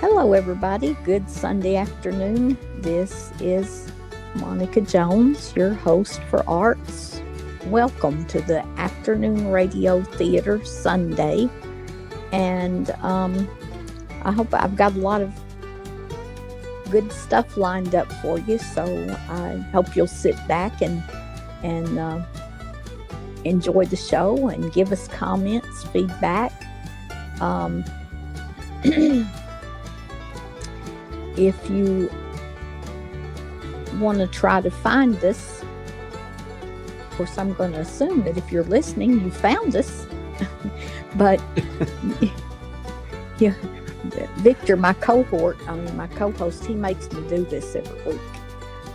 Hello, everybody. Good Sunday afternoon. This is Monica Jones, your host for Arts. Welcome to the Afternoon Radio Theater Sundae. And um, I hope I've got a lot of good stuff lined up for you. So I hope you'll sit back and and uh, enjoy the show and give us comments, feedback. Um, if you want to try to find us, of course, I'm going to assume that if you're listening, you found us. but yeah, Victor, my cohort, I mean, my co host, he makes me do this every week.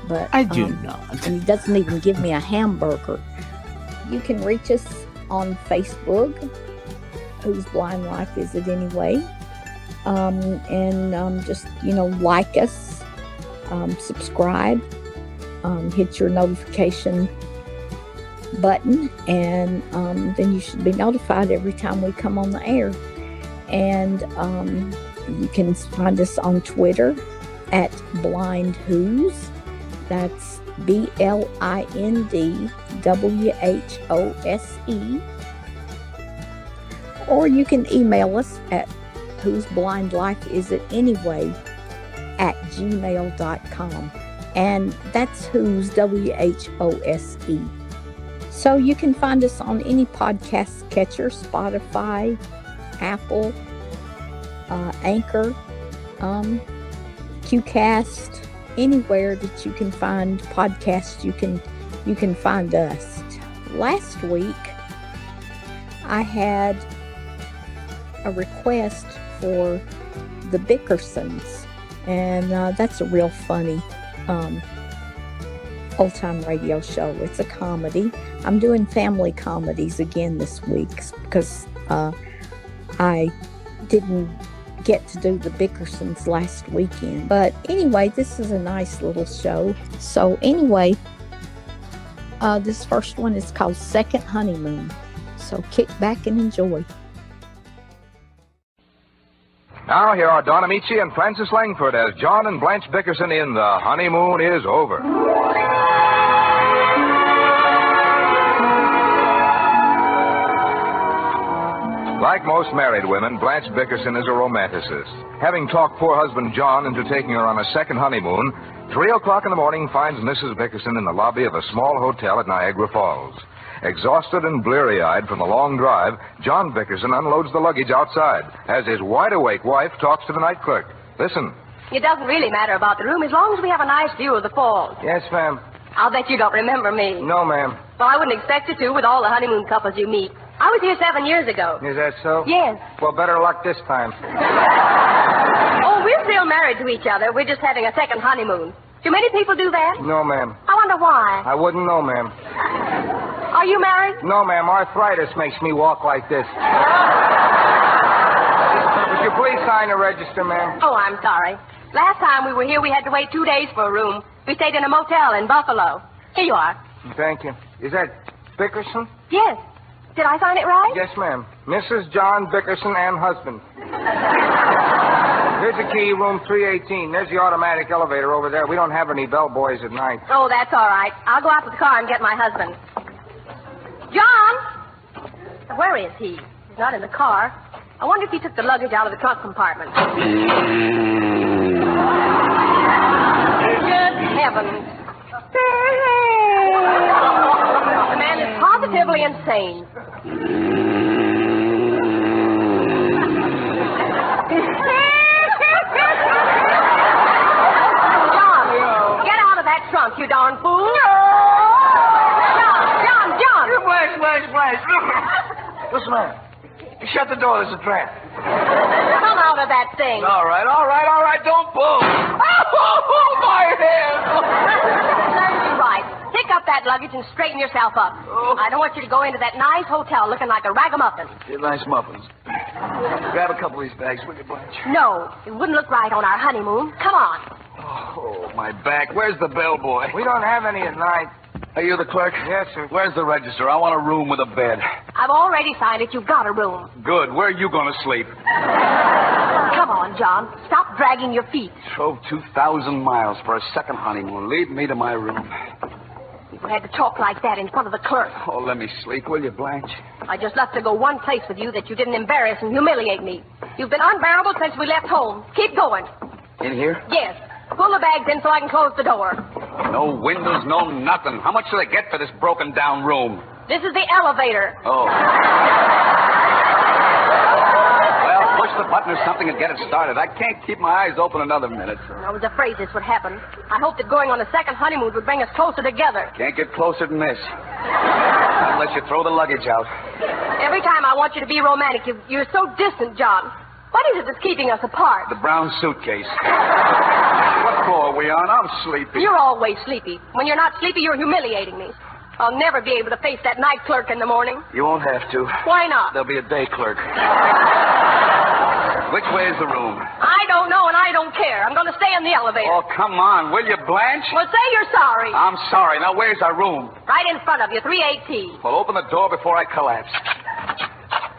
But I do um, not. and he doesn't even give me a hamburger. You can reach us on Facebook. Whose blind life is it anyway? Um, and um, just you know, like us, um, subscribe, um, hit your notification button, and um, then you should be notified every time we come on the air. And um, you can find us on Twitter at Blind Who's. That's B L I N D W H O S E. Or you can email us at whose blind life is it anyway at gmail.com. And that's who's W H O S E. So you can find us on any podcast catcher Spotify, Apple, uh, Anchor, um, QCast, anywhere that you can find podcasts you can you can find us last week i had a request for the bickersons and uh, that's a real funny um, old time radio show it's a comedy i'm doing family comedies again this week because uh, i didn't get to do the Bickersons last weekend. But anyway, this is a nice little show. So, anyway, uh, this first one is called Second Honeymoon. So, kick back and enjoy. Now, here are Don Ameche and Frances Langford as John and Blanche Bickerson in The Honeymoon is Over. Like most married women, Blanche Bickerson is a romanticist. Having talked poor husband John into taking her on a second honeymoon, three o'clock in the morning finds Mrs. Bickerson in the lobby of a small hotel at Niagara Falls. Exhausted and bleary eyed from the long drive, John Bickerson unloads the luggage outside as his wide awake wife talks to the night clerk. Listen. It doesn't really matter about the room as long as we have a nice view of the falls. Yes, ma'am. I'll bet you don't remember me. No, ma'am. Well, I wouldn't expect you to with all the honeymoon couples you meet. I was here seven years ago. Is that so? Yes. Well, better luck this time. Oh, we're still married to each other. We're just having a second honeymoon. Do many people do that? No, ma'am. I wonder why. I wouldn't know, ma'am. Are you married? No, ma'am. Arthritis makes me walk like this. Would you please sign the register, ma'am? Oh, I'm sorry. Last time we were here, we had to wait two days for a room. We stayed in a motel in Buffalo. Here you are. Thank you. Is that Bickerson? Yes. Did I sign it right? Yes, ma'am. Mrs. John Bickerson and husband. Here's the key, room 318. There's the automatic elevator over there. We don't have any bellboys at night. Oh, that's all right. I'll go out to the car and get my husband. John! Where is he? He's not in the car. I wonder if he took the luggage out of the trunk compartment. Mm. Good heavens. The man is positively insane. John, get out of that trunk, you darn fool. John, John, John. Blanche, Blanche, Blanche. What's the matter? Shut the door. There's a trap. Come out of that thing. All right, all right, all right. Don't move. Oh, my head. Serves you right. Pick up that luggage and straighten yourself up. Oh. I don't want you to go into that nice hotel looking like a ragamuffin. Get nice muffins. Grab a couple of these bags, will you, Blanche? No, it wouldn't look right on our honeymoon. Come on. Oh, my back. Where's the bellboy? We don't have any at night. Are you the clerk? Yes, sir. Where's the register? I want a room with a bed. I've already signed it. You've got a room. Good. Where are you going to sleep? Come on, John. Stop dragging your feet. Drove 2,000 miles for a second honeymoon. Lead me to my room. You had to talk like that in front of the clerk. Oh, let me sleep, will you, Blanche? I just left to go one place with you that you didn't embarrass and humiliate me. You've been unbearable since we left home. Keep going. In here? Yes. Pull the bags in so I can close the door. No windows, no nothing. How much should I get for this broken down room? This is the elevator. Oh. The button or something and get it started. I can't keep my eyes open another minute. I was afraid this would happen. I hoped that going on a second honeymoon would bring us closer together. Can't get closer than this. Unless you throw the luggage out. Every time I want you to be romantic, you, you're so distant, John. What is it that's keeping us apart? The brown suitcase. what floor are we on? I'm sleepy. You're always sleepy. When you're not sleepy, you're humiliating me. I'll never be able to face that night clerk in the morning. You won't have to. Why not? There'll be a day clerk. Which way is the room? I don't know and I don't care. I'm going to stay in the elevator. Oh, come on, will you, Blanche? Well, say you're sorry. I'm sorry. Now, where's our room? Right in front of you, 318. Well, open the door before I collapse.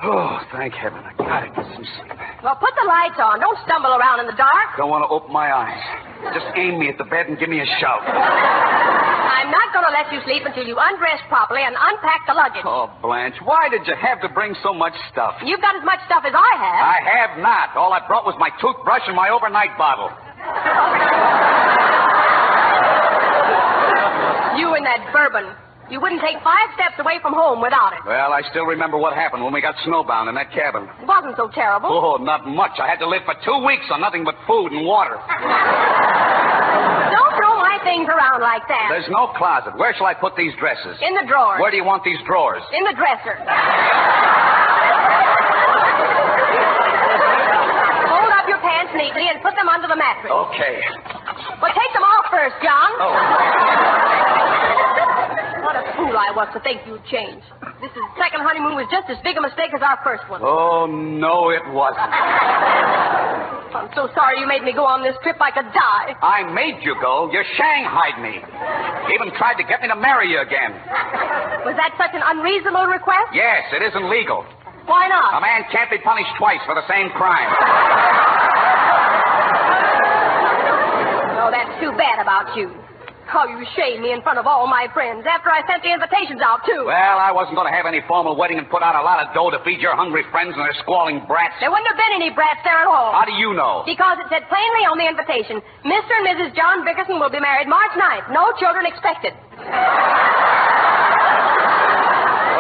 Oh, thank heaven. I gotta get some sleep. Well, put the lights on. Don't stumble around in the dark. Don't want to open my eyes. Just aim me at the bed and give me a shove. I'm not going to let you sleep until you undress properly and unpack the luggage. Oh, Blanche, why did you have to bring so much stuff? You've got as much stuff as I have. I have not. All I brought was my toothbrush and my overnight bottle. You and that bourbon. You wouldn't take five steps away from home without it. Well, I still remember what happened when we got snowbound in that cabin. It wasn't so terrible. Oh, not much. I had to live for two weeks on nothing but food and water. Don't throw my things around like that. There's no closet. Where shall I put these dresses? In the drawer. Where do you want these drawers? In the dresser. Fold up your pants neatly and put them under the mattress. Okay. Well, take them off first, John. Oh. Fool I was to think you'd change. This is, second honeymoon was just as big a mistake as our first one. Oh, no, it wasn't. I'm so sorry you made me go on this trip. I could die. I made you go. You shanghaied me. Even tried to get me to marry you again. Was that such an unreasonable request? Yes, it isn't legal. Why not? A man can't be punished twice for the same crime. Oh, that's too bad about you. How you shame me in front of all my friends after I sent the invitations out, too. Well, I wasn't going to have any formal wedding and put out a lot of dough to feed your hungry friends and their squalling brats. There wouldn't have been any brats there at all. How do you know? Because it said plainly on the invitation, Mr. and Mrs. John Bickerson will be married March 9th. No children expected. Put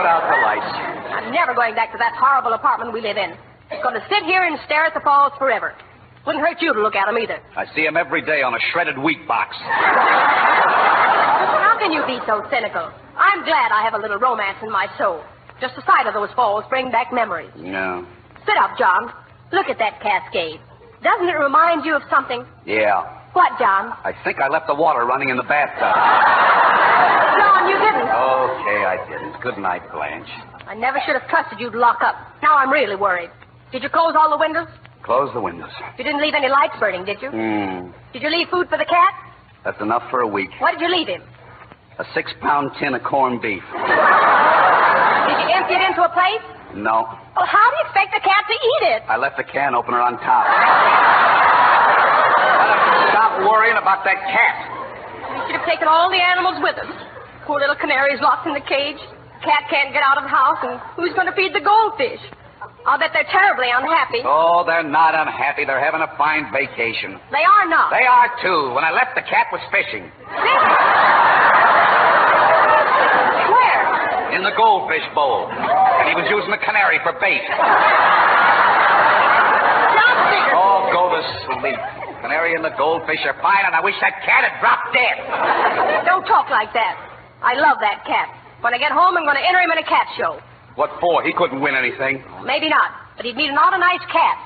out the lights. I'm never going back to that horrible apartment we live in. I'm going to sit here and stare at the falls forever. Wouldn't hurt you to look at them either. I see him every day on a shredded wheat box. How can you be so cynical? I'm glad I have a little romance in my soul. Just the sight of those falls bring back memories. No. Sit up, John. Look at that cascade. Doesn't it remind you of something? Yeah. What, John? I think I left the water running in the bathtub. John, you didn't. Okay, I didn't. Good night, Blanche. I never should have trusted you to lock up. Now I'm really worried. Did you close all the windows? Close the windows. You didn't leave any lights burning, did you? Hmm. Did you leave food for the cat? That's enough for a week. What did you leave him? A six pound tin of corned beef. Did you empty it into a plate? No. Well, how do you expect the cat to eat it? I left the can opener on top. Stop worrying about that cat. We should have taken all the animals with us. Poor little canary's locked in the cage. Cat can't get out of the house, and who's going to feed the goldfish? I'll bet they're terribly unhappy. Oh, they're not unhappy. They're having a fine vacation. They are not. They are, too. When I left, the cat was fishing. Where? In the goldfish bowl. And he was using the canary for bait. Oh, go to sleep. Canary and the goldfish are fine, and I wish that cat had dropped dead. Don't talk like that. I love that cat. When I get home, I'm going to enter him in a cat show. What for? He couldn't win anything. Maybe not, but he'd meet an awful nice cat.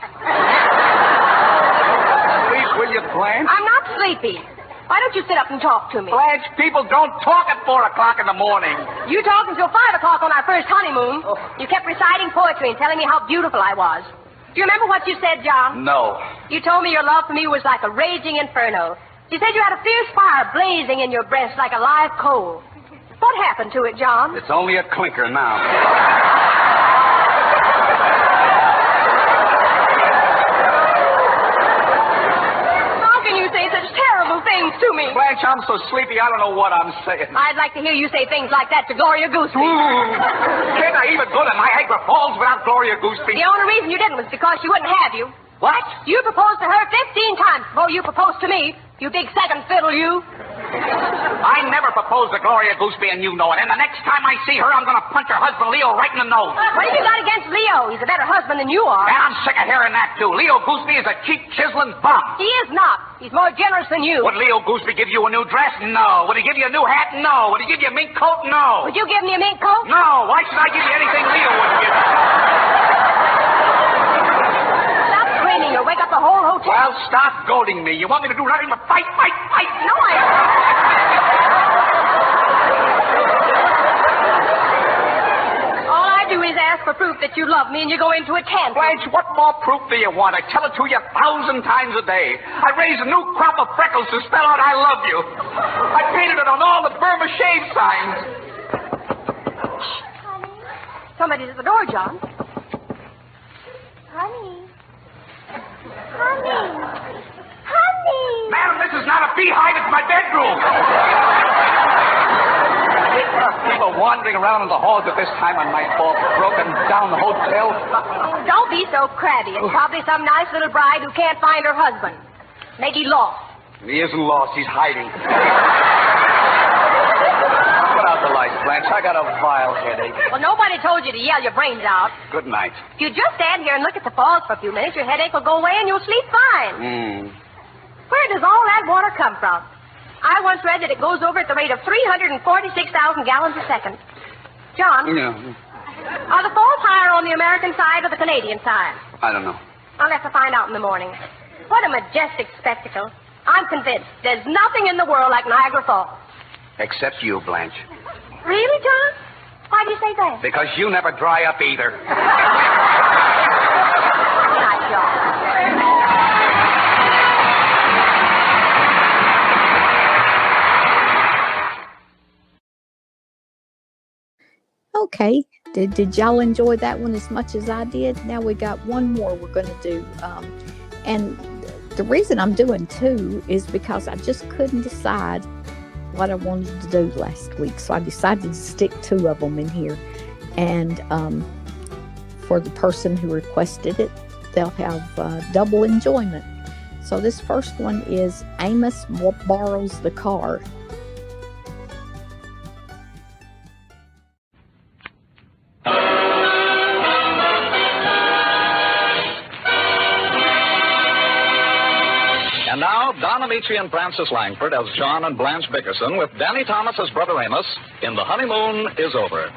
Please, will you, Blanche? I'm not sleepy. Why don't you sit up and talk to me? Blanche, people don't talk at four o'clock in the morning. You talked until five o'clock on our first honeymoon. Oh. You kept reciting poetry and telling me how beautiful I was. Do you remember what you said, John? No. You told me your love for me was like a raging inferno. You said you had a fierce fire blazing in your breast like a live coal. What happened to it, John? It's only a clinker now. How can you say such terrible things to me? Blanche, I'm so sleepy, I don't know what I'm saying. I'd like to hear you say things like that to Gloria Gooseby. Hmm. Can't I even go to Niagara Falls without Gloria Gooseby? The only reason you didn't was because she wouldn't have you. What? You proposed to her 15 times before you proposed to me. You big second fiddle, you. I never proposed to Gloria Gooseby, and you know it. And the next time I see her, I'm going to punch her husband Leo right in the nose. What have you got against Leo? He's a better husband than you are. And I'm sick of hearing that, too. Leo Gooseby is a cheap, chiseling bum. He is not. He's more generous than you. Would Leo Gooseby give you a new dress? No. Would he give you a new hat? No. Would he give you a mink coat? No. Would you give me a mink coat? No. Why should I give you anything Leo wouldn't give you? Screaming or wake up the whole hotel. Well, stop goading me. You want me to do nothing but fight, fight, fight? No, I. All I do is ask for proof that you love me, and you go into a tantrum. Blanche, what more proof do you want? I tell it to you a thousand times a day. I raise a new crop of freckles to spell out I love you. I painted it on all the Burma shave signs. Somebody's at the door, John. Honey. Honey. Honey. Madam, this is not a beehive, it's my bedroom. People wandering around in the halls at this time on my fault, broken down the hotel. Don't be so crabby. It's probably some nice little bride who can't find her husband. Maybe lost. He isn't lost, he's hiding. Put out the lights, Blanche. I got a vile headache. Well, nobody told you to yell your brains out. Good night. If you just stand here and look at the falls for a few minutes, your headache will go away and you'll sleep fine. Hmm. Where does all that water come from? I once read that it goes over at the rate of 346,000 gallons a second. John, Yeah. are the falls higher on the American side or the Canadian side? I don't know. I'll have to find out in the morning. What a majestic spectacle. I'm convinced there's nothing in the world like Niagara Falls. Except you, Blanche. Really, John? Why do you say that? Because you never dry up either. Good night, John. Okay. Did, did y'all enjoy that one as much as I did? Now we got one more we're going to do. Um, and the reason I'm doing two is because I just couldn't decide what I wanted to do last week. So I decided to stick two of them in here. And um, for the person who requested it, they'll have uh, double enjoyment. So this first one is Amos Borrows the Car. Don Ameche and Frances Langford as John and Blanche Bickerson with Danny Thomas as Brother Amos in The Honeymoon is Over.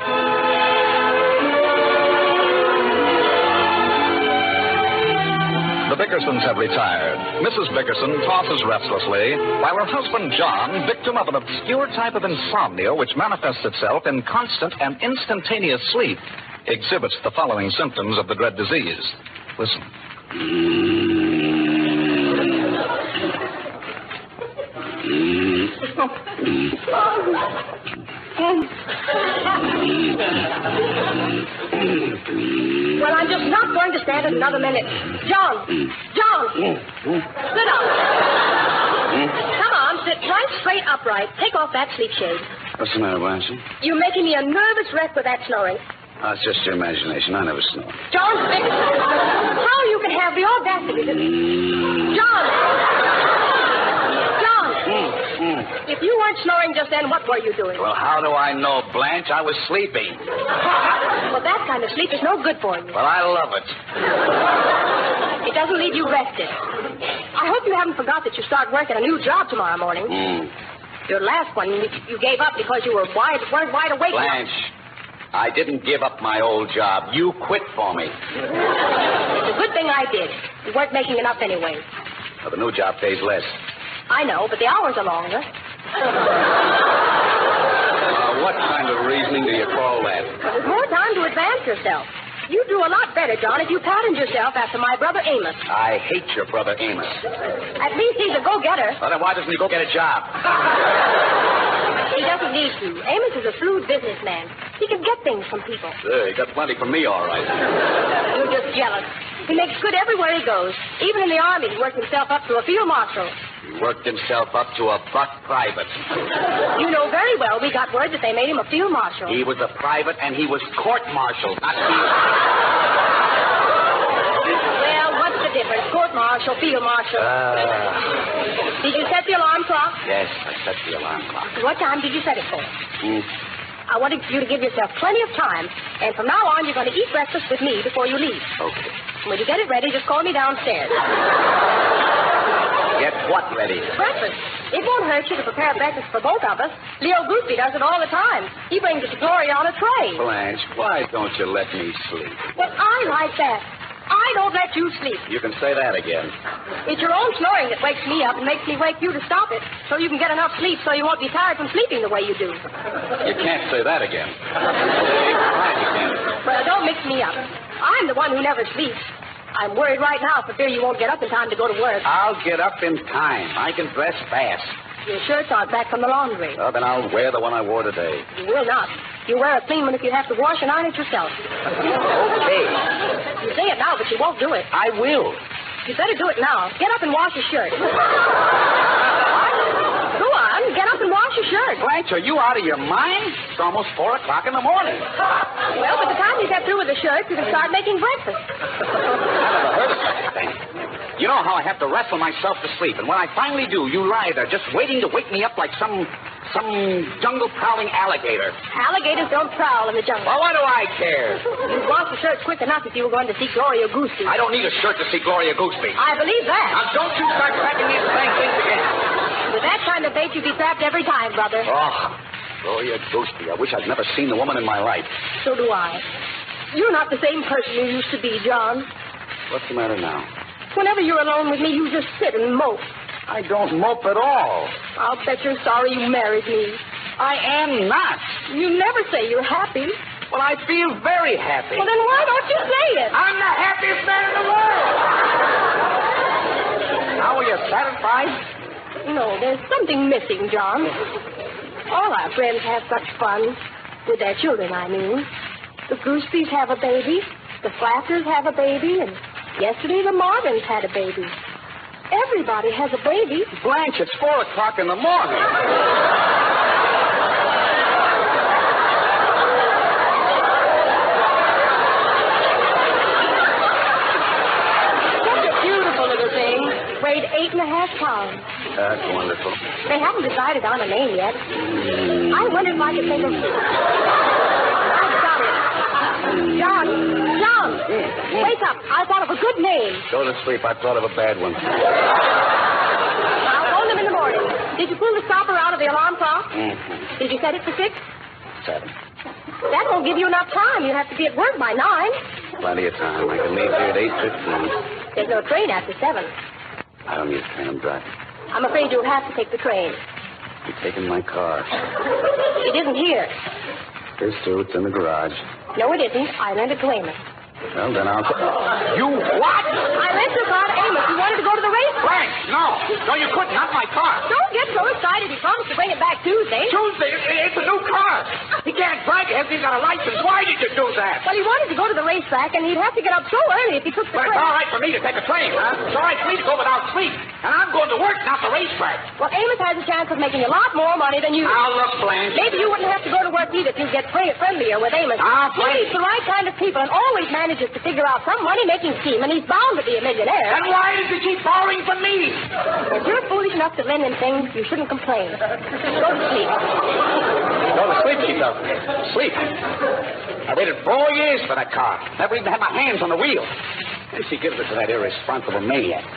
The Bickersons have retired. Mrs. Bickerson tosses restlessly, while her husband John, victim of an obscure type of insomnia which manifests itself in constant and instantaneous sleep, exhibits the following symptoms of the dread disease. Listen. Well, I'm just not going to stand it another minute. John! John! Sit up. Come on, sit right straight upright. Take off that sleep shade. What's the matter, Blanche? You're making me a nervous wreck with that snoring. Oh, it's just your imagination. I never snore. John how you can have the audacity to... Mm. John! John! If you weren't snoring just then, what were you doing? Well, how do I know, Blanche? I was sleeping. Well, that kind of sleep is no good for you. Well, I love it. It doesn't leave you rested. I hope you haven't forgot that you start work at a new job tomorrow morning. Mm. Your last one, you, gave up because you were wide, weren't wide awake. enough. Blanche, I didn't give up my old job. You quit for me. It's a good thing I did. You weren't making enough anyway. Well, the new job pays less. I know, but the hours are longer. Uh, what kind of reasoning do you call that? There's more time to advance yourself. You'd do a lot better, John, if you patterned yourself after my brother Amos. I hate your brother Amos. At least he's a go-getter. Well, then why doesn't he go get a job? He doesn't need to. Amos is a shrewd businessman. He can get things from people. Yeah, he got plenty from me, all right. You're just jealous. He makes good everywhere he goes. Even in the army, he worked himself up to a field marshal. He worked himself up to a buck private. You know very well we got word that they made him a field marshal. He was a private, and he was court-martialed, not field. Well, what's the difference? Court martial, field marshal. Ah, Did you set the alarm clock? yes, I set the alarm clock. What time did you set it for? Hmm. I wanted you to give yourself plenty of time, and from now on, you're going to eat breakfast with me before you leave. Okay. When you get it ready, just call me downstairs. Get what ready? Breakfast. It won't hurt you to prepare breakfast for both of us. Leo Gooseby does it all the time. He brings it to Gloria on a tray. Blanche, why don't you let me sleep? Well, I like that. I don't let you sleep. You can say that again. It's your own snoring that wakes me up and makes me wake you to stop it so you can get enough sleep so you won't be tired from sleeping the way you do. You can't say that again. Right, you can. Well, don't mix me up. I'm the one who never sleeps. I'm worried right now for fear you won't get up in time to go to work. I'll get up in time. I can dress fast. Your shirts aren't back from the laundry. Well, then I'll wear the one I wore today. You will not. You wear a clean one if you have to wash and iron it yourself. Okay. You say it now, but you won't do it. I will. You better do it now. Get up and wash your shirt. Go on, get up and wash your shirt. Blanche, are you out of your mind? It's almost four o'clock in the morning. Well, by the time you get through with the shirt, you can start making breakfast. Never heard of such a thing. You know how I have to wrestle myself to sleep, and when I finally do, you lie there just waiting to wake me up like some some jungle prowling alligator. Alligators don't prowl in the jungle. Well, what do I care? You'd wash the shirt quick enough if you were going to see Gloria Gooseby. I don't need a shirt to see Gloria Gooseby. I believe that. Now, don't you start cracking these things again. With that kind of bait, you'd be trapped every time, brother. Oh, Gloria Gooseby. I wish I'd never seen the woman in my life. So do I. You're not the same person you used to be, John. What's the matter now? Whenever you're alone with me, you just sit and mope. I don't mope at all. I'll bet you're sorry you married me. I am not. You never say you're happy. Well, I feel very happy. Well, then why don't you say it? I'm the happiest man in the world. Now, are you satisfied? No, there's something missing, John. All our friends have such fun. With their children, I mean. The Goosebys have a baby. The Flatters have a baby. And yesterday the Marvins had a baby. Everybody has a baby. Blanche, it's four o'clock in the morning. Such a beautiful little thing. Weighed eight and a half pounds. That's wonderful. They haven't decided on a name yet. I wonder if I could think of. I've got it. John, John, wake up. I thought of a good name. Go to sleep. I thought of a bad one. I'll phone them in the morning. Did you pull the stopper out of the alarm clock? Mm-hmm. Did you set it for six? Seven. That won't give you enough time. You have to be at work by nine. Plenty of time. I can leave here at eight fifteen. There's no train after seven. I don't need a train. I'm driving. I'm afraid you'll have to take the train. You're taking my car. It isn't here. Here's two. It's in the garage. No, it isn't. I lent it to Amos. Well, then I'll. You what? I lent your car to Amos. He wanted to go to the race. Blanche, no. No, you couldn't. Not my car. Don't get so excited. He promised to bring it back Tuesday. Tuesday, it's a new car. He can't drive it. He's got a license. Why did you do that? Well, he wanted to go to the racetrack, and he'd have to get up so early if he took the But it's all right for me to take a train, huh? It's all right for me to go without sleep. And I'm going to work, not the racetrack. Well, Amos has a chance of making a lot more money than you. Now, look, Blanche. Maybe you wouldn't have to go to work either if you get friend- friendlier with Amos. Ah, he Blanche. meets the right kind of people and always manages to figure out some money-making scheme, and he's bound to be a millionaire. Then why does he keep borrowing from me? If you're foolish enough to lend him things, you shouldn't complain. Go to sleep. Go to sleep, she tells me. Sleep. I waited four years for that car. Never even had my hands on the wheel. And she gives it to that irresponsible maniac.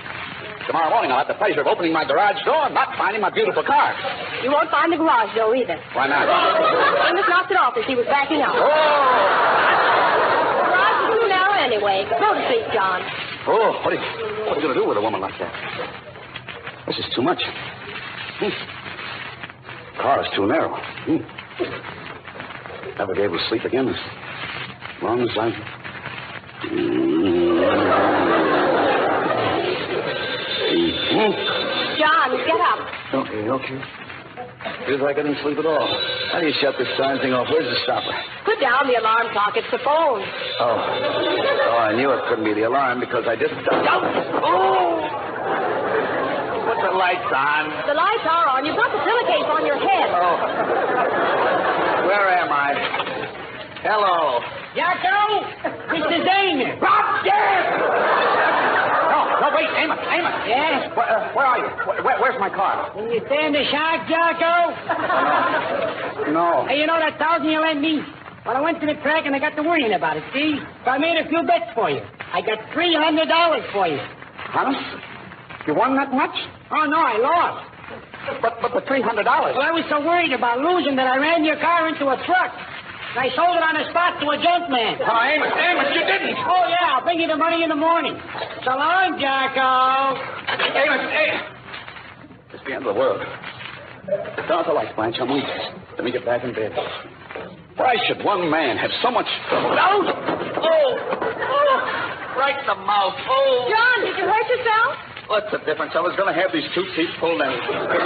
Tomorrow morning I'll have the pleasure of opening my garage door and not finding my beautiful car. You won't find the garage door either. Why not? Amos knocked it off as he was backing out. Oh! The garage is too narrow anyway. Go to sleep, John. Oh, what are you, what are you going to do with a woman like that? This is too much. Hmm. Car is too narrow. Hmm. Never be able to sleep again as long as I. John, get up. Okay, okay. Feels like I didn't sleep at all. How do you shut this darn thing off? Where's the stopper? Put down the alarm clock. It's the phone. Oh. Oh, I knew it couldn't be the alarm because I just. Oh! Put the lights on. The lights are on. You've got the pillowcase on your head. Oh. Where am I? Hello. Jacko! Mr. Dana! Bob No, no, wait, Amos, Amos. Yeah? Where, uh, where are you? Where, where- where's my car? Can you stand the shock, Jacko? No. Hey, you know that thousand you lent me? Well, I went to the track and I got to worrying about it, see? So I made a few bets for you. I got $300 for you. Honest? You won that much? Oh, no, I lost. But, but the $300. Well, I was so worried about losing that I ran your car into a truck. And I sold it on the spot to a junk man. Oh, Amos, Amos, you didn't. Oh, yeah, I'll bring you the money in the morning. So long, Jacko. Amos, Amos. It's the end of the world. Turn off the lights, Blanche. I'm weak. Let me get back in bed. Why should one man have so much trouble? Oh! Oh! Oh! Right in the mouth. Oh! John, did you hurt yourself? What's the difference? I was going to have these two teeth pulled anyway. Good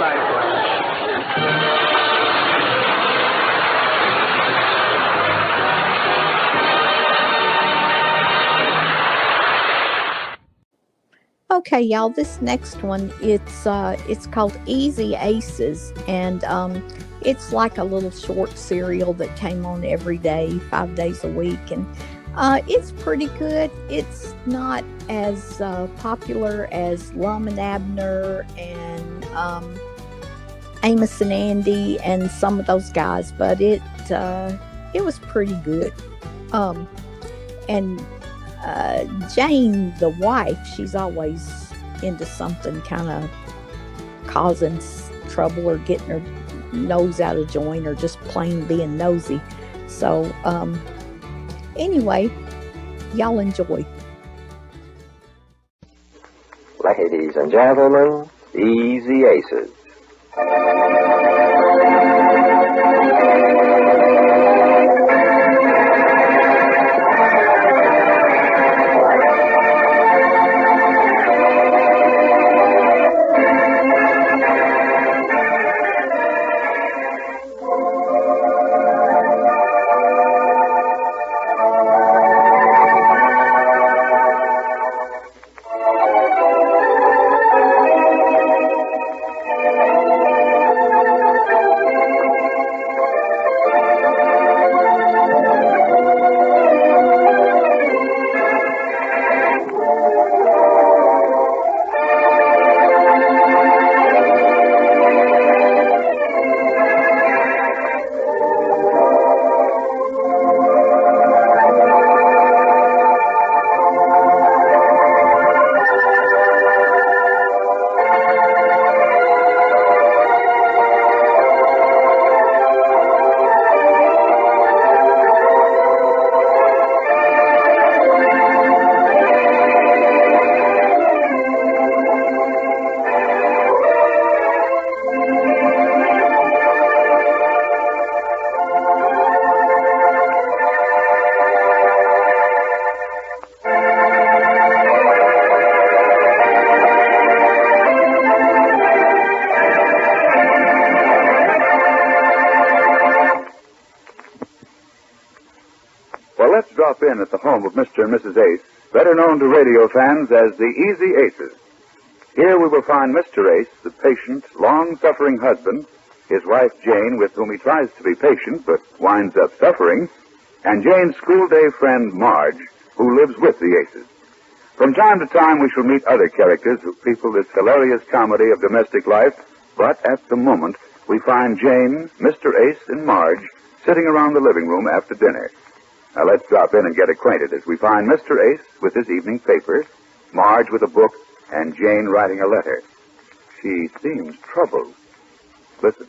Okay, y'all. This next one, it's uh, it's called Easy Aces, and um, it's like a little short serial that came on every day, five days a week, and uh, it's pretty good. It's not as uh, popular as Lum and Abner and um, Amos and Andy and some of those guys, but it uh, it was pretty good. Um, and uh, Jane, the wife, she's always into something kind of causing trouble or getting her nose out of joint or just plain being nosy. So, um, anyway, y'all enjoy. Ladies and gentlemen, Easy Aces. At the home of Mr. and Mrs. Ace, better known to radio fans as the Easy Aces. Here we will find Mr. Ace, the patient, long-suffering husband, his wife Jane, with whom he tries to be patient but winds up suffering, and Jane's school day friend Marge, who lives with the Aces. From time to time we shall meet other characters who people this hilarious comedy of domestic life, but at the moment we find Jane, Mr. Ace, and Marge sitting around the living room after dinner. Now let's drop in and get acquainted as we find Mr. Ace with his evening paper, Marge with a book, and Jane writing a letter. She seems troubled. Listen.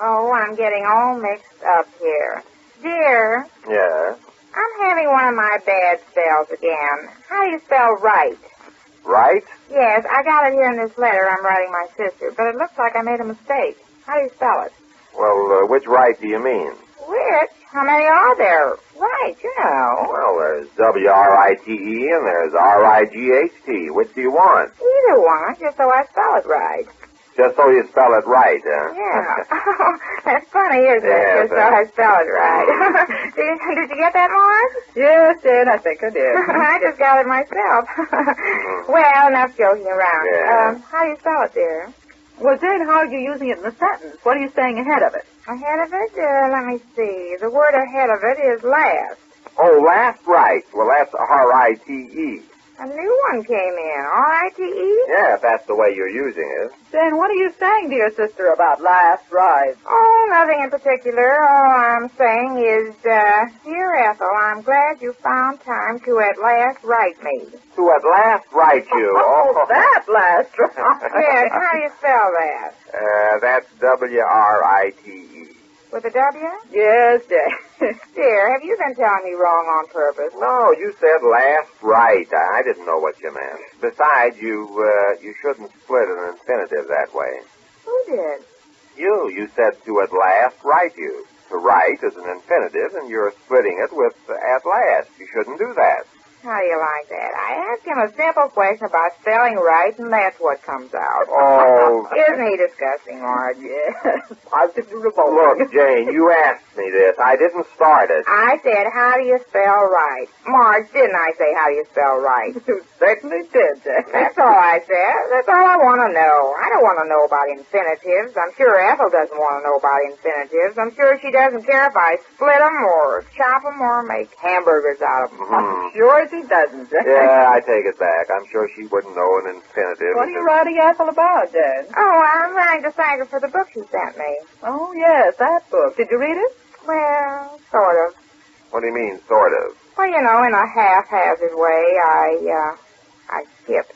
Oh, I'm getting all mixed up here. Dear, Yes. I'm having one of my bad spells again. How do you spell right? Right? Yes, I got it here in this letter I'm writing my sister, but it looks like I made a mistake. How do you spell it? Well, uh, which right do you mean? Which? How many are there? Right, you know. Well, there's W-R-I-T-E and there's R-I-G-H-T. Which do you want? Either one, just so I spell it right. Just so you spell it right, huh? Yeah. Oh, that's funny, isn't it? Yeah, just so. I spell it right. did, did you get that, Marge? Yes, Jane, I think I did. I just got it myself. well, enough joking around. Yeah. Um, how do you spell it, dear? Well, Jane, how are you using it in the sentence? What are you saying ahead of it? Ahead of it? Uh, let me see. The word ahead of it is last. Oh, last right. Well, that's R-I-T-E. A new one came in. R-I-T-E? Yeah, if that's the way you're using it. Then what are you saying to your sister about last ride? Oh, nothing in particular. All I'm saying is, uh, dear Ethel, I'm glad you found time to at last write me. To at last write you. Oh, that last ride. yes, how do you spell that? Uh, that's W-R-I-T-E. With a W? Yes, Jane. Dear, have you been telling me wrong on purpose? No, you said last right. I didn't know what you meant. Besides, you, uh, you shouldn't split an infinitive that way. Who did? You, you said to at last write you. To write is an infinitive, and you're splitting it with at last. You shouldn't do that. How do you like that? I asked him a simple question about spelling right, and that's what comes out. Oh. Isn't he disgusting, Marge? Yes, positively revolting. Look, Jane, you asked me this. I didn't start it. I said, how do you spell right? Marge, didn't I say, how do you spell right? You certainly did, Jane. That's all I said. That's all I want to know. I don't want to know about infinitives. I'm sure Ethel doesn't want to know about infinitives. I'm sure she doesn't care if I split them or chop them or make hamburgers out of them. Mhm. Sure she doesn't, Jane. Yeah, I take it back. I'm sure she wouldn't know an infinitive. What are you writing Ethel about, Jane? Oh, I'm writing to thank her for the book she sent me. Oh, yes, that book. Did you read it? Well, sort of. What do you mean, sort of? Well, you know, in a haphazard way, I, uh, I skipped.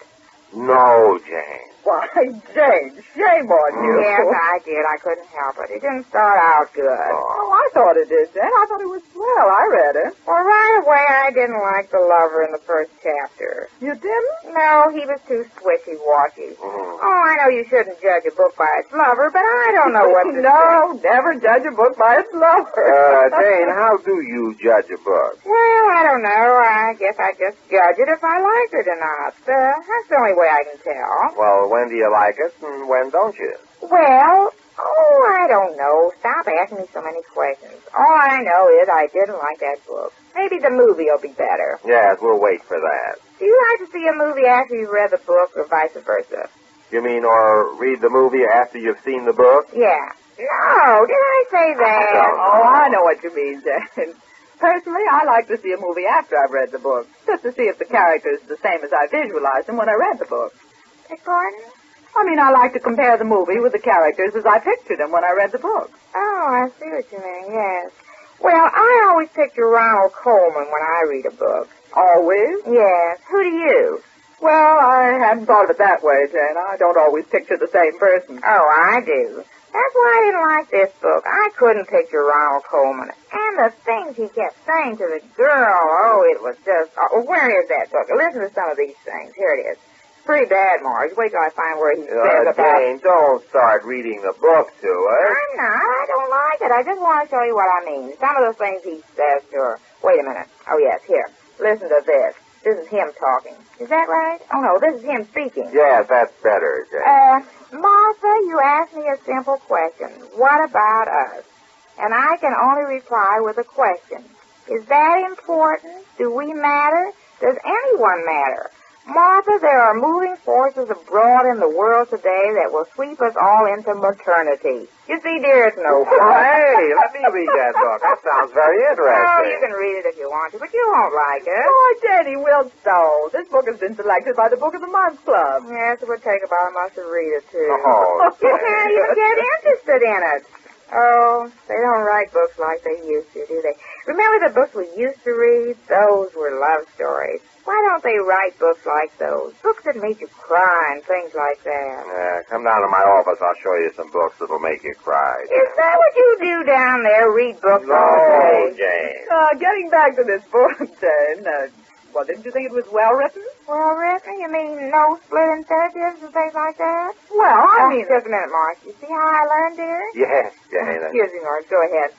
No, Jane. Why, Jane, shame on you. Yes, I did. I couldn't help it. It didn't start out good. Oh, I thought it did, Jane. I thought it was swell. I read it. Well, right away, I didn't like the lover in the first chapter. You didn't? No, he was too swishy-washy. Mhm. Oh, I know you shouldn't judge a book by its lover, but I don't know what to no, never judge a book by its lover. Uh, Jane, how do you judge a book? Well, I don't know. I guess I just judge it if I like it or not. Uh, that's the only way I can tell. Well, when do you like it and when don't you? Well, oh, I don't know. Stop asking me so many questions. All I know is I didn't like that book. Maybe the movie will be better. Yes, we'll wait for that. Do you like to see a movie after you've read the book or vice versa? You mean, or read the movie after you've seen the book? Yeah. No, did I say that? Oh, I know what you mean, Jane. Personally, I like to see a movie after I've read the book, just to see if the characters are the same as I visualized them when I read the book. Beg pardon? I mean, I like to compare the movie with the characters as I pictured them when I read the book. Oh, I see what you mean, yes. Well, I always picture Ronald Colman when I read a book. Always? Yes. Who do you? Well, I hadn't thought of it that way, Jane. I don't always picture the same person. Oh, I do. That's why I didn't like this book. I couldn't picture Ronald Colman. And the things he kept saying to the girl, oh, it was just... Oh, where is that book? Listen to some of these things. Here it is. Pretty bad, Marge. Wait till I find where he says Uh, about... Jane, don't start reading the book to us. I'm not. I don't like it. I just want to show you what I mean. Some of the things he says to her. Wait a minute. Oh, yes, here. Listen to this. This is him talking. Is that right? Oh, no, this is him speaking. Yes, that's better, Jane. Uh, Martha, you asked me a simple question. What about us? And I can only reply with a question. Is that important? Do we matter? Does anyone matter? Martha, there are moving forces abroad in the world today that will sweep us all into maternity. You see, dear, it's no fun. hey, let me read that book. That sounds very interesting. Oh, you can read it if you want to, but you won't like it. Oh, Jenny will so. This book has been selected by the Book of the Month Club. Yes, it would take about a month to read it, too. Oh, You can't even get interested in it. Oh, they don't write books like they used to, do they? Remember the books we used to read? Those were love stories. Why don't they write books like those? Books that make you cry and things like that. Uh, come down to my office. I'll show you some books that'll make you cry. Is that what you do down there? Read books all No, day? Jane. Uh, getting back to this book, Jane, uh, well, didn't you think it was well written? Well, written? You mean no split infinitives and things like that? Well, I Oh, mean, just a minute, Mark. You see how I learned, dear? Yes, Jane. Excuse me, Mark. Go ahead.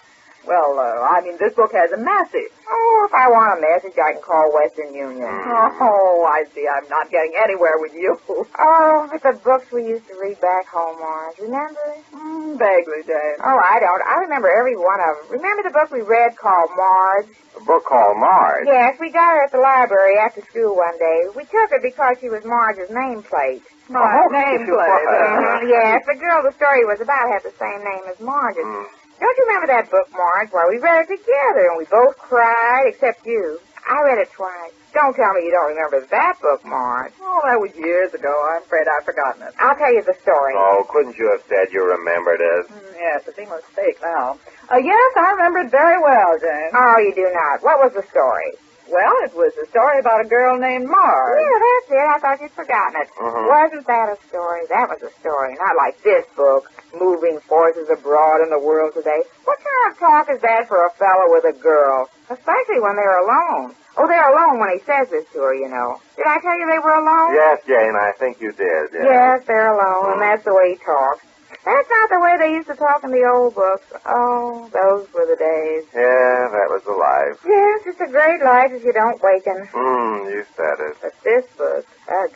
Well, uh, I mean, this book has a message. Oh, if I want a message, I can call Western Union. Oh, I see. I'm not getting anywhere with you. Oh, but the books we used to read back home, Marge. Remember? Mm, vaguely, Jane. Oh, I don't. I remember every one of them. Remember the book we read called Marge? A book called Marge. Yes, we got her at the library after school one day. We took her because she was Marge's nameplate. My Oh, nameplate. Yes, the girl the story was about had the same name as Marge's. Mm. Don't you remember that book, Marge? Well, we read it together, and we both cried, except you. I read it twice. Don't tell me you don't remember that book, Marge. Oh, that was years ago. I'm afraid I've forgotten it. I'll tell you the story. Oh, couldn't you have said you remembered it? Mm, yes, it's a mistake now. Uh, yes, I remember it very well, Jane. Oh, you do not. What was the story? Well, it was a story about a girl named Marge. Yeah, that's it. I thought you'd forgotten it. Mhm. Wasn't that a story? That was a story. Not like this book, Moving Forces Abroad in the World Today. What kind of talk is that for a fellow with a girl? Especially when they're alone. Oh, they're alone when he says this to her, you know. Did I tell you they were alone? Yes, Jane, I think you did. Yes. Yes, they're alone, and that's the way he talks. That's not the way they used to talk in the old books. Oh, those were the days. Yeah, that was the life. Yes, it's a great life if you don't waken. Hmm, you said it. But this book, ugh.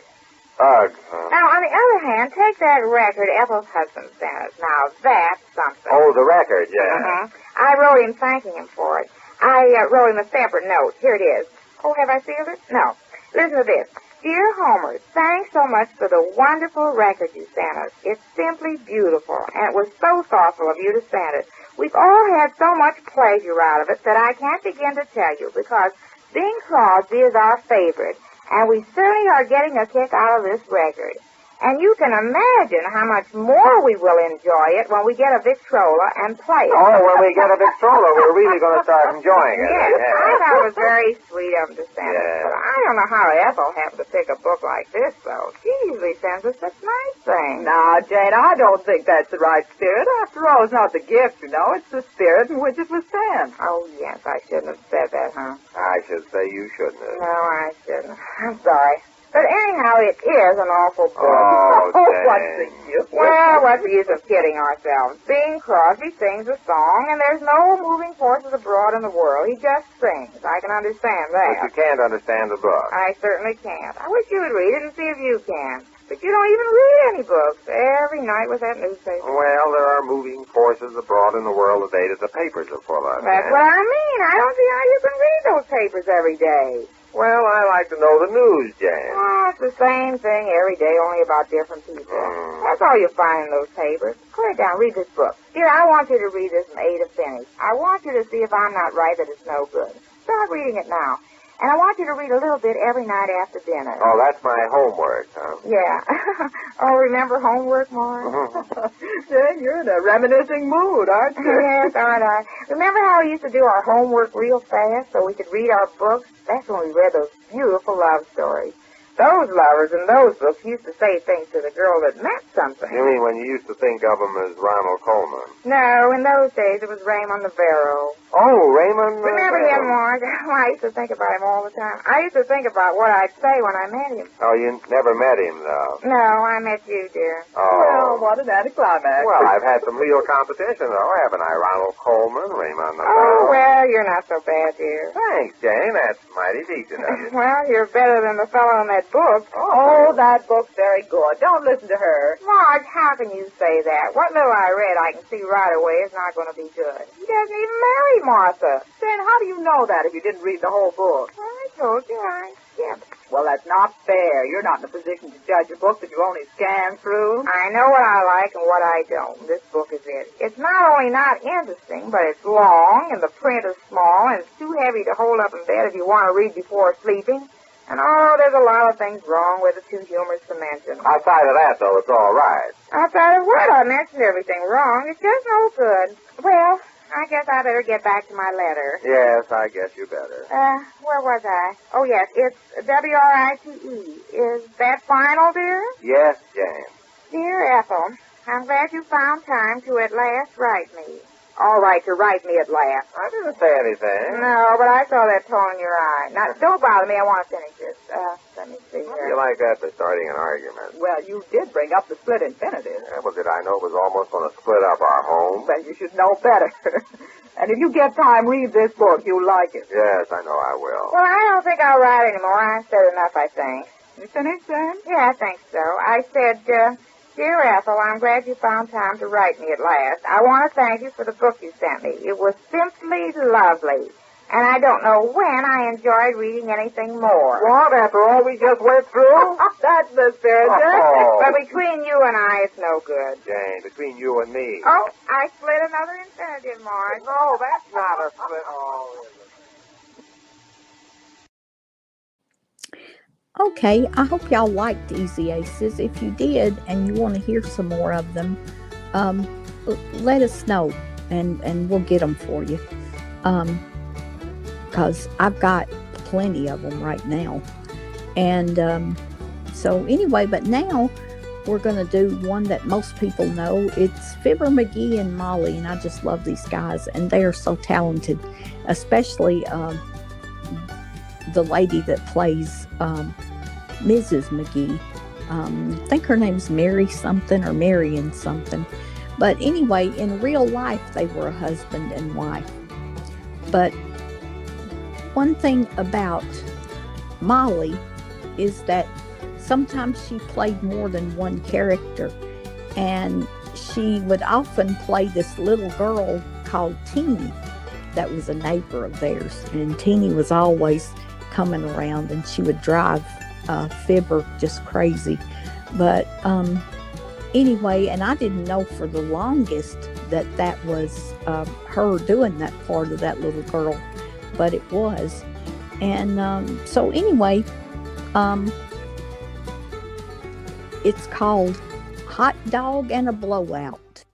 Ugh. huh? Now, on the other hand, take that record Ethel's husband sent us. Now, that's something. Oh, the record, yeah. Uh-huh. I wrote him thanking him for it. I uh, wrote him a separate note. Here it is. Oh, have I sealed it? No. Listen to this. Dear Homer, thanks so much for the wonderful record you sent us. It's simply beautiful, and it was so thoughtful of you to send it. We've all had so much pleasure out of it that I can't begin to tell you because Bing Crosby is our favorite, and we certainly are getting a kick out of this record. And you can imagine how much more we will enjoy it when we get a Victrola and play it. Oh, when we get a Victrola, we're really going to start enjoying it. Yes, Yeah. I thought it was very sweet of him to send Yeah. us. But I don't know how Ethel happened to pick a book like this, though. She usually sends us such nice things. Now, Jane, I don't think that's the right spirit. After all, it's not the gift, you know. It's the spirit in which it was sent. Oh, yes, I shouldn't have said that, huh? I should say you shouldn't have. No, I shouldn't. I'm sorry. But anyhow, it is an awful book. Oh, what's the use? Well, what's the use of kidding ourselves? Bing Crosby sings a song, and there's no moving forces abroad in the world. He just sings. I can understand that. But you can't understand the book. I certainly can't. I wish you would read it and see if you can. But you don't even read any books. Every night with that newspaper. Well, there are moving forces abroad in the world today that the papers are full of. That's Jane. what I mean. I don't see how you can read those papers every day. Well, I like to know the news, Jane. Oh, it's the same thing every day, only about different people. Mm. That's all you find in those papers. It down. Read this book. Dear, I want you to read this from A to finish. I want you to see if I'm not right that it's no good. Start reading it now. And I want you to read a little bit every night after dinner. Oh, that's my homework, huh? Yeah. oh, remember homework, Mark? Mm-hmm. Jane, you're in a reminiscing mood, aren't you? yes, aren't I? Remember how we used to do our homework real fast so we could read our books? That's when we read those beautiful love stories. Those lovers in those books used to say things to the girl that meant something. You mean when you used to think of him as Ronald Colman? No, in those days it was Ramon Novarro. Oh, Ramon. uh, Remember him, Mark? I used to think about him all the time. I used to think about what I'd say when I met him. Oh, you never met him, though. No, I met you, dear. Oh. Well, what an anticlimax. Well, I've had some real competition, though, haven't I? Ronald Colman, Ramon the Oh, well, you're not so bad, dear. Thanks, Jane. That's mighty decent of you. Well, you're better than the fellow in that book. Oh, that book's very good. Don't listen to her. Marge, how can you say that? What little I read, I can see right away is not going to be good. He doesn't even marry Martha. Then how do you know that if you didn't read the whole book? I told you I skipped. Well, that's not fair. You're not in a position to judge a book that you only scan through. I know what I like and what I don't. This book is it. It's not only not interesting, but it's long, and the print is small, and it's too heavy to hold up in bed if you want to read before sleeping. And oh, there's a lot of things wrong with the two humorous to mention. Outside of that, though, it's all right. Outside of what? I mentioned everything wrong. It's just no good. Well, I I guess I better get back to my letter. Yes, I guess you better. Uh, where was I? Oh, yes, it's W-R-I-T-E. Is that final, dear? Yes, Jane. Dear Ethel, I'm glad you found time to at last write me. All right, to write me at last. I didn't say anything. No, but I saw that tone in your eye. Now, don't bother me. I want to finish this. Uh, let me see How do here. you like that for starting an argument? Well, you did bring up the split infinitive. Yeah, well, did I know it was almost going to split up our home? Well, you should know better. and if you get time, read this book. You'll like it. Yes, I know I will. Well, I don't think I'll write anymore. I've said enough, I think. You finished, then? Yeah, I think so. I said, uh, Dear Ethel, I'm glad you found time to write me at last. I want to thank you for the book you sent me. It was simply lovely. And I don't know when I enjoyed reading anything more. What, after all we just went through? That's the spirit, Oh. But between you and I, it's no good. Jane, between you and me. Oh, I split another infinitive, Marge. No, that's not a split. Oh, Okay, I hope y'all liked Easy Aces. If you did and you want to hear some more of them, um, let us know and, and we'll get them for you. Um, because I've got plenty of them right now. And um, so, anyway, but now we're going to do one that most people know. It's Fibber McGee and Molly, and I just love these guys, and they are so talented, especially um, the lady that plays um, Mrs. McGee. Um, I think her name's Mary something or Marion something. But anyway, in real life, they were a husband and wife. But one thing about Molly is that sometimes she played more than one character. And she would often play this little girl called Teeny that was a neighbor of theirs. And Teeny was always coming around and she would drive uh, Fibber just crazy. But um, anyway, and I didn't know for the longest that that was uh, her doing that part of that little girl, but it was. And um, so, anyway, um, it's called Hot Dog and a Blowout.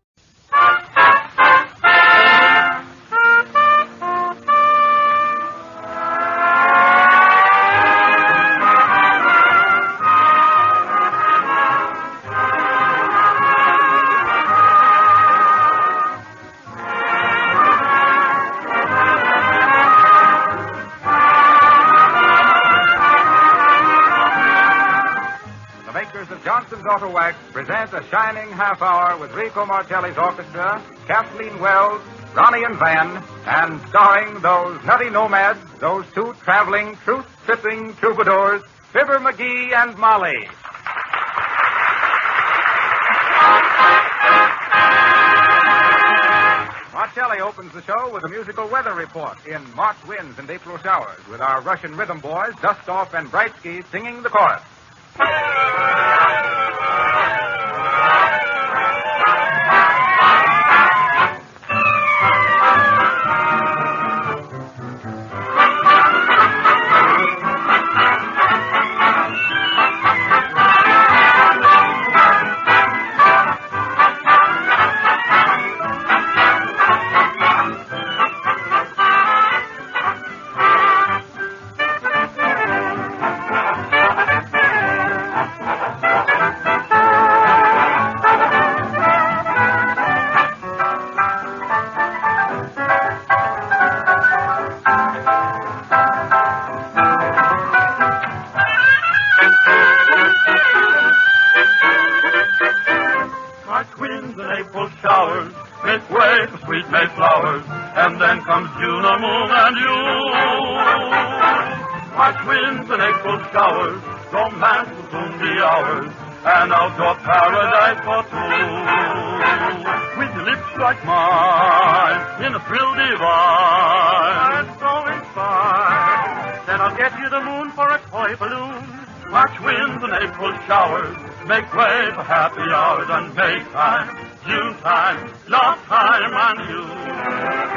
Wax present a shining half hour with Rico Marcelli's orchestra, Kathleen Wells, Ronnie and Van, and starring those nutty nomads, those two traveling, truth-tripping troubadours, Fibber McGee and Molly. Marcelli opens the show with a musical weather report in March winds and April showers with our Russian rhythm boys, Dustoff and Brightsky, singing the chorus. Make way for happy hours and make time, June time, love time and you.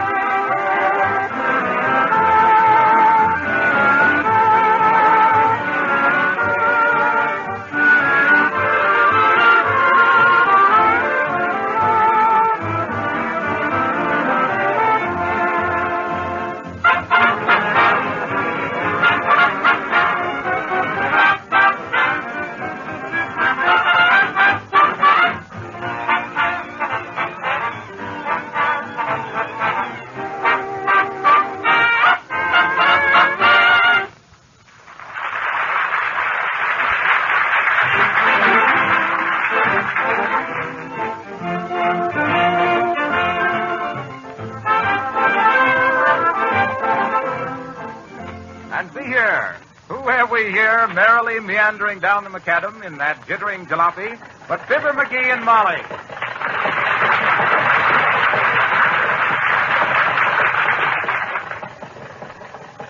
Meandering down the macadam in that jittering jalopy but Fibber McGee and Molly?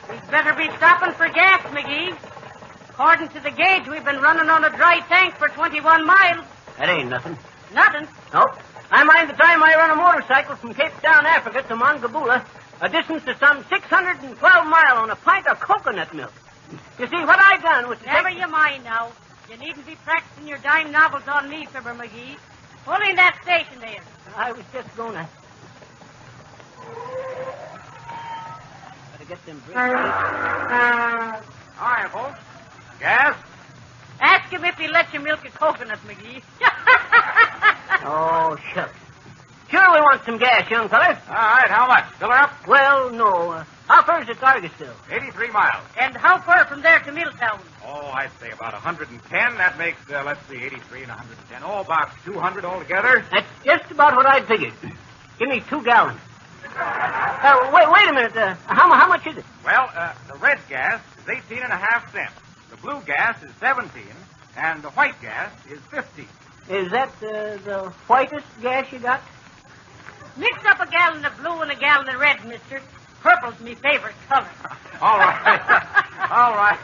We'd better be stopping for gas, McGee. According to the gauge, we've been running on a dry tank for 21 miles. That ain't nothing. Nothing. Nope. I mind the time I run a motorcycle from Cape Town, Africa to Mongabula, a distance of some 612 mile on a pint of coconut milk. You what I done was Never take- you mind now. You needn't be practicing your dime novels on me, Fibber McGee. Pull in that station there. I was just gonna... Better get them brakes. Hi, folks. Yes? Ask him if he lets you milk a coconut, McGee. Oh, shucks. Sure we want some gas, young feller. All right, how much? Fill her up? Well, no. Uh, how far is it to Argosville? 83 miles. and how far from there to Middletown? Oh, I'd say about 110. That makes, uh, let's see, 83 and 110. Oh, about 200 altogether. That's just about what I figured. Give me two gallons. Uh, wait, wait a minute. Uh, how, how much is it? Well, uh, the red gas is 18 and a half cents. The blue gas is 17, and the white gas is 15. Is that uh, the whitest gas you got? Mix up a gallon of blue and a gallon of red, mister. Purple's me favorite color. All right. All right.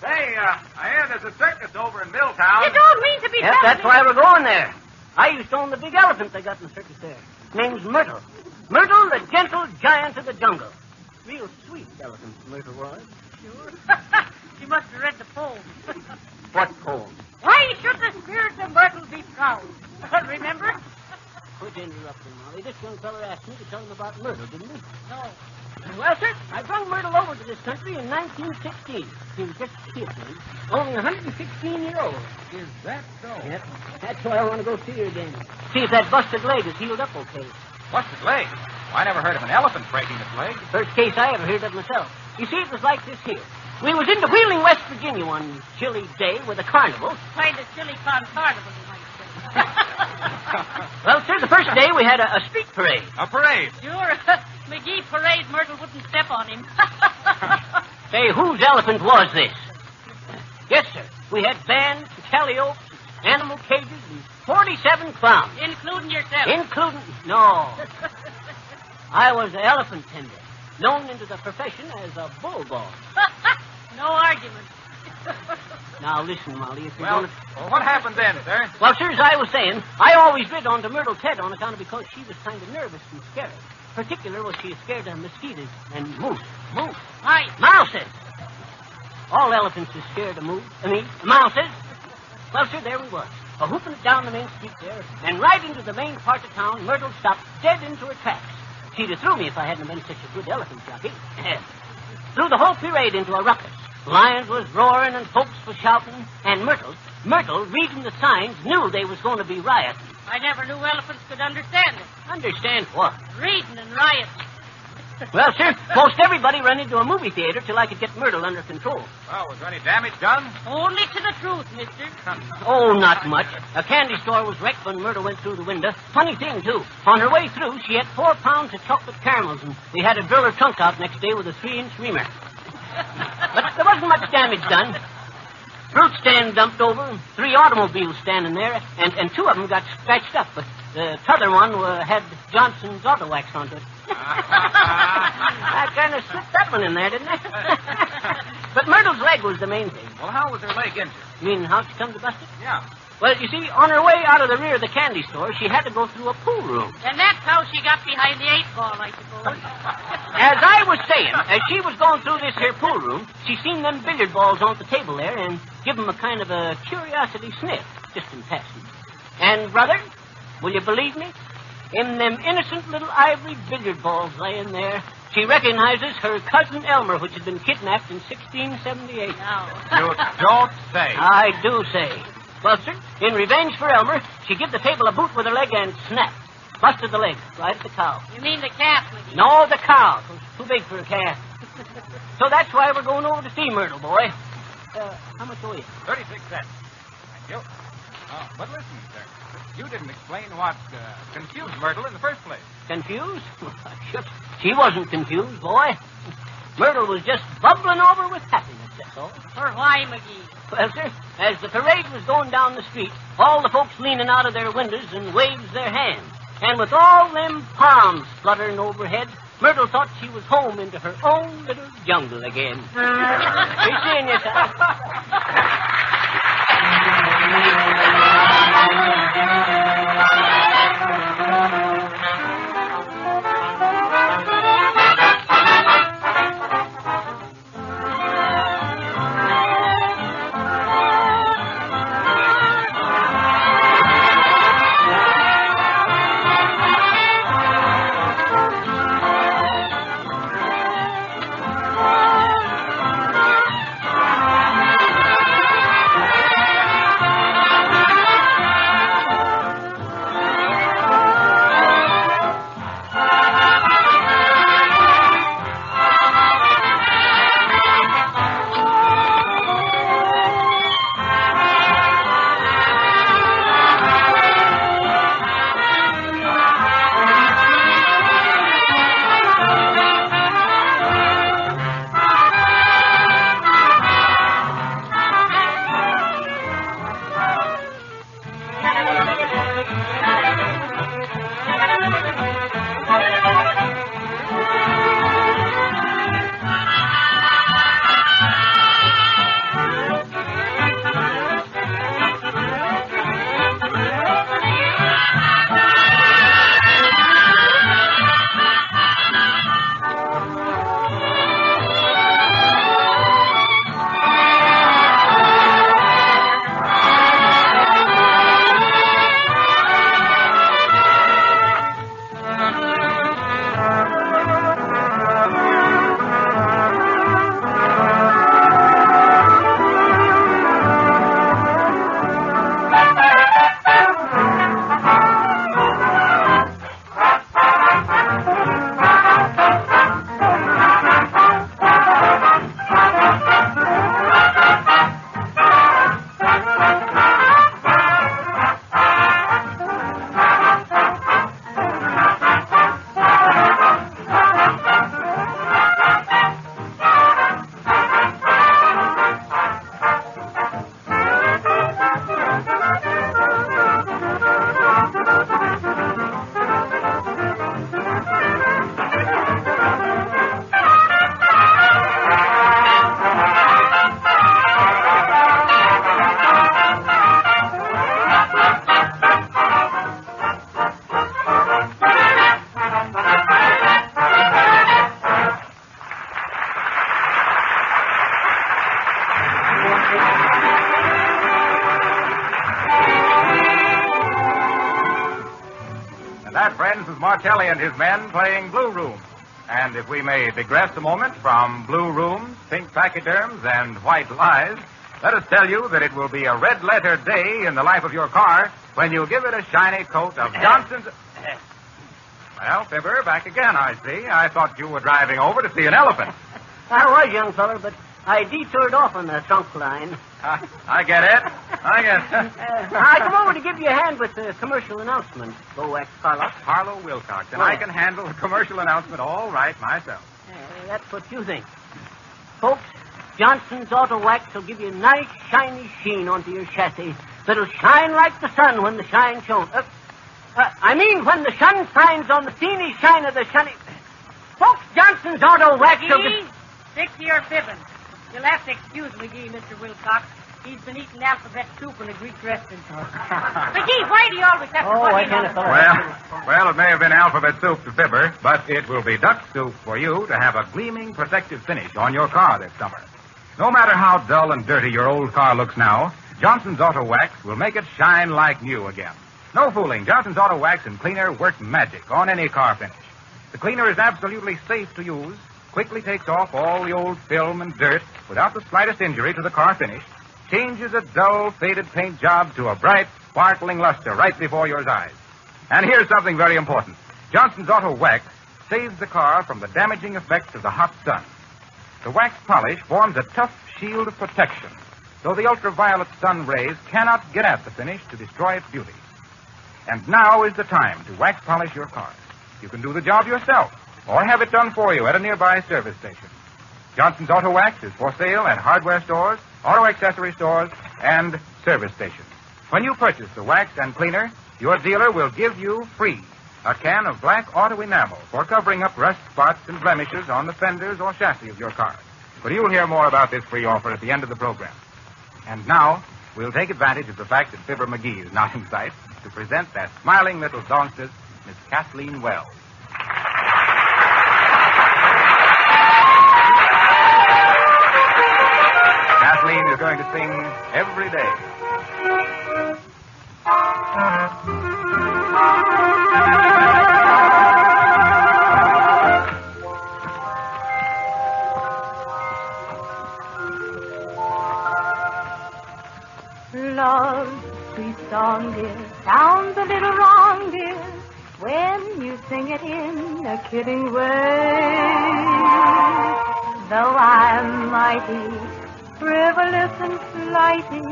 Say, uh, I hear there's a circus over in Milltown. You don't mean to be Yep, telling that's me- why we're going there. I used to own the big elephant they got in the circus there. Name's Myrtle. Myrtle, the gentle giant of the jungle. Real sweet elephant, Myrtle was. Sure. you must have read the poem. What poem? Why should the spirit of Myrtle be proud? Remember? Quit interrupting, Molly. This young fellow asked me to tell him about Myrtle, didn't he? No. Well, sir, I brought Myrtle over to this country in 1916. He was just a kid then, only 116 years old. Is that so? Yep. That's why I want to go see her again. See if that busted leg is healed up okay. Busted leg? I never heard of an elephant breaking its leg. First case I ever heard of myself. You see, it was like this here. We was into Wheeling, West Virginia one chilly day with a carnival. Kind of silly con carnival, you might say. Well, sir, the first day we had a, a street parade. A parade? Sure. McGee parade, Myrtle wouldn't step on him. Say, whose elephant was this? Yes, sir. We had bands, calliope, animal cages, and 47 clowns. Including yourself. Including... No. I was an elephant tender, known into the profession as a bull bulldog. no argument. Now, listen, Molly, if you're Well, going to... well, what happened then, sir? Well, sir, as I was saying, I always rid on to Myrtle Ted on account of because she was kind of nervous and scared. Particular was she scared of mosquitoes and moose. Moose. Right. Mouses. All elephants are scared of moose. I mean, mouses. Well, sir, there we was. A hooping it down the main street there, and right into the main part of town, Myrtle stopped dead into her tracks. She'd have threw me if I hadn't been such a good elephant jockey. threw the whole parade into a ruckus. Lions was roaring and folks was shouting, and Myrtle, Myrtle, reading the signs, knew they was going to be rioting. I never knew elephants could understand it. Understand what? Reading and rioting. Well, sir, most everybody ran into a movie theater till I could get Myrtle under control. Well, was there any damage done? Only to the truth, mister. Oh, not much. A candy store was wrecked when Myrtle went through the window. Funny thing, too. On her way through, she had four pounds of chocolate caramels, and we had to drill her trunk out next day with a three-inch reamer. But there wasn't much damage done. Fruit stand dumped over, three automobiles standing there, and, and two of them got scratched up, but the t'other one uh, had Johnson's auto wax on it. I kind of slipped that one in there, didn't I? but Myrtle's leg was the main thing. Well, how was her leg injured? You mean how she come to bust it? Yeah. Well, you see, on her way out of the rear of the candy store, she had to go through a pool room. And that's how she got behind the eight ball, I suppose. As I was saying, as she was going through this here pool room, she seen them billiard balls on the table there and give 'em a kind of a curiosity sniff, just in passing. And, brother, will you believe me? In them innocent little ivory billiard balls laying there, she recognizes her cousin Elmer, which had been kidnapped in 1678. You don't say. I do say. Well, sir, in revenge for Elmer, she give the table a boot with her leg and snap. Busted the leg right at the cow. You mean the calf, McGee? No, the cow. Too big for a calf. so that's why we're going over to see Myrtle, boy. Uh, how much owe you? 36 cents. Thank you. Uh, but listen, sir. You didn't explain what uh, confused Myrtle in the first place. Confused? She wasn't confused, boy. Myrtle was just bubbling over with happiness. that's all. For why, McGee? Well, sir, as the parade was going down the street, all the folks leaning out of their windows and waves their hands. And with all them palms fluttering overhead, Myrtle thought she was home into her own little jungle again. Be seeing you, sir. Is and his men playing Blue Room. And if we may digress a moment from Blue Rooms, Pink Pachyderms, and White Lies, let us tell you that it will be a red letter day in the life of your car when you give it a shiny coat of Johnson's. Well, Fibber, back again, I see. I thought you were driving over to see an elephant. I was, young feller, but I detoured off on the trunk line. Uh, I get it. I get it. I come over to give you a hand with the commercial announcement. Go, ex Carlos. Harlow Wilcox, and Oh. I can handle the commercial announcement all right myself. Uh, that's what you think. Folks, Johnson's Auto Wax will give you a nice, shiny sheen onto your chassis that'll shine like the sun when the shine shows. Uh, uh, I mean, when the sun shines on the steamy shine of the shiny... Folks, Johnson's Auto Wax will McGee, give... stick to your fibbing. You'll have to excuse McGee, Mr. Wilcox. He's been eating alphabet soup in a Greek restaurant. McGee, why do you always have to Oh, butt I in can't on afford Well, well, it may have been alphabet soup to Fibber, but it will be duck soup for you to have a gleaming protective finish on your car this summer. No matter how dull and dirty your old car looks now, Johnson's Auto Wax will make it shine like new again. No fooling. Johnson's Auto Wax and Cleaner work magic on any car finish. The cleaner is absolutely safe to use, quickly takes off all the old film and dirt without the slightest injury to the car finish, changes a dull, faded paint job to a bright, sparkling luster right before your eyes. And here's something very important. Johnson's Auto Wax saves the car from the damaging effects of the hot sun. The wax polish forms a tough shield of protection, so the ultraviolet sun rays cannot get at the finish to destroy its beauty. And now is the time to wax polish your car. You can do the job yourself, or have it done for you at a nearby service station. Johnson's Auto Wax is for sale at hardware stores, auto accessory stores, and service stations. When you purchase the wax and cleaner, your dealer will give you free a can of black auto enamel for covering up rust spots and blemishes on the fenders or chassis of your car. But you'll hear more about this free offer at the end of the program. And now, we'll take advantage of the fact that Fibber McGee is not in sight to present that smiling little songstress, Miss Kathleen Wells. Going to sing every day. Love, sweet song, dear, sounds a little wrong, dear, when you sing it in a kidding way. Though I'm mighty frivolous and flighty,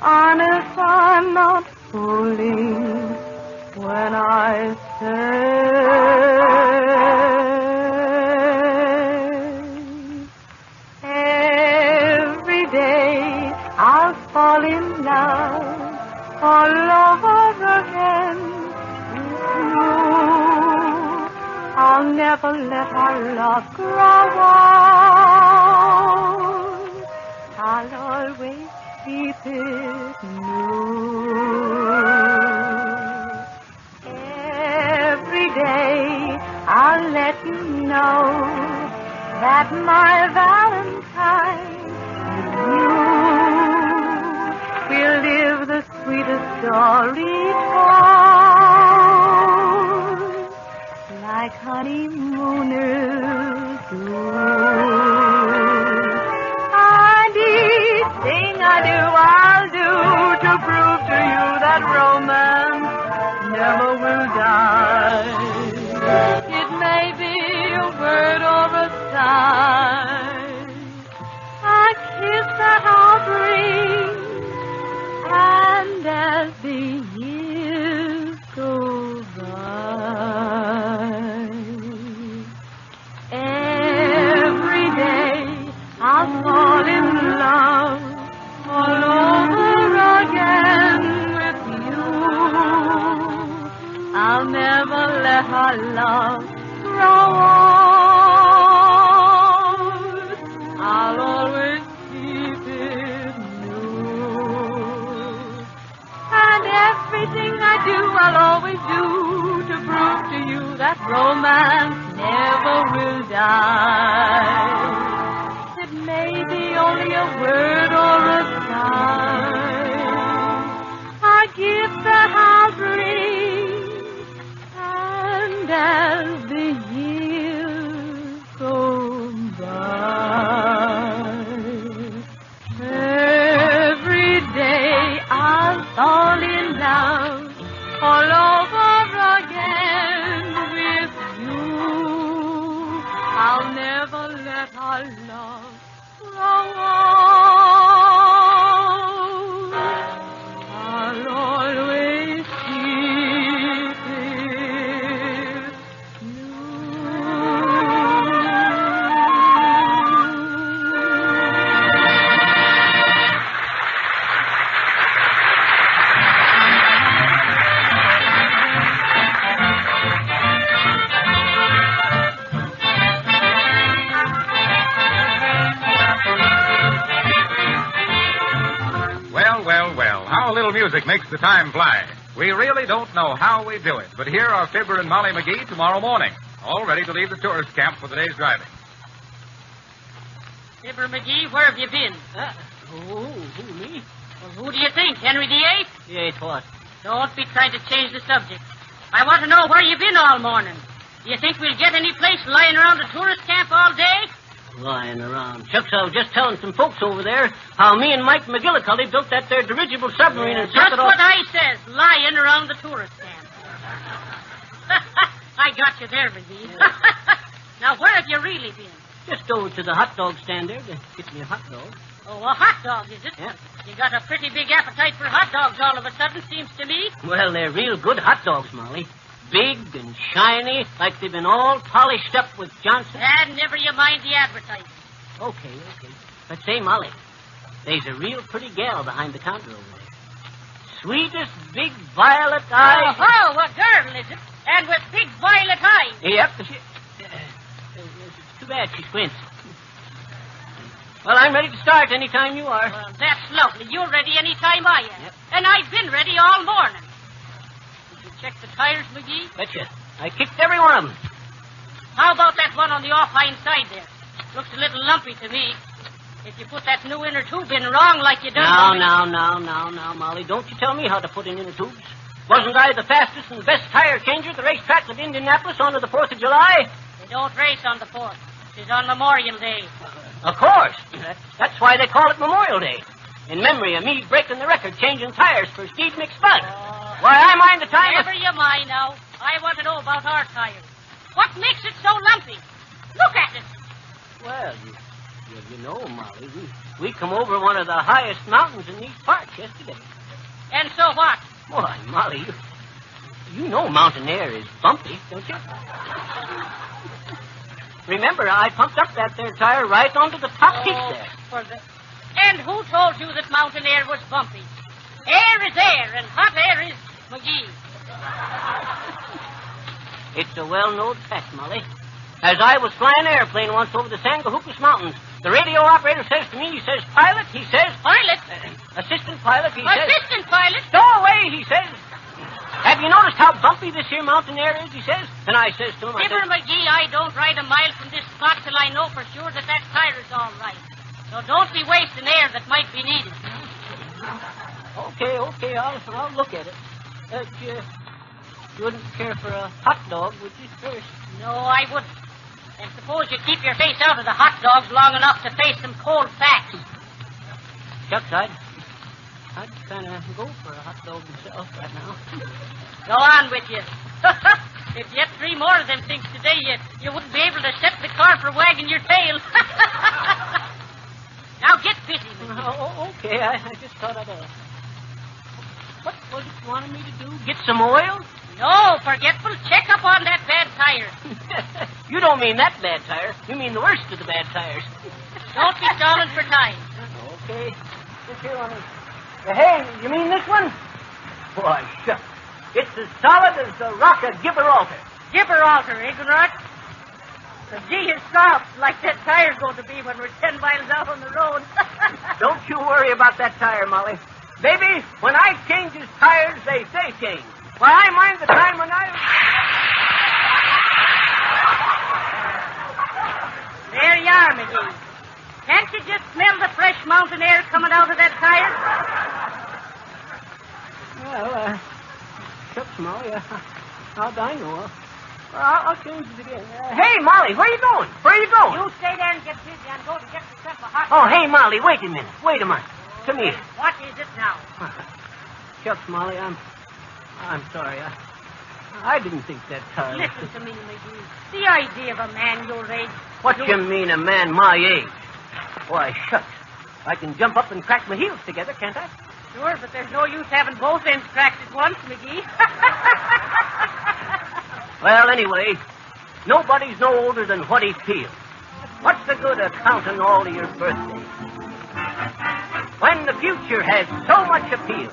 honest I'm not fooling when I say every day I'll fall in love all over again you. I'll never let our love grow old. I'll always keep it new. Every day I'll let you know that my Valentine is you. We'll live the sweetest story told like honeymooners do. I do, I'll do to prove to you that romance romance never will die. Time fly. We really don't know how we do it, but here are Fibber and Molly McGee tomorrow morning, all ready to leave the tourist camp for the day's driving. Fibber McGee, where have you been? Uh, who, who, me? Well, who do you think? Henry VIII? Yeah, what? Don't be trying to change the subject. I want to know where you've been all morning. Do you think we'll get any place lying around the tourist camp all day? Lying around. Shucks, I was just telling some folks over there how me and Mike McGillicuddy built that there dirigible submarine and sent That's it off. what I says, lying around the tourist camp. I got you there, McGee. now, where have you really been? Just over to the hot dog stand there to get me a hot dog. Oh, a hot dog, is it? Yeah. You got a pretty big appetite for hot dogs all of a sudden, seems to me. Well, they're real good hot dogs, Molly. big and shiny, like they've been all polished up with Johnson. And never you mind the advertising. Okay, okay. But say, Molly, there's a real pretty gal behind the counter over there. Sweetest big violet eyes. Oh, what girl is it? And with big violet eyes. Yep. She, uh, it's too bad she squints. Well, I'm ready to start any time you are. Well, that's lovely. You're ready any time I am. Yep. And I've been ready all morning. Did you check the tires, McGee? Betcha. I kicked every one of them. How about that one on the off hind side there? Looks a little lumpy to me. If you put that new inner tube in wrong like you done... Now, now, now, now, now, Molly, don't you tell me how to put in inner tubes. Wasn't I the fastest and best tire changer at the racetrack at Indianapolis on the 4th of July? They don't race on the 4th. It's on Memorial Day. Of course. That's why they call it Memorial Day. In memory of me breaking the record changing tires for Steve McSpud. Uh, why, I mind the time... Never you mind now. I want to know about our tires. What makes it so lumpy? Look at it. Well, you, you, know, Molly, we, we come over one of the highest mountains in these parts yesterday. And so what? Why, Molly, you, you know mountain air is bumpy, don't you? Remember, I pumped up that there tire right onto the top peak Oh, there. for the... And who told you that mountain air was bumpy? Air is air, and hot air is McGee. It's a well-known fact, Molly. As I was flying an airplane once over the Sangahoopus Mountains, the radio operator says to me, he says, pilot, he says... Pilot? assistant pilot, he says... Assistant pilot? Go away, he says. Have you noticed how bumpy this here mountain air is, he says? And I says to him, says, McGee, I don't ride a mile from this spot till I know for sure that that tire is all right. So don't be wasting air that might be needed. Okay, okay, I'll, I'll look at it. Uh, you, you wouldn't care for a hot dog, would you, first? No, I wouldn't. And suppose you keep your face out of the hot dogs long enough to face some cold facts. Shucks, I'd, I'd kind of go for a hot dog myself right now. Go on with you. if you had three more of them things today, you, you wouldn't be able to set the car for wagging your tail. now get busy. McGee. Oh, okay, I, I just thought I'd uh, What was it you wanted me to do? Get some oil? No, forgetful. Check up on that bad tire. you don't mean that bad tire. You mean the worst of the bad tires. Don't be stalling for time. Okay. This here one. Uh, hey, you mean this one? Boy, shucks. It's as solid as the rock of Gibraltar. Gibraltar, ignorant. The G is soft, like that tire's going to be when we're ten miles out on the road. Don't you worry about that tire, Molly. Baby, when I change his tires, they stay changed. Why, I mind the time when I... there you are, McGee. Can't you just smell the fresh mountain air coming out of that tire? Well, uh, shucks, Molly. Uh, how'd I know? Uh, well, I'll, I'll change it again. Uh, hey, Molly, where you going? Where you going? You stay there and get busy. I'm going to get myself a hot Oh, hey, Molly, wait a minute. Wait a minute. Come here. What is it now? Shucks, Molly, I'm... I'm sorry. I, I didn't think that time. Listen to me, McGee. The idea of a man your age. What do you mean, a man my age? Why, shucks. I can jump up and crack my heels together, can't I? Sure, but there's no use having both ends cracked at once, McGee. Well, anyway, nobody's no older than what he feels. What's the good of counting all of your birthdays? When the future has so much appeal.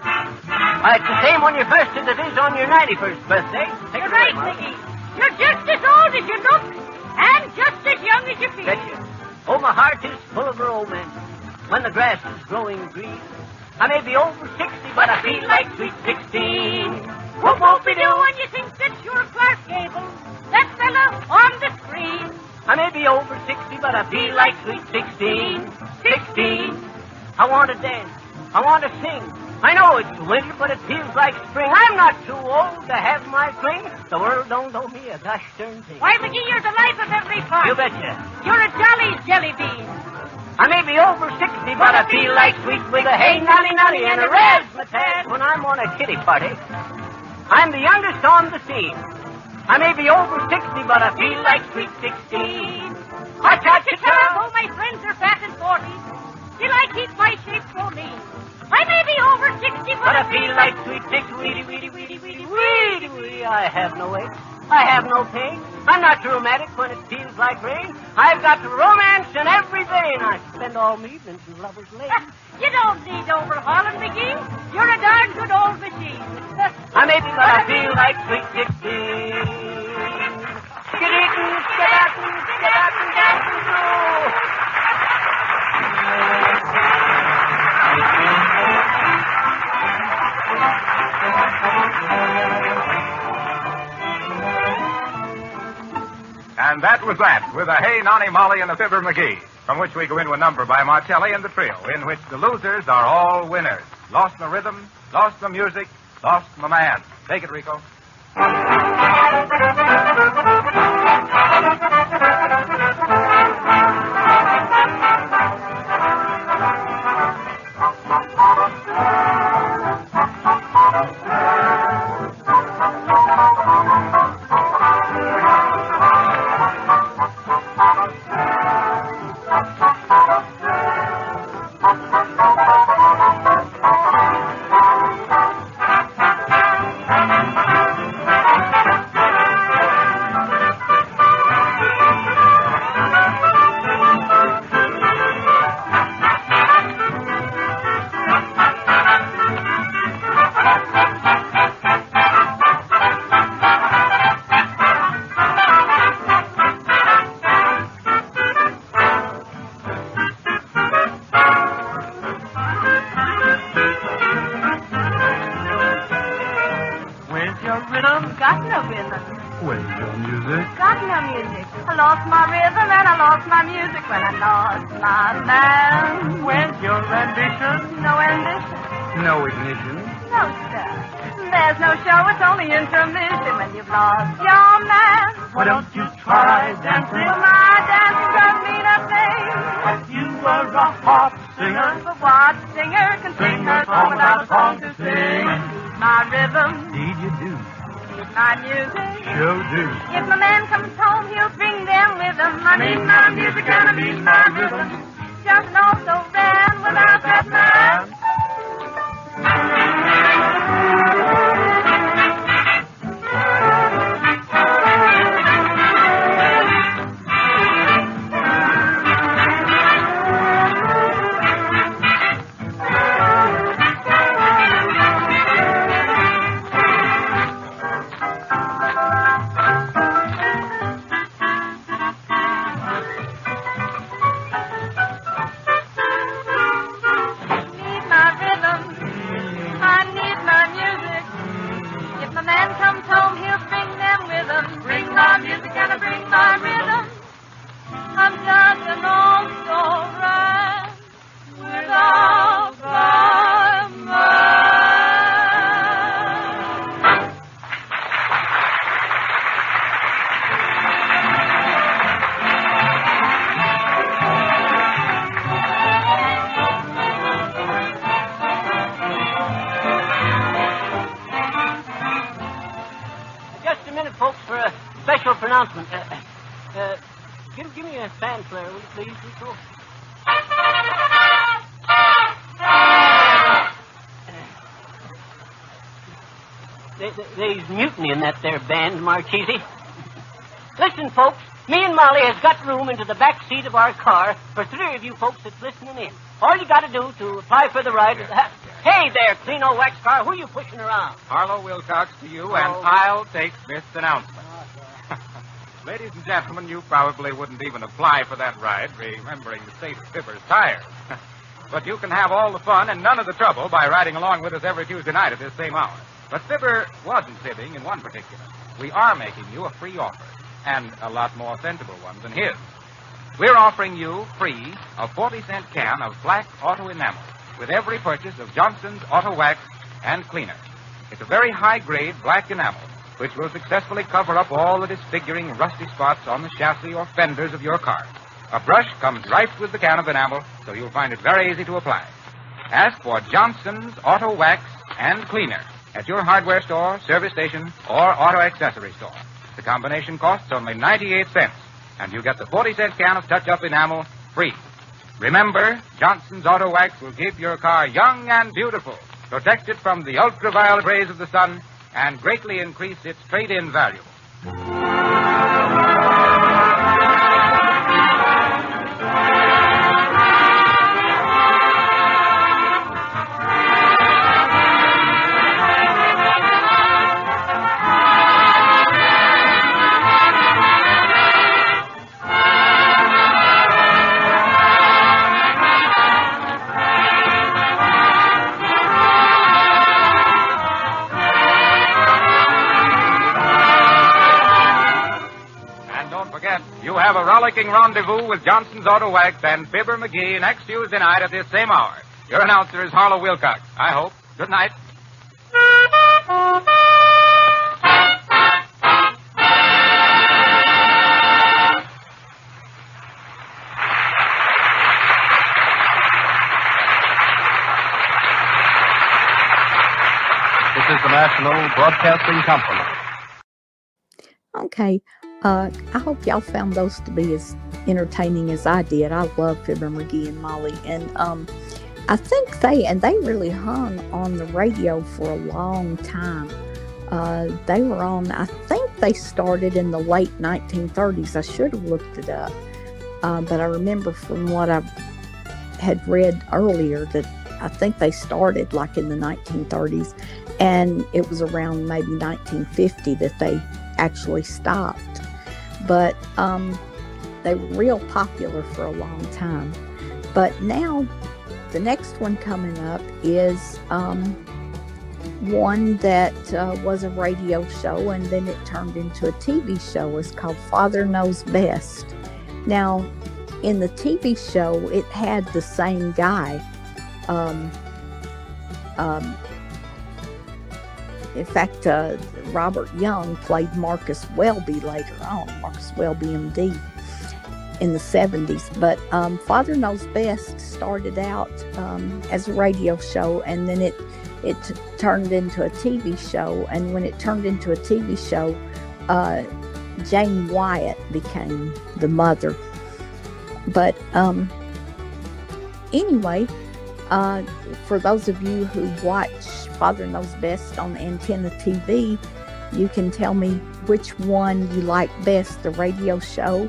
Why, it's the same on your first as it is on your 91st birthday. Take You're away, right. McGee. You're just as old as you look, and just as young as you feel. Betcha. Oh, my heart is full of romance. When the grass is growing green, I may be over 60, but I feel like sweet 16. Whoop whoop be do when you think that you're Clark Gable, that fella on the screen. I may be over 60, but I feel like sweet 16. 16. I want to dance. I want to sing. I know it's winter, but it feels like spring. I'm not too old to have my fling. The world don't owe me a gosh darn thing. Why, McGee, you're the life of every part. You betcha. You're a jolly jelly bean. I may be over 60, but I feel like sweet with a hey nutty nutty and a razzmatazz when I'm on a kitty party. I'm the youngest on the scene. I may be over 60, but I feel like sweet 16. I cha cha. Though my friends are fat and forty, still I keep my shape so lean. I may be over sixty, But I feel like sweet six, weedy, weedy, weedy, weedy, weedy, weedy. I have no ache. I have no pain. I'm not rheumatic when it feels like rain. I've got romance in every vein. I spend all my evenings in Lover's Lane. Ah, you don't need overhauling, McGee. You're a darn good old machine. I may be, but I feel like sweet sixteen. Skidootin', skedatin', skedatin', dancing And that was that, with a Hey Nonny Molly and a Fibber McGee, from which we go into a number by Marcelli and the trio, in which the losers are all winners. Lost the rhythm, lost the music, lost the man. Take it, Rico. Your rhythm? Got no rhythm. Where's your music? Got no music. I lost my rhythm and I lost my music when I lost my man. Where's your ambition? No ambition. No ignition. No, sir. There's no show. It's only intermission when you've lost your man. Why don't you try dancing? Well, my dancing don't mean a thing. You were a hot singer. But what singer can sing her song without a song to sing? My rhythm, Indeed you do. My music. Sure do. If my man comes home, he'll bring them with him. I need my music and I need my rhythm. Just an also ran without that man. Mutiny in that there band, Marchese. Listen, folks, me and Molly has got room into the back seat of our car for three of you folks that's listening in. All you got to do to apply for the ride is... Hey there, clean old wax car, who are you pushing around? Harlow Wilcox to you, and Oh. I'll take this announcement. Ladies and gentlemen, you probably wouldn't even apply for that ride, remembering the state of Fibber's tires. but you can have all the fun and none of the trouble by riding along with us every Tuesday night at this same hour. But Fibber wasn't fibbing in one particular. We are making you a free offer, and a lot more sensible one than his. We're offering you free a 40 cent can of black auto enamel with every purchase of Johnson's Auto Wax and Cleaner. It's a very high grade black enamel which will successfully cover up all the disfiguring rusty spots on the chassis or fenders of your car. A brush comes right with the can of enamel, so you'll find it very easy to apply. Ask for Johnson's Auto Wax and Cleaner at your hardware store, service station, or auto accessory store. The combination costs only 98 cents, and you get the 40 cent can of touch up enamel free. Remember, Johnson's Auto Wax will keep your car young and beautiful, protect it from the ultraviolet rays of the sun, and greatly increase its trade in value. Have rendezvous with Johnson's Auto Wax and Fibber McGee next Tuesday night at this same hour. Your announcer is Harlow Wilcox. I hope. Good night. This is the National Broadcasting Company. Okay. Uh, I hope y'all found those to be as entertaining as I did. I love Fibber McGee and Molly, and um, I think they and they really hung on the radio for a long time. Uh, they were on. I think they started in the late 1930s. I should have looked it up, uh, but I remember from what I had read earlier that I think they started like in the 1930s, and it was around maybe 1950 that they actually stopped. But um, they were real popular for a long time. But now, the next one coming up is um, one that uh, was a radio show and then it turned into a TV show. It's called Father Knows Best. Now, in the TV show, it had the same guy. Um, um, in fact, uh, Robert Young played Marcus Welby later on, Marcus Welby MD, in the 70s. But um, Father Knows Best started out um, as a radio show and then it, it turned into a TV show. And when it turned into a TV show, uh, Jane Wyatt became the mother. But um, anyway, uh, for those of you who watch Father Knows Best on Antenna TV, you can tell me which one you like best the radio show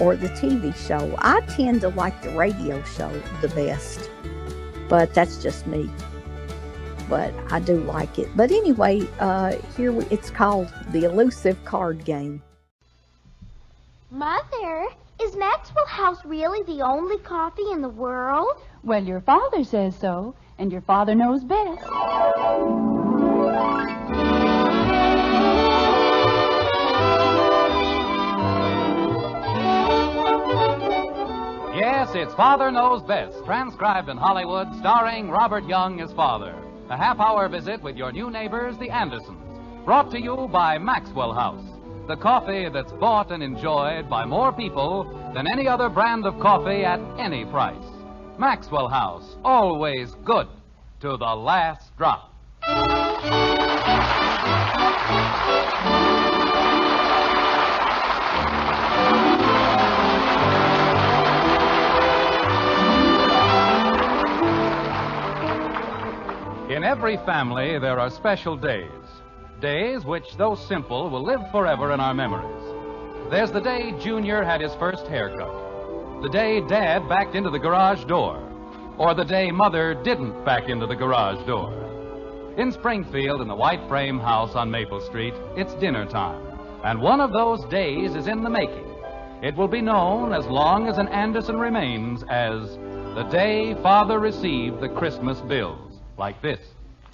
or the TV show. I tend to like the radio show the best, but that's just me. But I do like it. But anyway, uh, here we, it's called The Elusive Card Game. Mother, is Maxwell House really the only coffee in the world? Well, your father says so, and your father knows best. Yes, it's Father Knows Best, transcribed in Hollywood, starring Robert Young as father. A half hour visit with your new neighbors, the Andersons. Brought to you by Maxwell House, the coffee that's bought and enjoyed by more people than any other brand of coffee at any price. Maxwell House, always good to the last drop. In every family, there are special days. Days which, though simple, will live forever in our memories. There's the day Junior had his first haircut, the day Dad backed into the garage door, or the day Mother didn't back into the garage door. In Springfield, in the white frame house on Maple Street, it's dinner time, and one of those days is in the making. It will be known as long as an Anderson remains as the day Father received the Christmas bills, like this.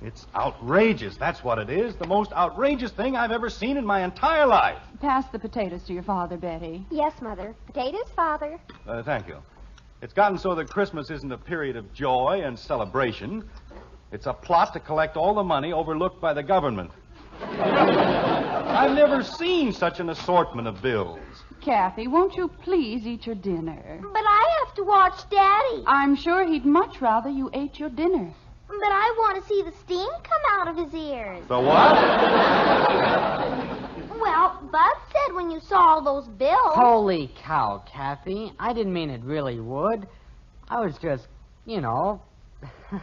It's outrageous, that's what it is. The most outrageous thing I've ever seen in my entire life. Pass the potatoes to your father, Betty. Yes, Mother. Potatoes, Father. Uh, thank you. It's gotten so that Christmas isn't a period of joy and celebration. It's a plot to collect all the money overlooked by the government. I've never seen such an assortment of bills. Kathy, won't you please eat your dinner? But I have to watch Daddy. I'm sure he'd much rather you ate your dinner. But I want to see the steam come out of his ears. The what? Well, Bud said when you saw all those bills. Holy cow, Kathy. I didn't mean it really would. I was just, you know.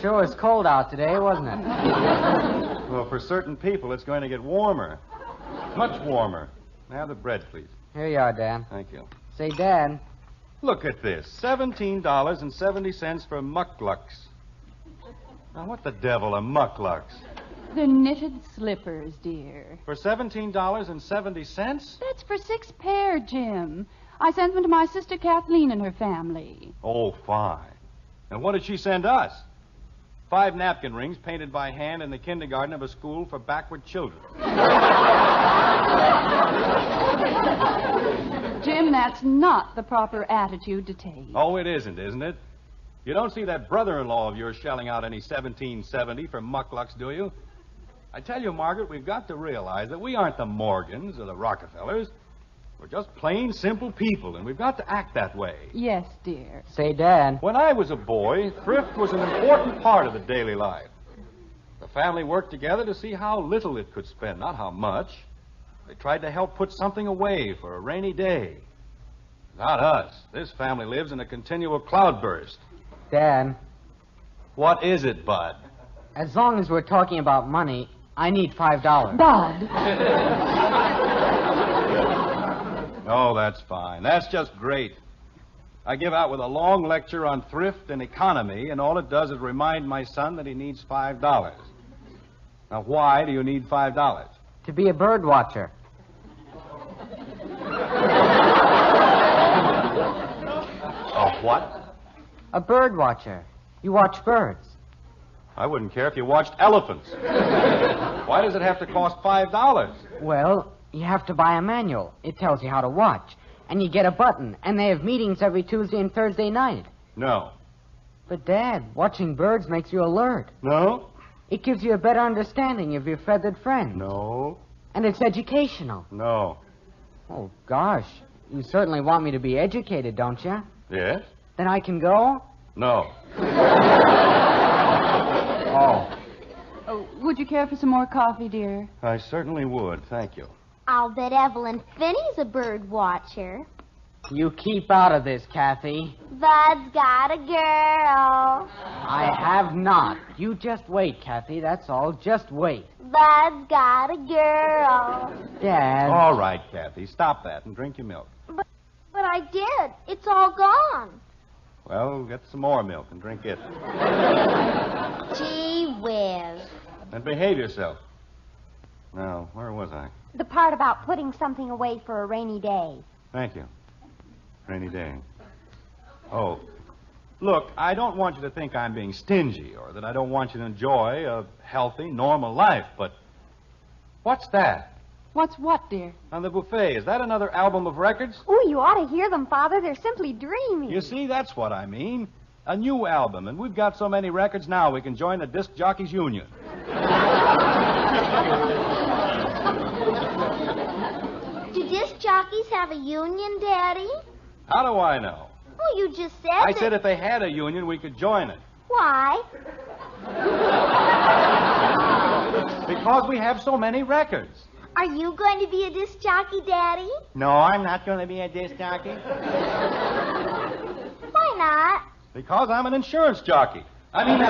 Sure was cold out today, wasn't it? Well, for certain people, it's going to get warmer. Much warmer. Now the bread, please. Here you are, Dan. Thank you. Say, Dad, Look at this. Seventeen dollars and seventy cents for mukluks. Now what the devil are mukluks? The knitted slippers, dear. For seventeen dollars and seventy cents? That's for six pair, Jim. I sent them to my sister Kathleen and her family. Oh, fine. And what did she send us? Five napkin rings painted by hand in the kindergarten of a school for backward children. Jim, that's not the proper attitude to take. Oh, it isn't, isn't it? You don't see that brother-in-law of yours shelling out any 1770 for mukluks, do you? I tell you, Margaret, we've got to realize that we aren't the Morgans or the Rockefellers. We're just plain, simple people, and we've got to act that way. Yes, dear. say, Dad. When I was a boy, thrift was an important part of the daily life. The family worked together to see how little it could spend, not how much. They tried to help put something away for a rainy day. Not us. This family lives in a continual cloudburst. Dad, What is it, Bud? as long as we're talking about money, I need five dollars. Bud. Oh, that's fine. That's just great. I give out with a long lecture on thrift and economy, and all it does is remind my son that he needs five dollars. Now, why do you need five dollars? To be a bird watcher. A what? A bird watcher. You watch birds. I wouldn't care if you watched elephants. Why does it have to cost five dollars? Well, you have to buy a manual. It tells you how to watch. And you get a button, and they have meetings every Tuesday and Thursday night. No. But, Dad, watching birds makes you alert. No? It gives you a better understanding of your feathered friends. No. And it's educational. No. Oh, gosh. You certainly want me to be educated, don't you? Yes? Then I can go? No. Oh. Oh, would you care for some more coffee, dear? I certainly would. Thank you. I'll bet Evelyn Finney's a bird watcher. You keep out of this, Kathy. Bud's got a girl. I have not. You just wait, Kathy. That's all. Just wait. Bud's got a girl. Dad. All right, Kathy. Stop that and drink your milk. But, but I did. It's all gone. Well, get some more milk and drink it. Gee whiz. And behave yourself. Now, where was I? The part about putting something away for a rainy day. Thank you. Rainy day. Oh. Look, I don't want you to think I'm being stingy or that I don't want you to enjoy a healthy, normal life, but what's that What's what, dear? on the buffet? Is that another album of records? Oh, you ought to hear them, Father. They're simply dreamy. You see, that's what I mean. A new album, and we've got so many records now we can join the Disc Jockeys Union. Do disc jockeys have a union, Daddy? How do I know? Well, you just said I that- said if they had a union, we could join it. Why? Because we have so many records. Are you going to be a disc jockey, Daddy? No, I'm not going to be a disc jockey. Why not? Because I'm an insurance jockey. I mean.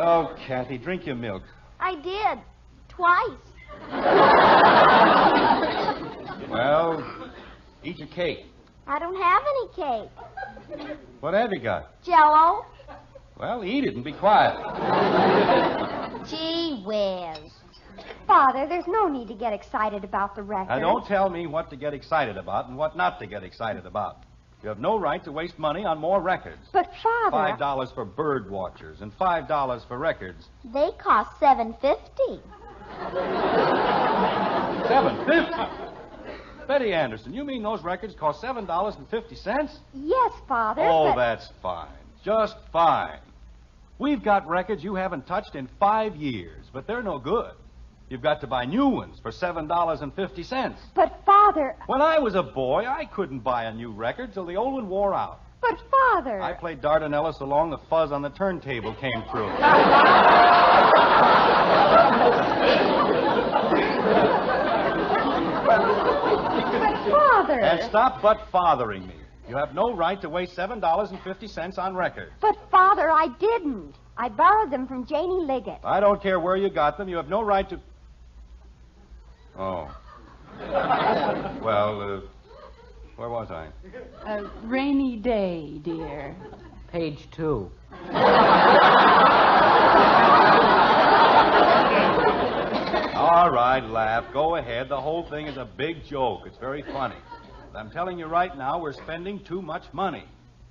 oh, Kathy, drink your milk. I did. Twice. Well, eat your cake. I don't have any cake. What have you got? Jello? Well, eat it and be quiet. Gee whiz. Father, there's no need to get excited about the record. Now, don't tell me what to get excited about and what not to get excited about. You have no right to waste money on more records. But, Father, Five dollars for bird watchers and five dollars for records. they cost seven fifty. Seven fifty. Betty Anderson, you mean those records cost seven dollars and fifty cents? Yes, Father. Oh, but... that's fine. Just fine. We've got records you haven't touched in five years, but they're no good. You've got to buy new ones for seven dollars and fifty cents. But, Father. When I was a boy, I couldn't buy a new record till the old one wore out. But, Father. I played Dardanella so long the fuzz on the turntable came through. But, Father. and stop but fathering me. You have no right to waste $7.50 on records. But, Father, I didn't. I borrowed them from Janie Liggett. I don't care where you got them. You have no right to. Oh. well, uh, where was I? A rainy day, dear. Page two. All right, laugh. Go ahead. The whole thing is a big joke. It's very funny. But I'm telling you right now, we're spending too much money.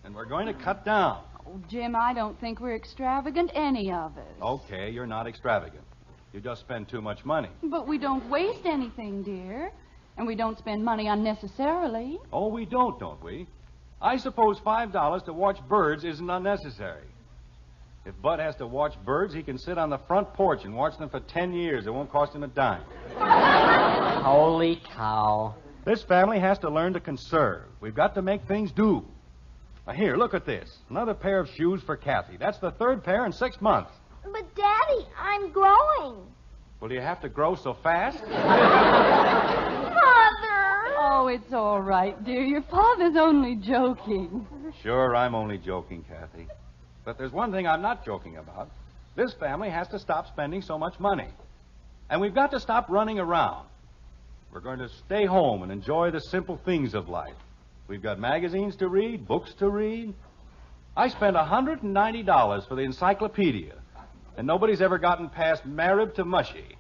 And we're going to cut down. Oh, Jim, I don't think we're extravagant, any of us. Okay, you're not extravagant. You just spend too much money. But we don't waste anything, dear. And we don't spend money unnecessarily. Oh, we don't, don't we? I suppose $5 to watch birds isn't unnecessary. If Bud has to watch birds, he can sit on the front porch and watch them for 10 years. It won't cost him a dime. Holy cow. This family has to learn to conserve. We've got to make things do. Now, here, look at this. Another pair of shoes for Kathy. That's the third pair in six months. But, Daddy, I'm growing. Well, do you have to grow so fast? Father! Oh, it's all right, dear. Your father's only joking. Sure, I'm only joking, Kathy. But there's one thing I'm not joking about. This family has to stop spending so much money. And we've got to stop running around. We're going to stay home and enjoy the simple things of life. We've got magazines to read, books to read. I spent $190 for the encyclopedia, and nobody's ever gotten past Marib to Mushy.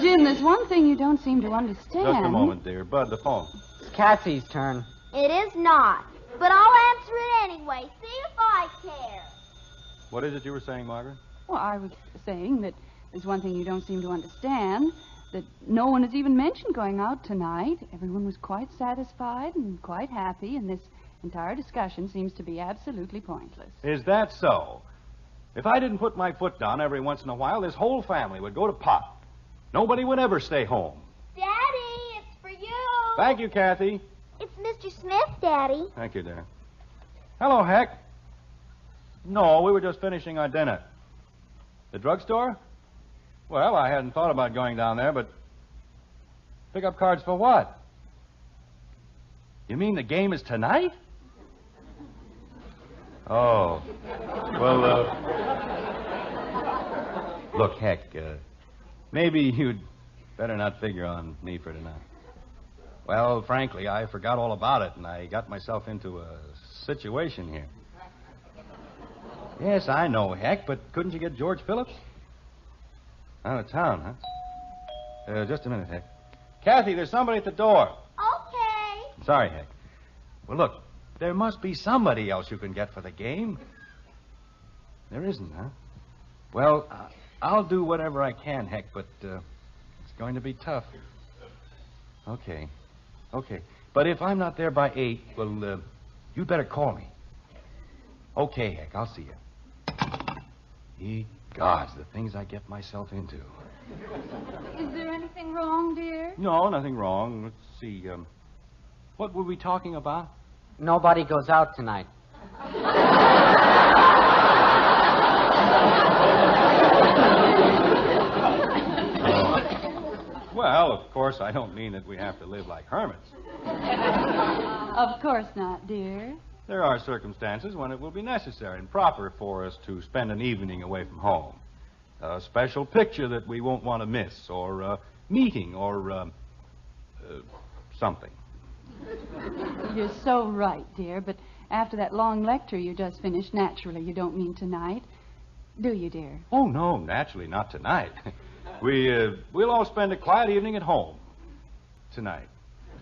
Jim, there's one thing you don't seem to understand. Just a moment, dear. Bud, the phone. It's Kathy's turn. It is not. But I'll answer it anyway. See if I care. What is it you were saying, Margaret? Well, I was saying that there's one thing you don't seem to understand that no one has even mentioned going out tonight. Everyone was quite satisfied and quite happy, and this entire discussion seems to be absolutely pointless. Is that so? If I didn't put my foot down every once in a while, this whole family would go to pot. Nobody would ever stay home. Daddy, it's for you. Thank you, Kathy. Mr. Smith, Daddy. Thank you, dear. Hello, Heck. No, we were just finishing our dinner. The drugstore? Well, I hadn't thought about going down there, but. Pick up cards for what? You mean the game is tonight? Oh. Well, uh. Look, Heck, uh, maybe you'd better not figure on me for tonight. Well, frankly, I forgot all about it, and I got myself into a situation here. Yes, I know, Heck, but couldn't you get George Phillips? Out of town, huh? Uh, just a minute, Heck. Kathy, there's somebody at the door. Okay. Sorry, Heck. Well, look, there must be somebody else you can get for the game. There isn't, huh? Well, uh, I'll do whatever I can, Heck, but uh, it's going to be tough. Okay. Okay. But if I'm not there by eight, well, uh, you'd better call me. Okay, Heck, I'll see you. Ye gods, the things I get myself into. Is there anything wrong, dear? No, nothing wrong. Let's see. Um, what were we talking about? Nobody goes out tonight. Well, of course, I don't mean that we have to live like hermits. Of course not, dear. There are circumstances when it will be necessary and proper for us to spend an evening away from home. A special picture that we won't want to miss, or a meeting, or uh, uh, something. You're so right, dear, but after that long lecture you just finished, naturally you don't mean tonight. Do you, dear? Oh, no, naturally, not tonight. we, uh, we'll all spend a quiet evening at home tonight.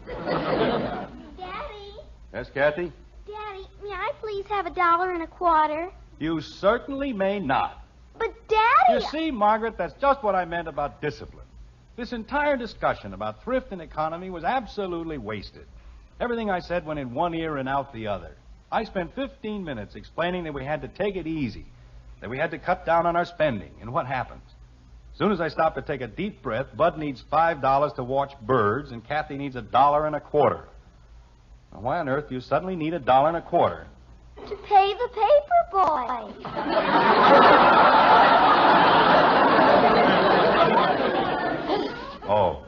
Daddy, Yes, Kathy? Daddy, may I please have a dollar and a quarter? You certainly may not. But, Daddy. You see, Margaret, that's just what I meant about discipline. This entire discussion about thrift and economy was absolutely wasted. Everything I said went in one ear and out the other. I spent 15 minutes explaining that we had to take it easy, that we had to cut down on our spending, and what happens? As soon as I stop to take a deep breath, Bud needs $5 to watch birds, and Kathy needs a dollar and a quarter. Now, why on earth do you suddenly need a dollar and a quarter? To pay the paper boy. Oh.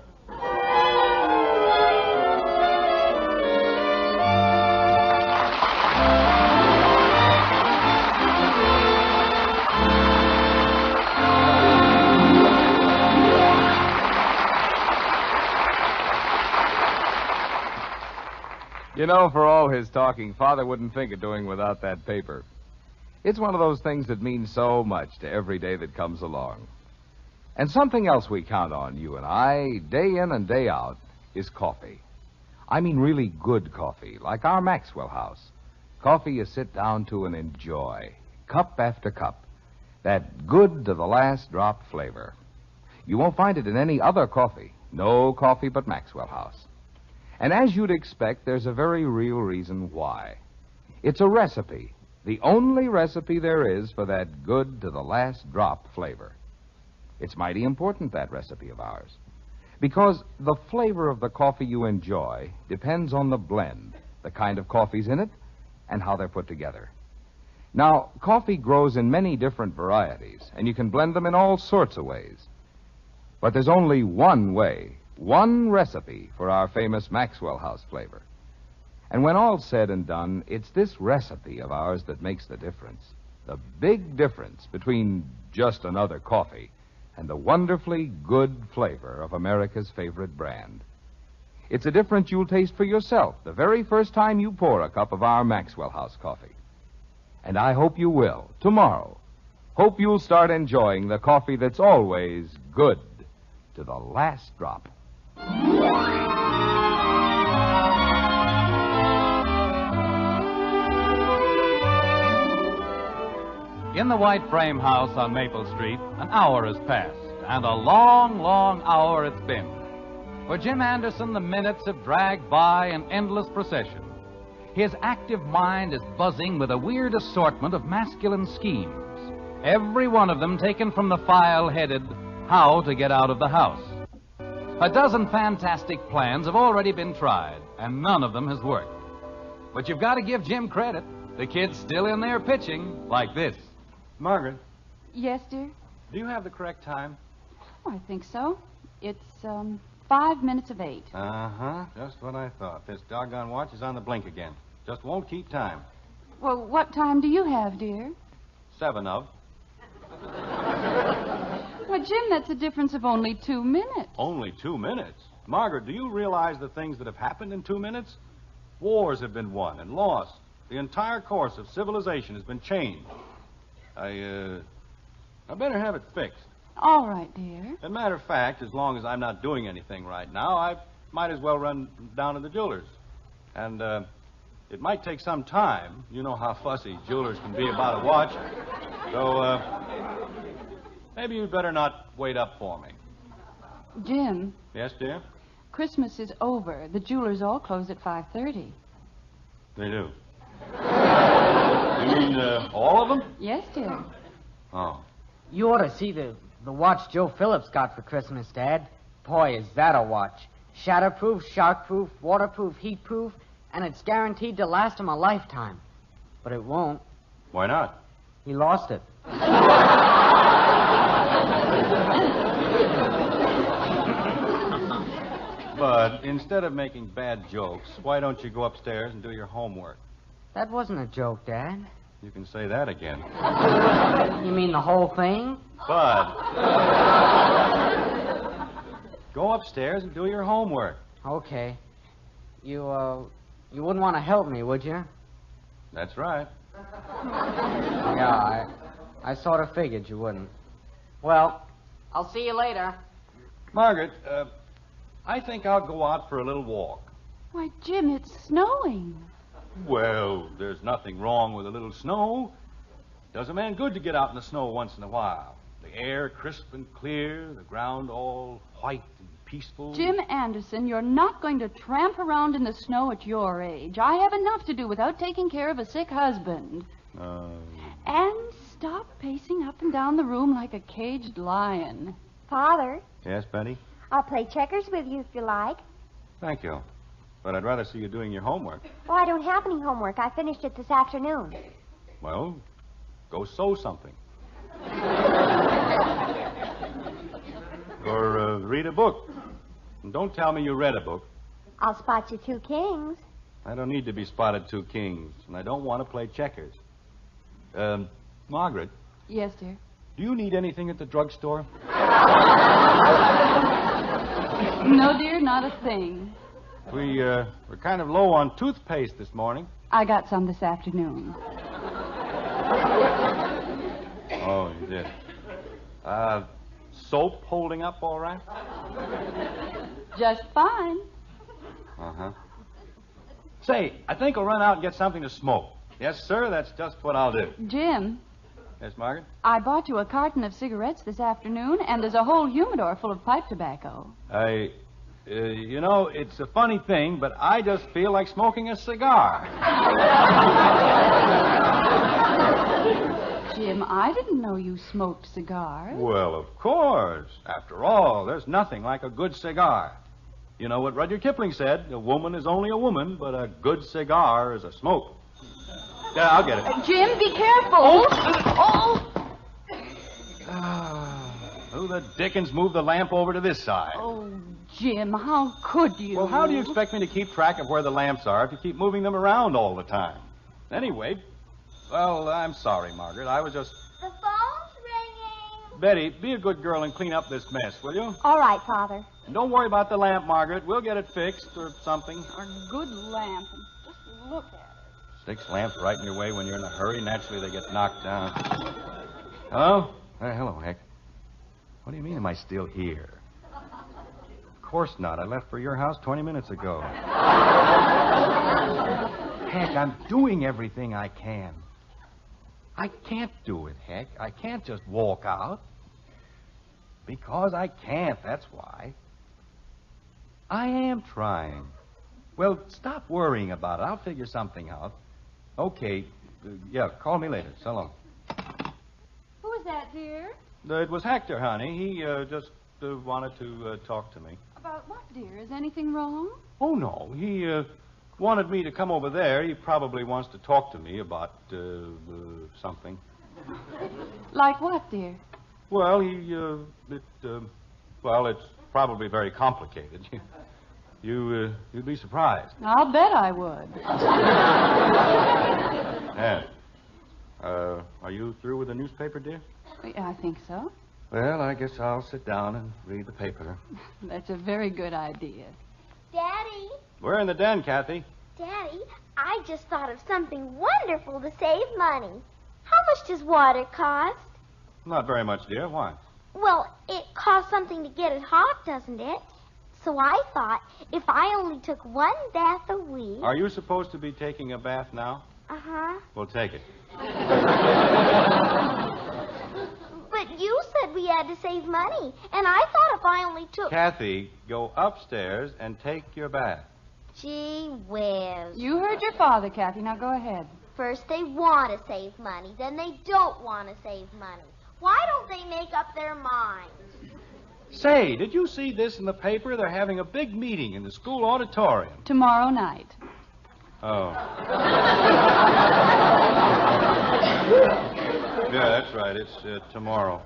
You know, for all his talking, Father wouldn't think of doing without that paper. It's one of those things that means so much to every day that comes along. And something else we count on, you and I, day in and day out, is coffee. I mean, really good coffee, like our Maxwell House. Coffee you sit down to and enjoy, cup after cup. That good to the last drop flavor. You won't find it in any other coffee. No coffee but Maxwell House. And as you'd expect, there's a very real reason why. It's a recipe, the only recipe there is for that good to the last drop flavor. It's mighty important, that recipe of ours. Because the flavor of the coffee you enjoy depends on the blend, the kind of coffee's in it, and how they're put together. Now, coffee grows in many different varieties, and you can blend them in all sorts of ways. But there's only one way, one recipe for our famous Maxwell House flavor. And when all's said and done, it's this recipe of ours that makes the difference. The big difference between just another coffee and the wonderfully good flavor of America's favorite brand. It's a difference you'll taste for yourself the very first time you pour a cup of our Maxwell House coffee. And I hope you will, tomorrow. Hope you'll start enjoying the coffee that's always good to the last drop. In the white frame house on Maple Street, an hour has passed, and a long, long hour it's been. For Jim Anderson, the minutes have dragged by in endless procession. His active mind is buzzing with a weird assortment of masculine schemes, every one of them taken from the file headed How to Get Out of the House. A dozen fantastic plans have already been tried, and none of them has worked. But you've got to give Jim credit. The kid's still in there pitching like this. Margaret, Yes, dear? do you have the correct time? Oh, I think so. It's, um, five minutes of eight. Uh huh. Just what I thought. This doggone watch is on the blink again. Just won't keep time. Well, what time do you have, dear? Seven of. Why, Jim, that's a difference of only two minutes. Only two minutes. Margaret, do you realize the things that have happened in two minutes? Wars have been won and lost. The entire course of civilization has been changed. I, uh, I better have it fixed. All right, dear. As a matter of fact, as long as I'm not doing anything right now, I might as well run down to the jeweler's. And, uh, it might take some time. You know how fussy jewelers can be about a watch. So, uh, maybe you'd better not wait up for me. Jim, Yes, dear? Christmas is over. The jewelers all close at 5.30. They do. You mean uh, all of them? Yes, dear. Oh. You ought to see the, the watch Joe Phillips got for Christmas, Dad. Boy, is that a watch. Shatterproof, shockproof, waterproof, heatproof, and it's guaranteed to last him a lifetime. But it won't. Why not? He lost it. But instead of making bad jokes, why don't you go upstairs and do your homework? That wasn't a joke, Dad. You can say that again. You mean the whole thing? Bud. go upstairs and do your homework. Okay. You, uh, you wouldn't want to help me, would you? That's right. Yeah, I, I sort of figured you wouldn't. Well, I'll see you later. Margaret, uh, I think I'll go out for a little walk. Why, Jim, it's snowing. Well, there's nothing wrong with a little snow. Does a man good to get out in the snow once in a while. The air crisp and clear, the ground all white and peaceful. Jim Anderson, you're not going to tramp around in the snow at your age. I have enough to do without taking care of a sick husband. Uh, And stop pacing up and down the room like a caged lion. Father, yes, Betty? I'll play checkers with you if you like. Thank you. But I'd rather see you doing your homework. Oh, I don't have any homework. I finished it this afternoon. Well, go sew something. or uh, read a book. And don't tell me you read a book. I'll spot you two kings. I don't need to be spotted two kings, and I don't want to play checkers. Um, Margaret, Yes, dear. do you need anything at the drugstore? No, dear, not a thing. We, uh, we're kind of low on toothpaste this morning. I got some this afternoon. Oh, you did. Uh, soap holding up all right? Just fine. Uh huh. Say, I think I'll run out and get something to smoke. Yes, sir, that's just what I'll do. Jim, Yes, Margaret? I bought you a carton of cigarettes this afternoon, and there's a whole humidor full of pipe tobacco. I. Uh, you know, it's a funny thing, but I just feel like smoking a cigar. Jim, I didn't know you smoked cigars. Well, of course. After all, there's nothing like a good cigar. You know what Rudyard Kipling said? A woman is only a woman, but a good cigar is a smoke. Yeah, I'll get it. Uh, Jim, be careful. Oh. oh! Who the dickens moved the lamp over to this side? Oh, Jim, how could you? Well, how do you expect me to keep track of where the lamps are if you keep moving them around all the time? Anyway, well, I'm sorry, Margaret. I was just. The phone's ringing. Betty, be a good girl and clean up this mess, will you? All right, Father. And don't worry about the lamp, Margaret. We'll get it fixed or something. A good lamp. Just look at it. Six lamps right in your way when you're in a hurry. Naturally, they get knocked down. Hello? Uh, hello, Heck. What do you mean, am I still here? Of course not. I left for your house 20 minutes ago. Heck, I'm doing everything I can. I can't do it, Heck. I can't just walk out. Because I can't, that's why. I am trying. Well, stop worrying about it. I'll figure something out. Okay. Uh, yeah, call me later. So long. Who is that, dear? Uh, it was Hector, honey. He uh, just uh, wanted to uh, talk to me. About what, dear? Is anything wrong? Oh, no. He uh, wanted me to come over there. He probably wants to talk to me about uh, uh, something. Like what, dear? Well, he, uh, it, uh, well, it's probably very complicated. You, uh, you'd be surprised. I'll bet I would. Yeah. Uh, are you through with the newspaper, dear? I think so. Well, I guess I'll sit down and read the paper. That's a very good idea. Daddy, We're in the den, Kathy. Daddy, I just thought of something wonderful to save money. How much does water cost? Not very much, dear. Why? Well, it costs something to get it hot, doesn't it? So I thought if I only took one bath a week. Are you supposed to be taking a bath now? Uh huh. Well, take it. But you said we had to save money, and I thought if I only took. Kathy, go upstairs and take your bath. Gee whiz. You heard your father, Kathy. Now go ahead. First they want to save money, then they don't want to save money. Why don't they make up their minds? Say, did you see this in the paper? They're having a big meeting in the school auditorium. Tomorrow night. Oh. yeah, that's right. It's uh, tomorrow.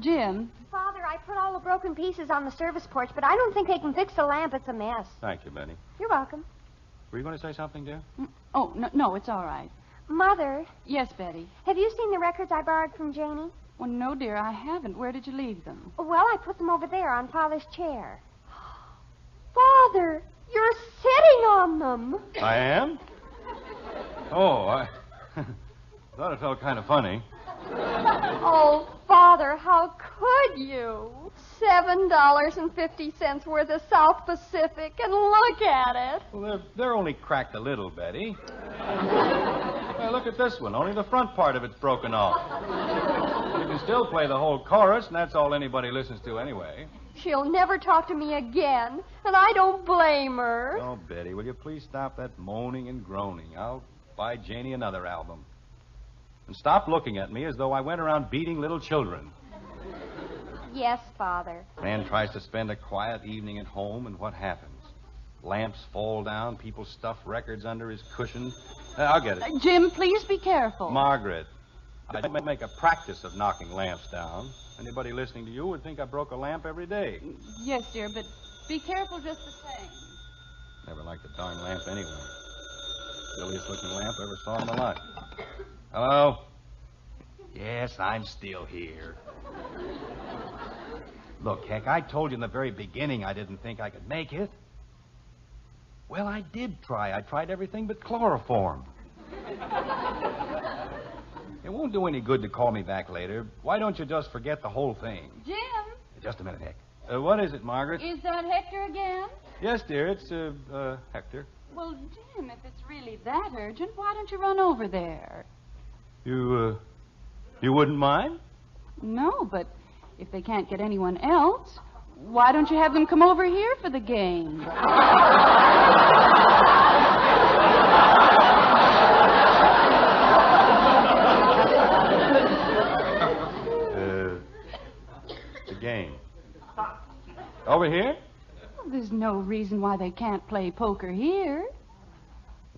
Jim, Father, I put all the broken pieces on the service porch, but I don't think they can fix the lamp. It's a mess. Thank you, Betty. You're welcome. Were you going to say something, dear? oh, no, no, it's all right. Mother, Yes, Betty. have you seen the records I borrowed from Janie? Well, no, dear, I haven't. Where did you leave them? Well, I put them over there on Father's chair. Father, you're sitting on them. I am? Oh, I thought it felt kind of funny. Oh, Father, how could you? Seven dollars and fifty cents worth of South Pacific, and look at it. Well, they're, they're only cracked a little, Betty. Well, look at this one. Only the front part of it's broken off. You can still play the whole chorus, and that's all anybody listens to anyway. She'll never talk to me again, and I don't blame her. Oh, Betty, will you please stop that moaning and groaning? I'll buy Janie another album. And stop looking at me as though I went around beating little children. Yes, Father. Man tries to spend a quiet evening at home, and what happens? Lamps fall down, people stuff records under his cushion. Uh, I'll get it. Uh, Jim, please be careful. Margaret, I don't make a practice of knocking lamps down. Anybody listening to you would think I broke a lamp every day. Yes, dear, but be careful just the same. Never liked the darn lamp anyway. Silliest looking lamp I ever saw in my life. Hello? Yes, I'm still here. Look, Heck, I told you in the very beginning I didn't think I could make it. Well, I did try. I tried everything but chloroform. it won't do any good to call me back later. Why don't you just forget the whole thing? Jim, Just a minute, Heck. Uh, what is it, Margaret? is that Hector again? Yes, dear. It's uh, uh, Hector. Well, Jim, if it's really that urgent, why don't you run over there? You, uh, you wouldn't mind? No, but if they can't get anyone else, why don't you have them come over here for the game? Uh, the game. Over here? Well, there's no reason why they can't play poker here.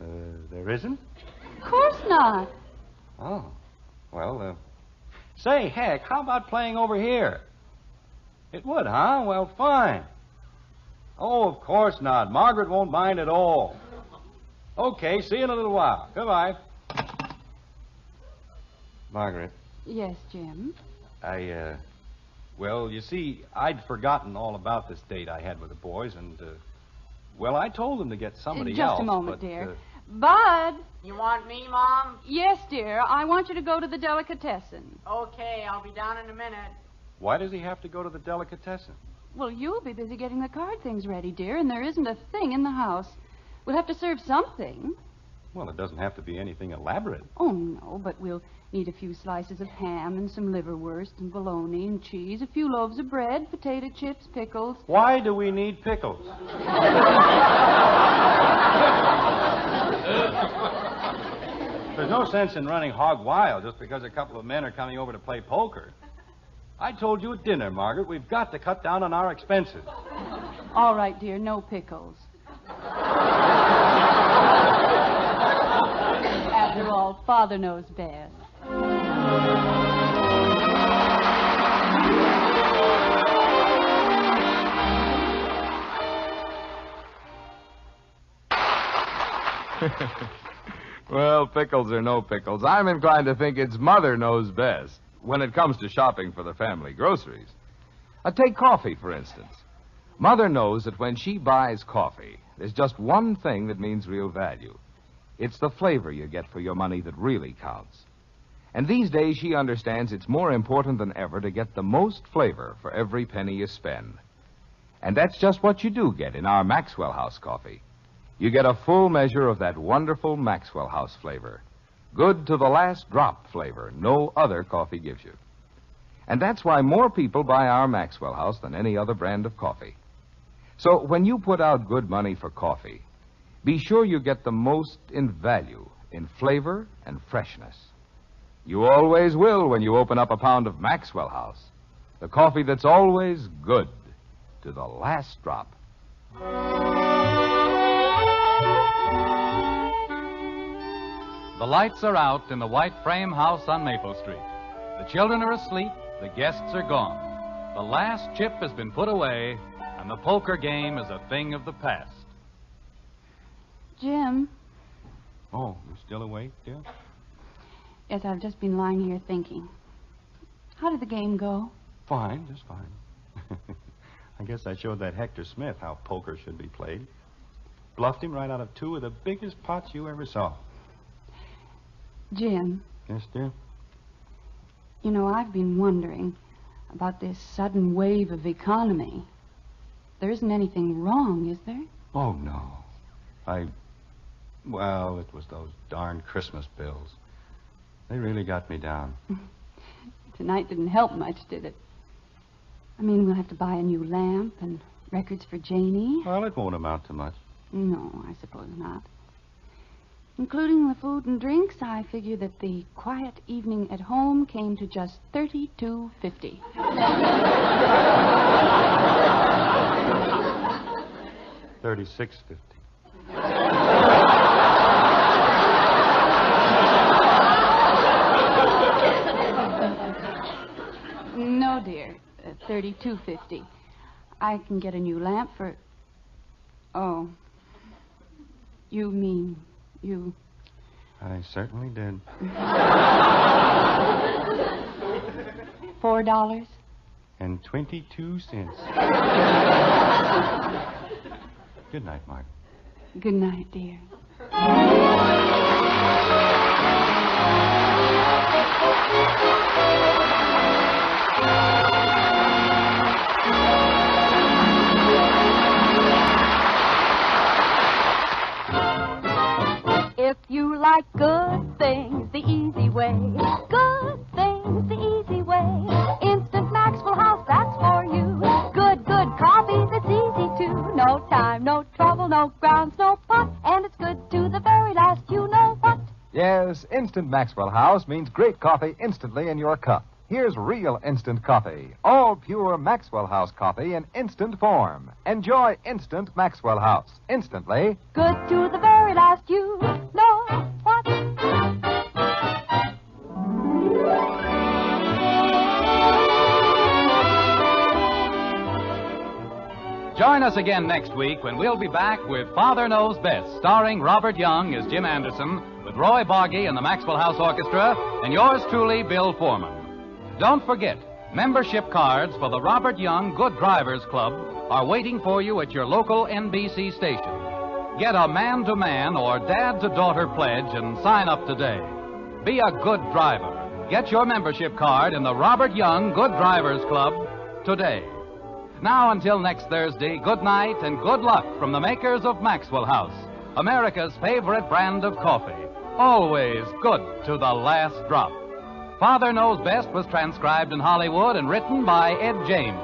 Uh, there isn't? Of course not. Oh. Well, uh, say, heck, how about playing over here? It would, huh? Well, fine. Oh, of course not. Margaret won't mind at all. Okay, see you in a little while. Goodbye. Margaret, Yes, Jim. I, uh, well, you see, I'd forgotten all about this date I had with the boys, and, uh, well, I told them to get somebody Just else. Just a moment, but, dear. uh, Bud. You want me, Mom? Yes, dear. I want you to go to the delicatessen. Okay, I'll be down in a minute. Why does he have to go to the delicatessen? Well, you'll be busy getting the card things ready, dear, and there isn't a thing in the house. We'll have to serve something. Well, it doesn't have to be anything elaborate. Oh, no, but we'll need a few slices of ham and some liverwurst and bologna and cheese, a few loaves of bread, potato chips, pickles. Why do we need pickles? There's no sense in running hog wild just because a couple of men are coming over to play poker. I told you at dinner, Margaret, we've got to cut down on our expenses. All right, dear, no pickles. After all, Father knows best. well, pickles or no pickles, I'm inclined to think it's mother knows best when it comes to shopping for the family groceries. Uh, take coffee, for instance. Mother knows that when she buys coffee, there's just one thing that means real value. It's the flavor you get for your money that really counts. And these days, she understands it's more important than ever to get the most flavor for every penny you spend. And that's just what you do get in our Maxwell House coffee. You get a full measure of that wonderful Maxwell House flavor. Good to the last drop flavor no other coffee gives you. And that's why more people buy our Maxwell House than any other brand of coffee. So when you put out good money for coffee, be sure you get the most in value, in flavor and freshness. You always will when you open up a pound of Maxwell House, the coffee that's always good to the last drop. The lights are out in the white frame house on Maple Street. The children are asleep, the guests are gone. The last chip has been put away, and the poker game is a thing of the past. Jim, Oh, you're still awake, dear? yes, I've just been lying here thinking. How did the game go? Fine, just fine. I guess I showed that Hector Smith how poker should be played. Bluffed him right out of two of the biggest pots you ever saw. Jim, Yes, dear? you know, I've been wondering about this sudden wave of economy. There isn't anything wrong, is there? Oh, no. I. Well, it was those darn Christmas bills. They really got me down. Tonight didn't help much, did it? I mean, we'll have to buy a new lamp and records for Janie. Well, it won't amount to much. No, I suppose not. Including the food and drinks, I figure that the quiet evening at home came to just thirty-two fifty. Thirty-six fifty. no, dear, uh, thirty-two fifty. I can get a new lamp for. Oh, you mean you? I certainly did. Four dollars. And twenty-two cents. Good night, Mark. Good night, dear. If you like good things the easy way, good things the easy way. Instant Maxwell House, that's for you. Good, good coffee that's easy too. No time, no trouble, no grounds, no pot, and it's good to the very last. You know what? Yes, Instant Maxwell House means great coffee instantly in your cup. Here's real instant coffee. All pure Maxwell House coffee in instant form. Enjoy instant Maxwell House. Instantly. Good to the very last. You know what? Join us again next week when we'll be back with Father Knows Best, starring Robert Young as Jim Anderson, with Roy Bargy and the Maxwell House Orchestra, and yours truly, Bill Forman. Don't forget, membership cards for the Robert Young Good Drivers Club are waiting for you at your local NBC station. Get a man to man or dad to daughter pledge and sign up today. Be a good driver. Get your membership card in the Robert Young Good Drivers Club today. Now, until next Thursday, good night and good luck from the makers of Maxwell House, America's favorite brand of coffee. Always good to the last drop. Father Knows Best was transcribed in Hollywood and written by Ed James.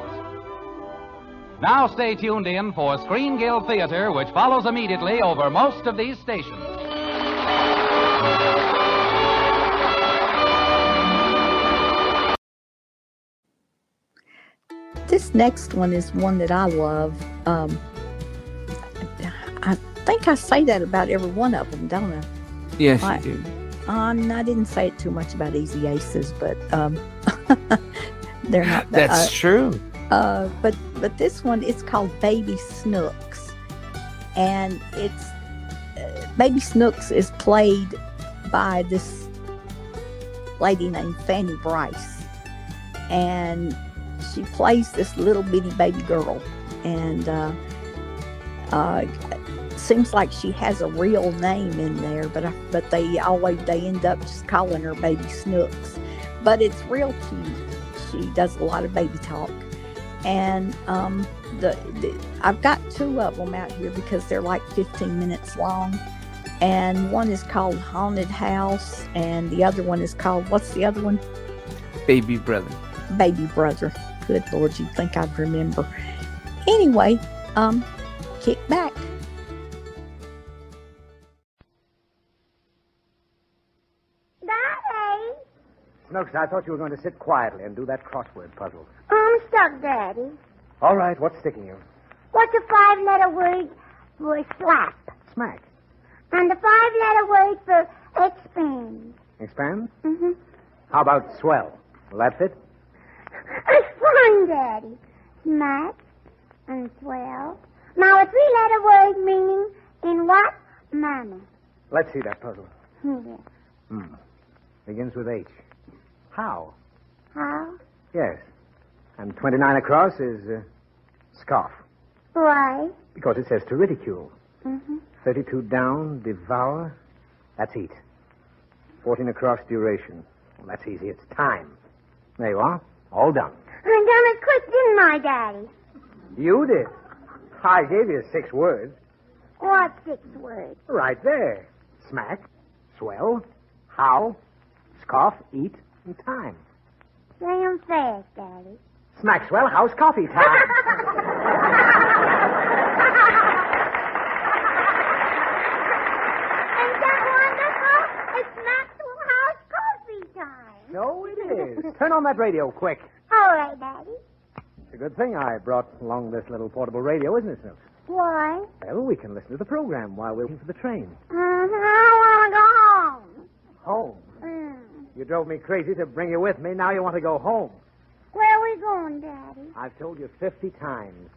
Now stay tuned in for Screen Guild Theater, which follows immediately over most of these stations. This next one is one that I love. Um, I think I say that about every one of them, don't I? Yes, I, you do. Um, I didn't say it too much about Easy Aces, but um, they're not. That's uh, true. Uh, but but this one it's called Baby Snooks, and it's uh, Baby Snooks is played by this lady named Fanny Brice, and she plays this little bitty baby girl, and uh, uh, seems like she has a real name in there, but I, but they always they end up just calling her Baby Snooks, but it's real cute. She does a lot of baby talk, and um, the, the I've got two of them out here because they're like 15 minutes long, and one is called Haunted House, and the other one is called what's the other one? Baby brother. Baby Brother. Good Lord, you'd think I'd remember. Anyway, um, kick back. Snooks, I thought you were going to sit quietly and do that crossword puzzle. I'm stuck, Daddy. All right, what's sticking you? What's a five-letter word for slap? Smack. And a five-letter word for expand. Expand? Mm-hmm. How about swell? Will that fit? It's fine, Daddy. Smack and swell. Now, a three-letter word meaning in what manner? Let's see that puzzle. Here. Hmm. Begins with H. How? How? Yes. And 29 across is uh, scoff. Why? Because it says to ridicule. Mm-hmm. 32 down, devour. That's eat. 14 across, duration. Well, that's easy. It's time. There you are. All done. I done it quick, didn't I, Daddy? You did. I gave you six words. What six words? Right there. Smack, swell, how, scoff, eat, and time. Say 'em fast, Daddy. Smack, house, coffee time. Ain't that wonderful? It's Maxwell House coffee time. so it is. Turn on that radio quick. All right, Daddy. It's a good thing I brought along this little portable radio, isn't it, Snooks? Why? Well, we can listen to the program while we're waiting for the train. Uh, I want to go home. Home. You drove me crazy to bring you with me. Now you want to go home. Where are we going, Daddy? I've told you 50 times.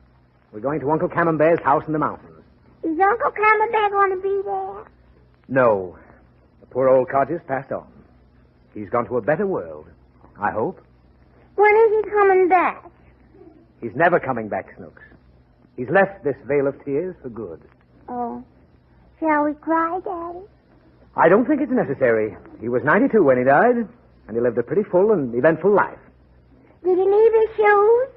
We're going to Uncle Camembert's house in the mountains. Is Uncle Camembert going to be there? No. The poor old codger's passed on. He's gone to a better world. I hope. When is he coming back? He's never coming back, Snooks. He's left this vale of tears for good. Oh. Shall we cry, Daddy? I don't think it's necessary. He was 92 when he died, and he lived a pretty full and eventful life. Did he leave his shoes?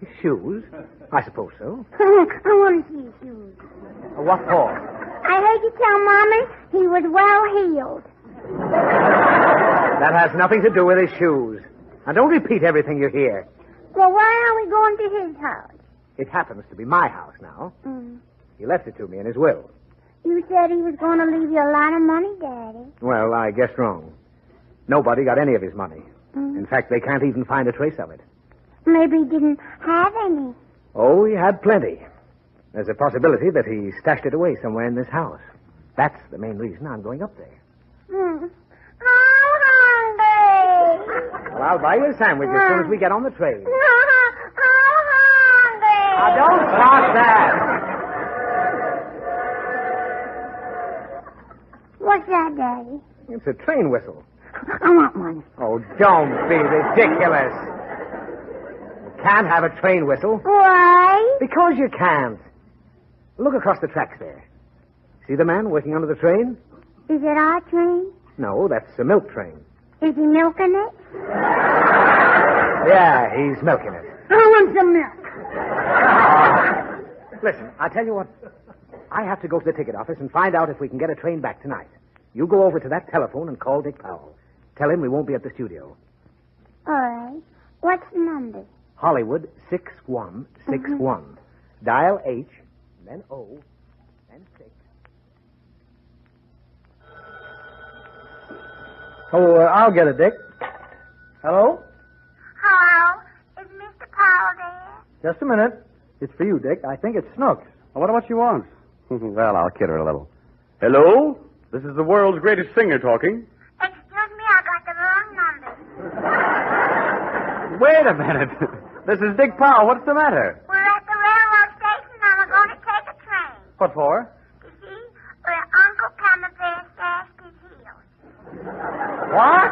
His shoes? I suppose so. I want to see his shoes. Uh, What for? I heard you tell Mommy he was well heeled. That has nothing to do with his shoes. And don't repeat everything you hear. Well, why are we going to his house? It happens to be my house now. Mm. He left it to me in his will. You said he was going to leave you a lot of money, Daddy. Well, I guessed wrong. Nobody got any of his money. Mm. In fact, they can't even find a trace of it. Maybe he didn't have any. Oh, he had plenty. There's a possibility that he stashed it away somewhere in this house. That's the main reason I'm going up there. Hmm. I'm hungry. Well, I'll buy you a sandwich as soon as we get on the train. I'm hungry. Now, don't talk that. What's that, Daddy? It's a train whistle. I want one. Oh, don't be ridiculous. You can't have a train whistle. Why? Because you can't. Look across the tracks there. See the man working under the train? Is it our train? No, that's a milk train. Is he milking it? Yeah, he's milking it. I want some milk. Listen, I'll tell you what. I have to go to the ticket office and find out if we can get a train back tonight. You go over to that telephone and call Dick Powell. Tell him we won't be at the studio. All right. What's the number? Hollywood 6161. Dial H, then O, then 6. Oh, uh, I'll get it, Dick. Hello? Hello? Is Mr. Powell there? Just a minute. It's for you, Dick. I think it's Snooks. I wonder what she wants. well, I'll kid her a little. Hello? This is the world's greatest singer talking. Excuse me, I got the wrong number. Wait a minute. this is Dick Powell. What's the matter? We're at the railroad station and we're going to take a train. What for? You see, where Uncle Camembert stashed his heels. What?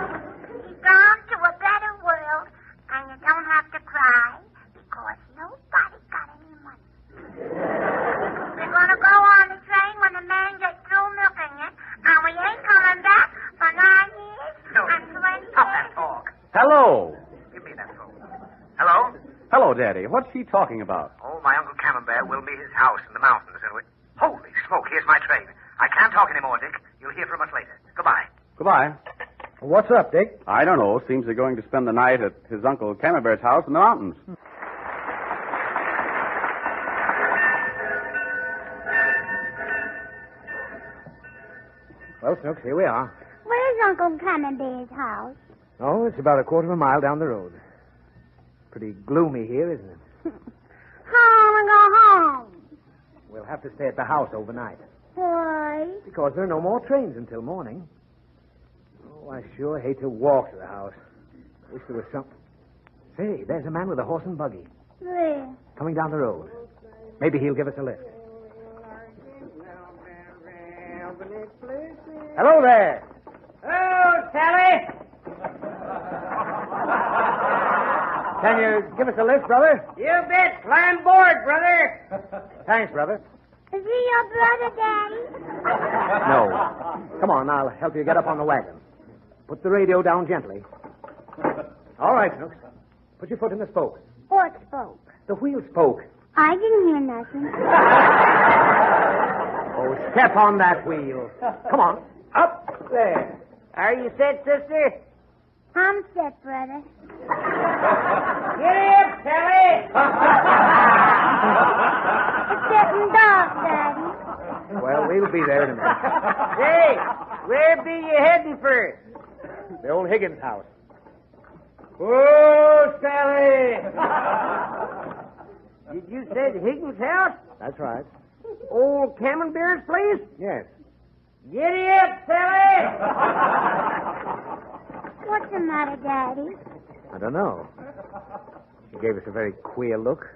He's gone to a better world, and you don't have to cry because nobody got any money. We're going to go on the train when the man gets through milking it, and we ain't coming back for nine years and twenty years. Hello. Give me that phone. Hello? Hello, Daddy. What's he talking about? Oh, my Uncle Camembert will be his house in the mountains, and we... Holy smoke, here's my train. I can't talk anymore, Dick. You'll hear from us later. Goodbye. Goodbye. What's up, Dick? I don't know. Seems they're going to spend the night at his Uncle Camembert's house in the mountains. Well, Snooks, here we are. Where's Uncle Camembert's house? Oh, it's about a quarter of a mile down the road. Pretty gloomy here, isn't it? Home and go home. We'll have to stay at the house overnight. Why? Because there are no more trains until morning. Oh, I sure hate to walk to the house. Wish there was some. Say, there's a man with a horse and buggy Where? coming down the road. Maybe he'll give us a lift. Hello there. Oh, Sally! Can you give us a lift, brother? You bet. Climb board, brother. Thanks, brother. Is he your brother, Daddy? No. Come on, I'll help you get up on the wagon. Put the radio down gently. All right, Snooks. Put your foot in the spoke. What spoke? The wheel spoke. I didn't hear nothing. Oh, step on that wheel. Come on. Up there. Are you set, sister? I'm set, brother. Get up, Sally! It's getting dark, Daddy. Well, we'll be there in a minute. Hey, where be you heading for? The old Higgins house. Oh, Sally! Did you say the Higgins house? That's right. Old Camembert's place? Yes. Giddy up, Sally! What's the matter, Daddy? I don't know. She gave us a very queer look.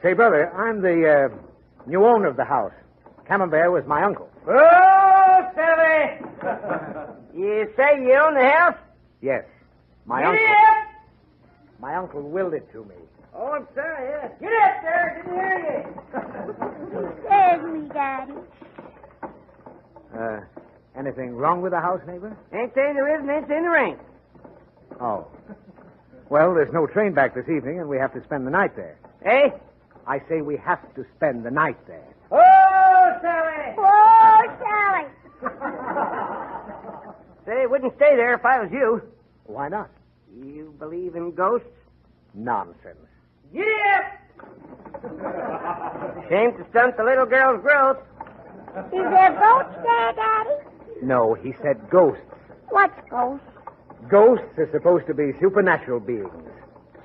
Say, brother, I'm the uh, new owner of the house. Camembert was my uncle. Oh, Sally! you say you own the house? Yes. My Giddy uncle. up! My uncle willed it to me. Oh, I'm sorry. Yeah. Get up there. Didn't hear you. There's me, Daddy. Uh, anything wrong with the house, neighbor? Ain't saying there is, and ain't saying there ain't. Oh. Well, there's no train back this evening, and we have to spend the night there. Eh? I say we have to spend the night there. Oh, Sally! Oh, Sally! Say, wouldn't stay there if I was you. Why not? You believe in ghosts? Nonsense. Giddy up! Shame to stunt the little girl's growth. Is there ghosts there, Daddy? No, he said ghosts. What's ghosts? Ghosts are supposed to be supernatural beings,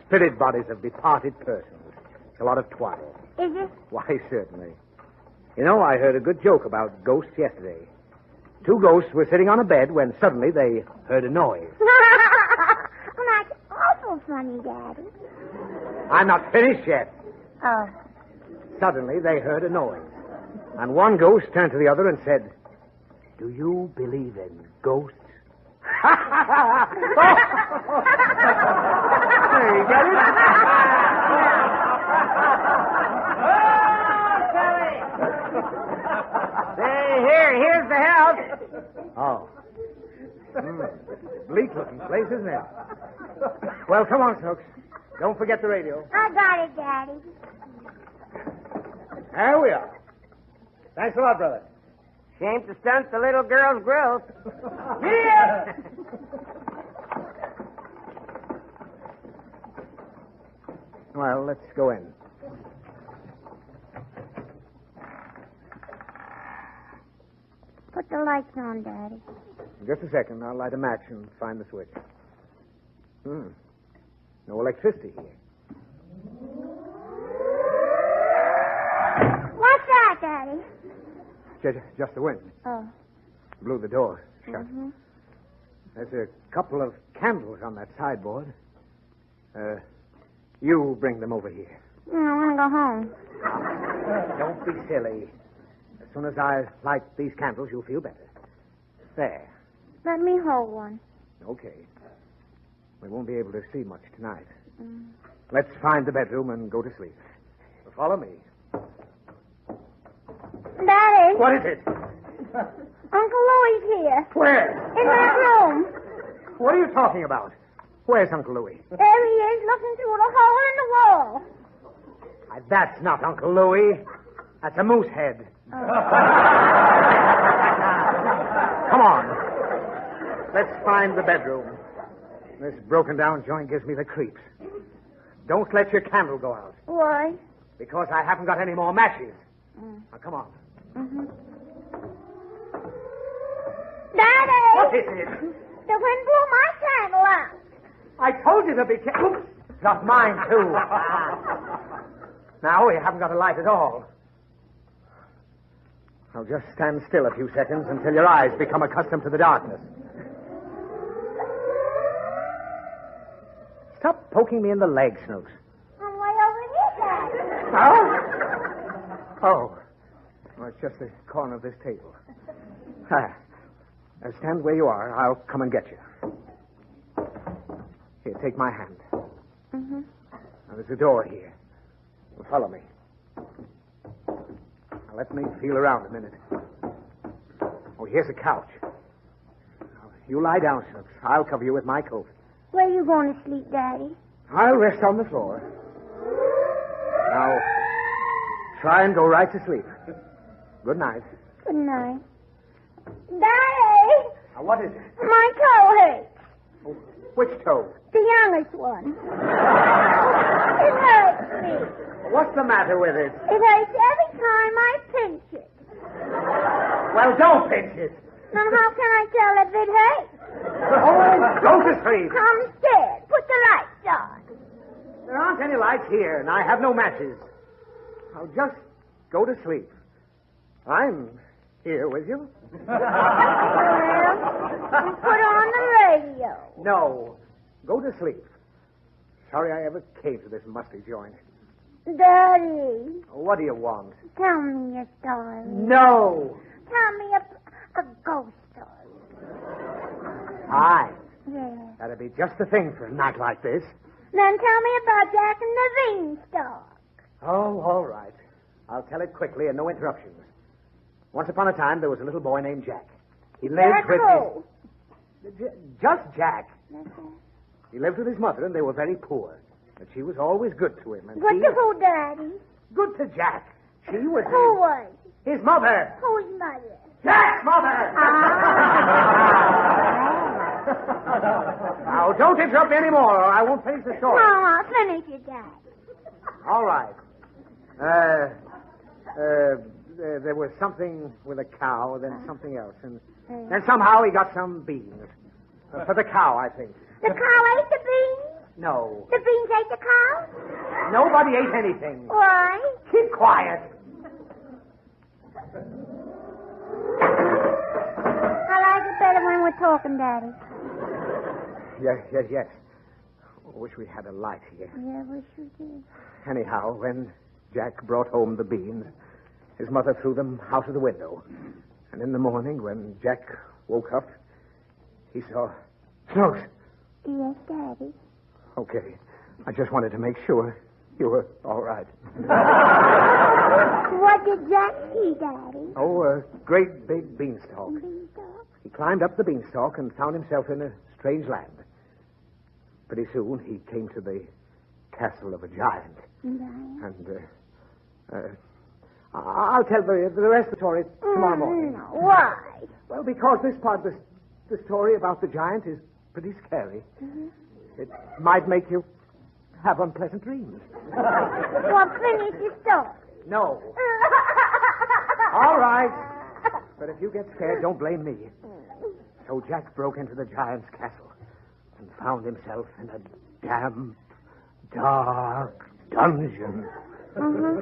spirit bodies of departed persons. It's a lot of twaddle. Is it? Mm-hmm. Why, certainly. You know, I heard a good joke about ghosts yesterday. Two ghosts were sitting on a bed when suddenly they heard a noise. well, that's awful funny, Daddy. I'm not finished yet. Oh. Suddenly they heard a noise. And one ghost turned to the other and said, Do you believe in ghosts? There you get it. Say, here, here's the house. Oh. Hmm. Bleak looking place, isn't it? Well, come on, Snooks. Don't forget the radio. I got it, Daddy. There we are. Thanks a lot, brother. Shame to stunt the little girl's growth. Giddy up! Well, let's go in. Put the lights on, Daddy. Just a second. I'll light a match and find the switch. Hmm. No electricity here. What's that, Daddy? Just, just the wind. Oh. Blew the door shut. Mm-hmm. There's a couple of candles on that sideboard. Uh, you bring them over here. I want to go home. Don't be silly. As soon as I light these candles, you'll feel better. There. Let me hold one. Okay. We won't be able to see much tonight. Mm. Let's find the bedroom and go to sleep. Follow me. Daddy. What is it? Uncle Louie's here. Where? In that room. What are you talking about? Where's Uncle Louis? There he is, looking through the hole in the wall. Uh, That's not Uncle Louis. That's a moose head. Come on. Let's find the bedroom. This broken down joint gives me the creeps. Don't let your candle go out. Why? Because I haven't got any more matches. Mm. Now, come on. Mm-hmm. Daddy! What is it? The wind blew my candle out. I told you to be careful. Oops. Got mine, too. now, we haven't got a light at all. Now, just stand still a few seconds until your eyes become accustomed to the darkness. Stop poking me in the leg, Snooks. I'm way over here, Daddy. Oh? Oh. Well, it's just the corner of this table. Ah. Now, stand where you are. I'll come and get you. Here, take my hand. Mm-hmm. Now, there's a door here. Well, follow me. Now, let me feel around a minute. Oh, here's a couch. Now, you lie down, Snooks. I'll cover you with my coat. Where are you going to sleep, Daddy? I'll rest on the floor. Now, try and go right to sleep. Good night. Good night. Daddy! Now, what is it? My toe hurts. Oh, which toe? The youngest one. it hurts me. What's the matter with it? It hurts every time I pinch it. Well, don't pinch it. Now, how can I tell if it hurts? Oh, go to sleep. I'm scared. Put the lights on. There aren't any lights here, and I have no matches. I'll just go to sleep. I'm here with you. Well, put on the radio. No, go to sleep. Sorry I ever came to this musty joint. Daddy, What do you want? tell me a story. No. Tell me a, a ghost story. Aye. Yeah. That'd be just the thing for a night like this. Then tell me about Jack and the Beanstalk. Oh, all right. I'll tell it quickly and no interruptions. Once upon a time, there was a little boy named Jack. He lived with his... Just Jack. He lived with his mother, and they were very poor. But she was always good to him. And Good he... to who, Daddy? Good to Jack. She was Who was? his, his mother. Whose mother? Jack's mother! Ah. now, don't interrupt me anymore, or I won't finish the No, story. I'll finish it, Dad. All right. Uh, uh, there, there was something with a cow, then something else, and then somehow he got some beans. Uh, for the cow, I think. The cow ate the beans? No. The beans ate the cow? Nobody ate anything. Why? Keep quiet. I like it better when we're talking, Daddy. Yes, yes, yes. Wish we had a light here. Yeah, wish you did. Anyhow, when Jack brought home the beans, his mother threw them out of the window. And in the morning, when Jack woke up, he saw Snooks. Yes, Daddy. Okay. I just wanted to make sure you were all right. What did Jack see, Daddy? Oh, a great big beanstalk. Beanstalk? He climbed up the beanstalk and found himself in a strange land. Pretty soon, he came to the castle of a giant. Lion. And, uh, uh, I'll tell the, the rest of the story tomorrow morning. Mm, Why? Well, because this part of the, the story about the giant is pretty scary. Mm-hmm. It might make you have unpleasant dreams. Well, finish the story. No. All right. But if you get scared, don't blame me. So Jack broke into the giant's castle and found himself in a damp, dark dungeon. Uh-huh.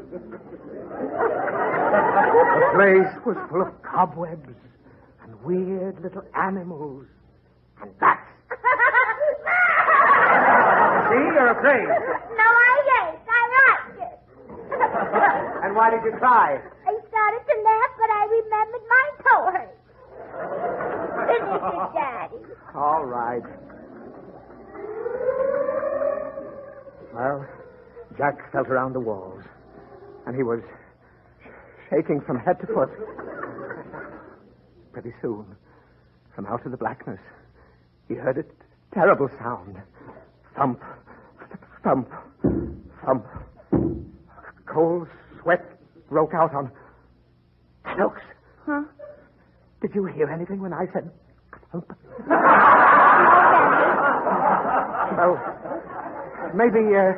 The place was full of cobwebs and weird little animals and bats. See, you're afraid. No, I ain't. I liked it. And why did you cry? I started to laugh, but I remembered my toe hurt. Finish it, Daddy. All right. Well, Jack felt around the walls, and he was shaking from head to foot. Pretty soon, from out of the blackness, he heard a terrible sound. Thump, thump, thump. Cold sweat broke out on Snooks. Huh? Did you hear anything when I said thump? well, maybe, uh,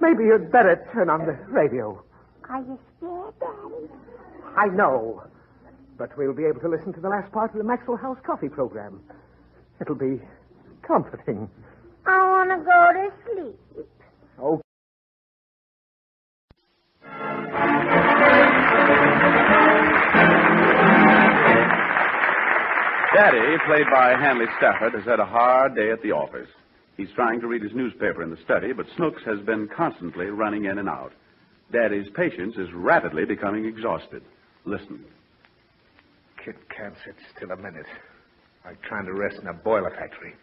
maybe you'd better turn on the radio. Are you scared, Daddy? I know, but we'll be able to listen to the last part of the Maxwell House coffee program. It'll be comforting. I want to go to sleep. Oh, Daddy, played by Hanley Stafford, has had a hard day at the office. He's trying to read his newspaper in the study, but Snooks has been constantly running in and out. Daddy's patience is rapidly becoming exhausted. Listen. Kid can't sit still a minute. Like trying to rest in a boiler factory.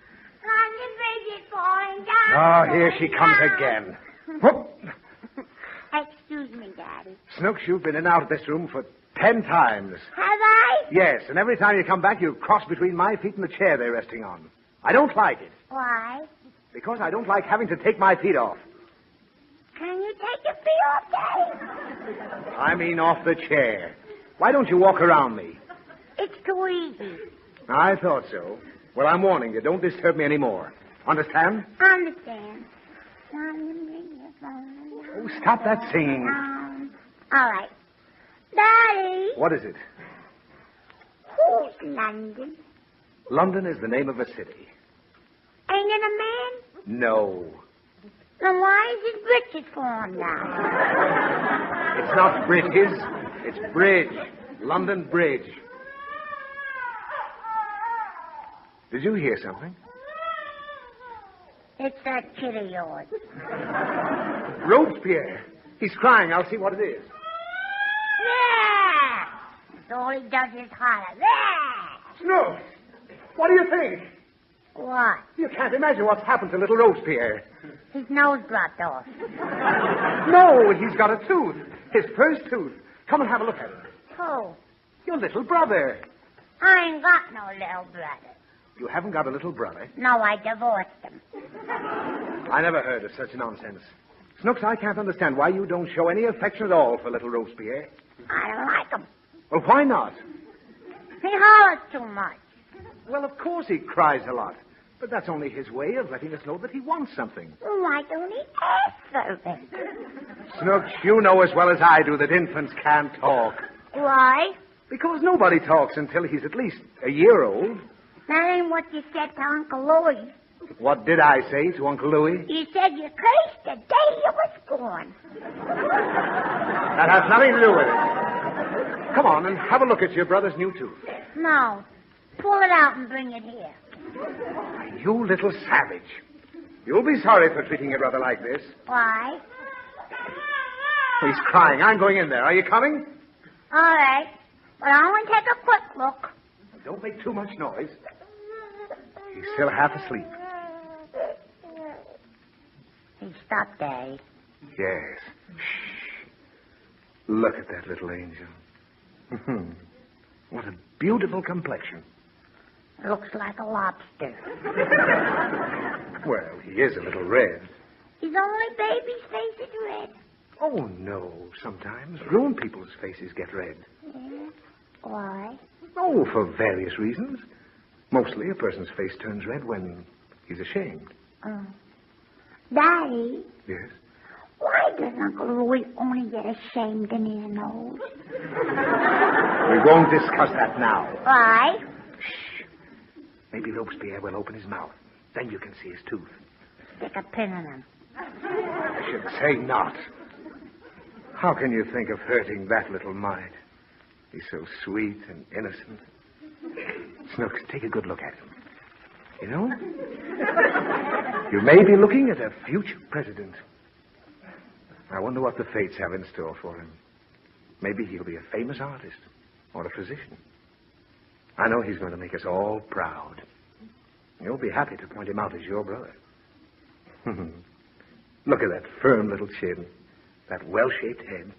London Bridge is falling down. Oh, here she comes again. Whoop. Excuse me, Daddy. Snooks, you've been in and out of this room for ten times. Have I? Yes, and every time you come back, you cross between my feet and the chair they're resting on. I don't like it, Why? Because I don't like having to take my feet off. Can you take your feet off, Daddy? I mean off the chair. Why don't you walk around me? It's too easy. I thought so. Well, I'm warning you. Don't disturb me anymore. Understand? Understand. London Bridge is falling down. Oh, stop that singing. Um, all right. Daddy, What is it? who's London? London is the name of a city. Ain't it a man? No. Then why is his britches falling down? It's not bridges. It's bridge. London Bridge. Did you hear something? It's that kid of yours. Robespierre. He's crying. I'll see what it is. Yeah! All he does is holler. Yeah! Snow. What do you think? What? You can't imagine what's happened to little Robespierre. His nose dropped off. No, he's got a tooth. His first tooth. Come and have a look at it. Oh, Your little brother. I ain't got no little brother. You haven't got a little brother? No, I divorced him. I never heard of such nonsense. Snooks, I can't understand why you don't show any affection at all for little Robespierre. I don't like him. Well, why not? He hollers too much. Well, of course he cries a lot. But that's only his way of letting us know that he wants something. Why don't he ask for it? Snooks, you know as well as I do that infants can't talk. Why? Because nobody talks until he's at least a year old. That ain't what you said to Uncle Louis. What did I say to Uncle Louis? You said you cursed the day you was born. That has nothing to do with it. Come on and have a look at your brother's new tooth. No. Pull it out and bring it here. You little savage. You'll be sorry for treating your brother like this. Why? He's crying. I'm going in there. Are you coming? All right. But I only take a quick look. Don't make too much noise. He's still half asleep. He stopped, Daddy. Yes. Shh. Look at that little angel. Mhm. what a beautiful complexion. Looks like a lobster. Well, he is a little red. His only baby's face is red. Oh, no. Sometimes grown people's faces get red. Yeah. Why? Oh, for various reasons. Mostly a person's face turns red when he's ashamed. Oh. Daddy, Yes? why does Uncle Louis only get ashamed in his nose? We won't discuss that now. Why? Maybe Robespierre will open his mouth. Then you can see his tooth. Stick a pin in him. I should say not. How can you think of hurting that little mind? He's so sweet and innocent. Snooks, take a good look at him. You know, you may be looking at a future president. I wonder what the fates have in store for him. Maybe he'll be a famous artist or a physician. I know he's going to make us all proud. You'll be happy to point him out as your brother. Look at that firm little chin, that well shaped head.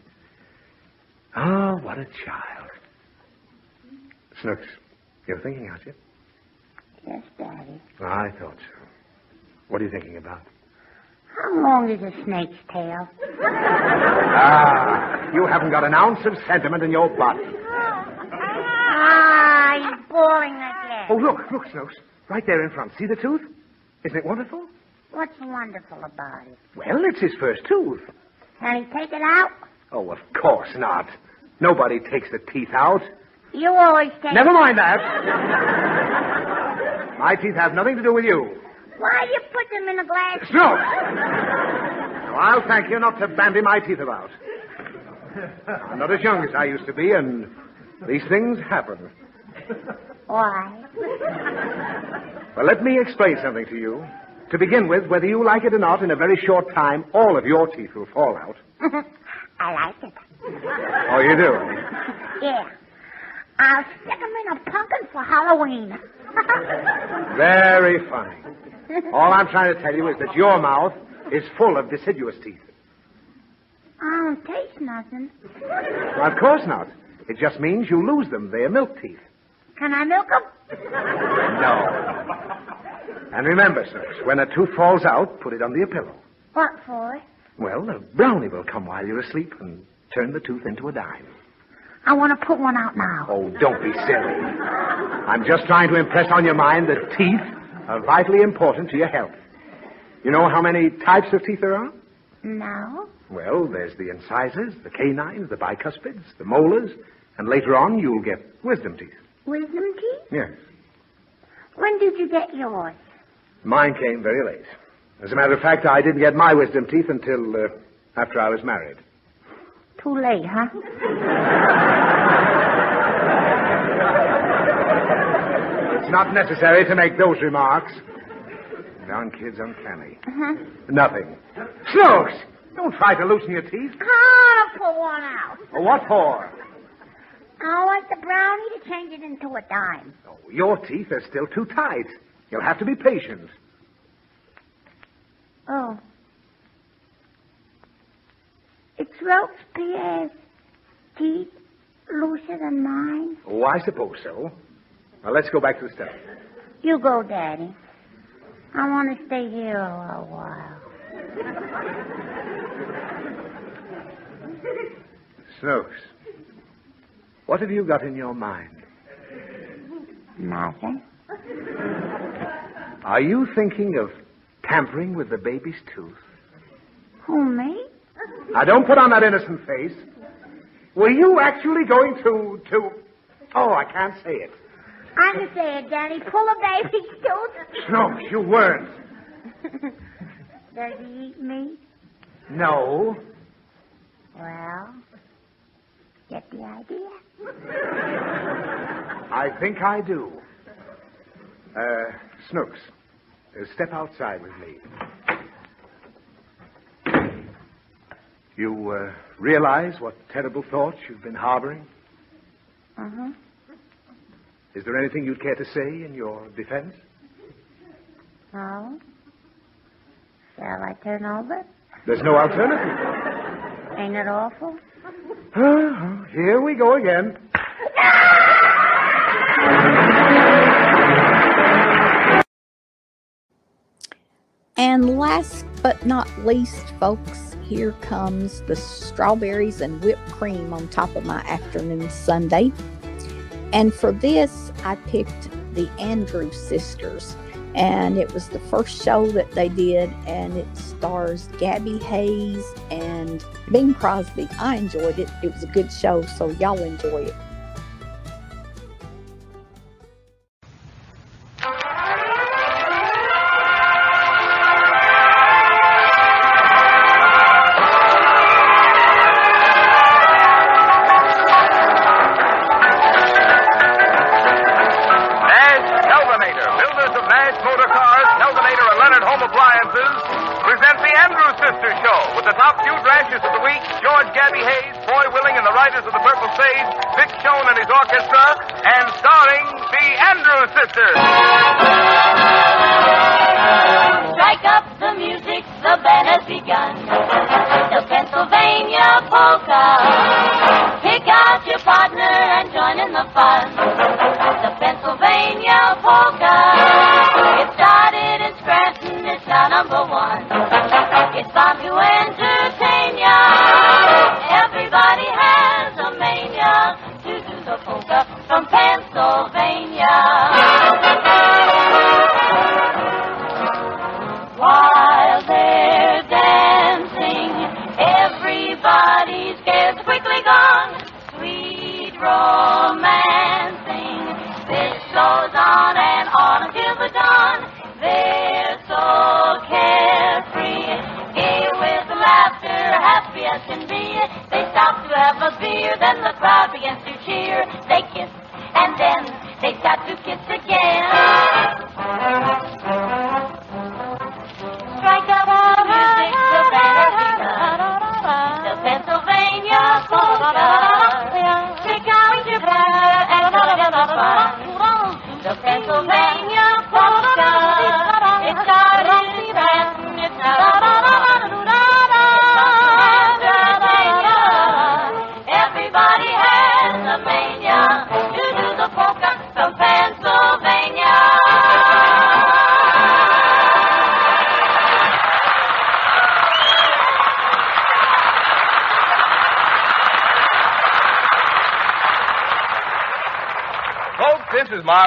Ah, what a child. Snooks, you're thinking, aren't you? Yes, Daddy. I thought so. What are you thinking about? How long is a snake's tail? Ah, you haven't got an ounce of sentiment in your body. Again. Oh, look, look, Snooks. Right there in front. See the tooth? Isn't it wonderful? What's wonderful about it? Well, it's his first tooth. Can he take it out? Oh, of course not. Nobody takes the teeth out. You always take Never mind that. My teeth have nothing to do with you. Why do you put them in a glass? Snooks! Now, I'll thank you not to bandy my teeth about. I'm not as young as I used to be, and these things happen. Why? Well, let me explain something to you. To begin with, whether you like it or not, in a very short time, all of your teeth will fall out. I like it. Oh, you do? Yeah. I'll stick them in a pumpkin for Halloween. Very funny. All I'm trying to tell you is that your mouth is full of deciduous teeth. I don't taste nothing. Well, of course not. It just means you lose them. They're milk teeth. Can I milk them? No. And remember, sirs, when a tooth falls out, put it under your pillow. What for? Well, a brownie will come while you're asleep and turn the tooth into a dime. I want to put one out now. Oh, don't be silly. I'm just trying to impress on your mind that teeth are vitally important to your health. You know how many types of teeth there are? No. Well, there's the incisors, the canines, the bicuspids, the molars, and later on you'll get wisdom teeth. Wisdom teeth? Yes. When did you get yours? Mine came very late. As a matter of fact, I didn't get my wisdom teeth until uh, after I was married. Too late, huh? It's not necessary to make those remarks. Young kid's uncanny. Uh-huh. Nothing. Snooks! Don't try to loosen your teeth. I want to put one out. What for? I want the brownie to change it into a dime. Oh, your teeth are still too tight. You'll have to be patient. Oh. It's Robespierre's teeth looser than mine? Oh, I suppose so. Now, let's go back to the study. You go, Daddy. I want to stay here a little while. Snooks, what have you got in your mind? Nothing. Are you thinking of tampering with the baby's tooth? Who, me? Now, don't put on that innocent face. Were you actually going to, to... Oh, I can't say it. I can say it, Daddy. Pull a baby's tooth. Snooks, you weren't. Does he eat meat? No. Well, get the idea? I think I do. Uh, Snooks, uh, step outside with me. You uh, realize what terrible thoughts you've been harboring? Uh-huh. Is there anything you'd care to say in your defense? No. Shall I turn over? There's no alternative. Ain't it awful? Here we go again. And last but not least, folks, here comes the strawberries and whipped cream on top of my afternoon sundae. And for this, I picked the Andrews Sisters. And it was the first show that they did, and it stars Gabby Hayes and Bing Crosby. I enjoyed it. It was a good show, so y'all enjoy it.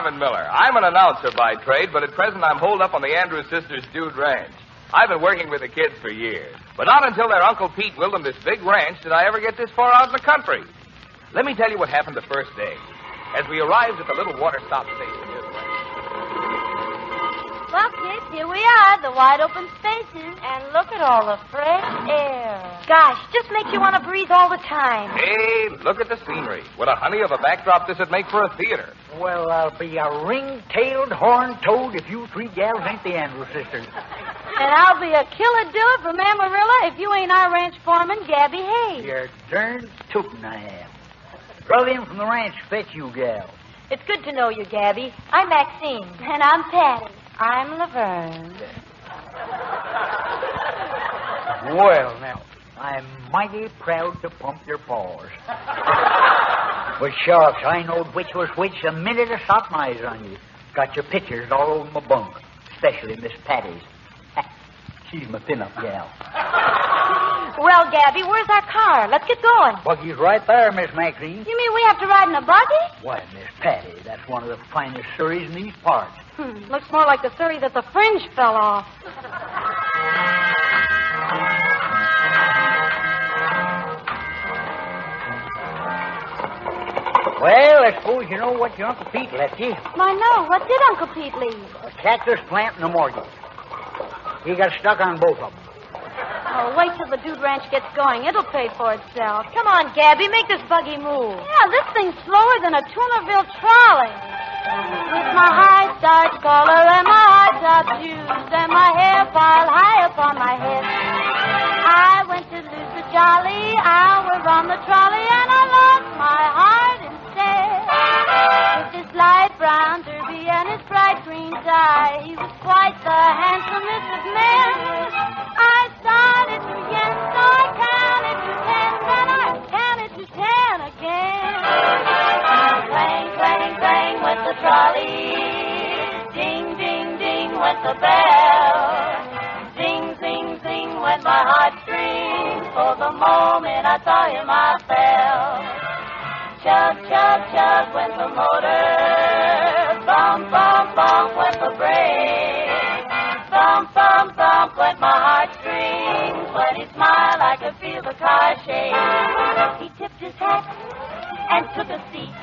Marvin Miller. I'm an announcer by trade, but at present I'm holed up on the Andrews Sisters' Dude Ranch. I've been working with the kids for years, but not until their Uncle Pete willed them this big ranch did I ever get this far out in the country. Let me tell you what happened the first day. As we arrived at the little water stop station near the ranch. Well, kids, here we are, the wide open spaces. And look at all the fresh air. Gosh, just makes you want to breathe all the time. Hey, look at the scenery. What a honey of a backdrop this would make for a theater. Well, I'll be a ring-tailed, horn-toed if you three gals ain't the Andrews sisters. And I'll be a killer do it from Amarillo if you ain't our ranch foreman, Gabby Hayes. You're darn tootin' I am. Drove in from the ranch fetch you gals. It's good to know you, Gabby. I'm Maxine. And I'm Patty. I'm Laverne. Well, now, I'm mighty proud to pump your paws. But shucks, I knowed which was which the minute I stopped my eyes on you. Got your pictures all over my bunk, especially Miss Patty's. She's my pin-up gal. Well, Gabby, where's our car? Let's get going. Buggy's right there, Miss Maxine. You mean we have to ride in a buggy? Why, Miss Patty, that's one of the finest Surreys in these parts. Hmm, looks more like the Surrey that the fringe fell off. Well, I suppose you know what your Uncle Pete left you. Why, no. What did Uncle Pete leave? A cactus plant and a mortgage. He got stuck on both of them. Oh, wait till the Dude Ranch gets going. It'll pay for itself. Come on, Gabby, make this buggy move. Yeah, this thing's slower than a Toonerville trolley. With my high starch collar and my high top shoes and my hair piled high upon my head, I went to lose jolly hour on the trolley and I lost my heart instead. With his light brown derby and his bright green tie, he was quite the handsomest of men. I started to yen, so I counted to ten, then I counted to ten again. Clang, clang, clang went the trolley. Ding, ding, ding with the bell. Went my heartstrings. For the moment I saw him, I fell. Chug, chug, chug went the motor. Bump, bump, bump went the brake. Bump, bump, bump went my heartstrings. When he smiled, I could feel the car shake. He tipped his hat and took a seat.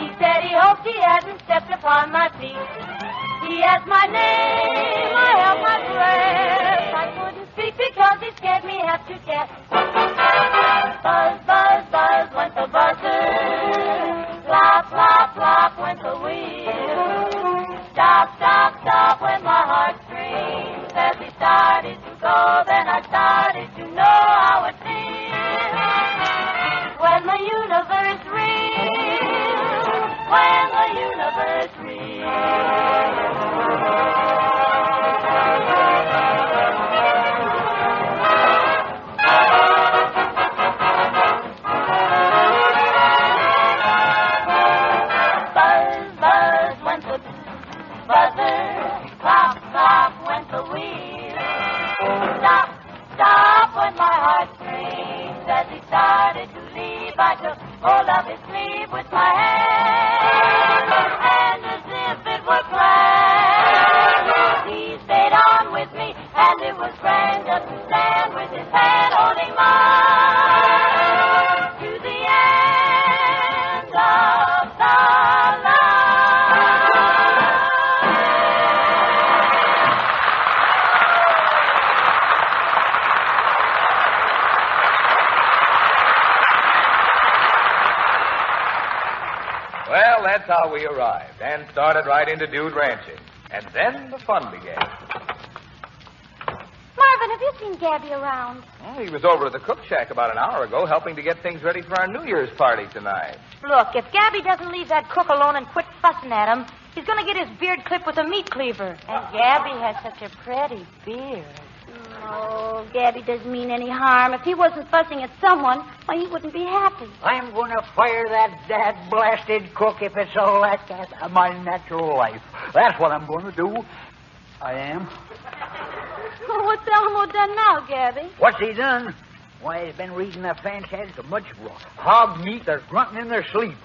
He said he hoped he hadn't stepped upon my feet. He asked my name, I held my breath. I couldn't speak because he scared me half to death. Buzz, buzz, buzz went the buzzer. Flop, flop, flop went the wheel. Stop, stop, stop went my heartstrings. As he started to go, then I started to know how it feels. When the universe reels, when the universe Buzz, with my hand. And as if it were planned, he stayed on with me. And it was grand just to stand with his hand holding mine. That's how we arrived and started right into dude ranching. And then the fun began. Marvin, have you seen Gabby around? Well, he was over at the cook shack about an hour ago helping to get things ready for our New Year's party tonight. Look, if Gabby doesn't leave that cook alone and quit fussing at him, he's going to get his beard clipped with a meat cleaver. And Gabby has such a pretty beard. Oh, Gabby doesn't mean any harm. If he wasn't fussing at someone, why, he wouldn't be happy. I'm going to fire that dad blasted cook if it's all like that of my natural life. That's what I'm going to do. I am. Well, what's Elmo done now, Gabby? What's he done? Why, he's been reading the fence ads so much hog meat they're grunting in their sleep.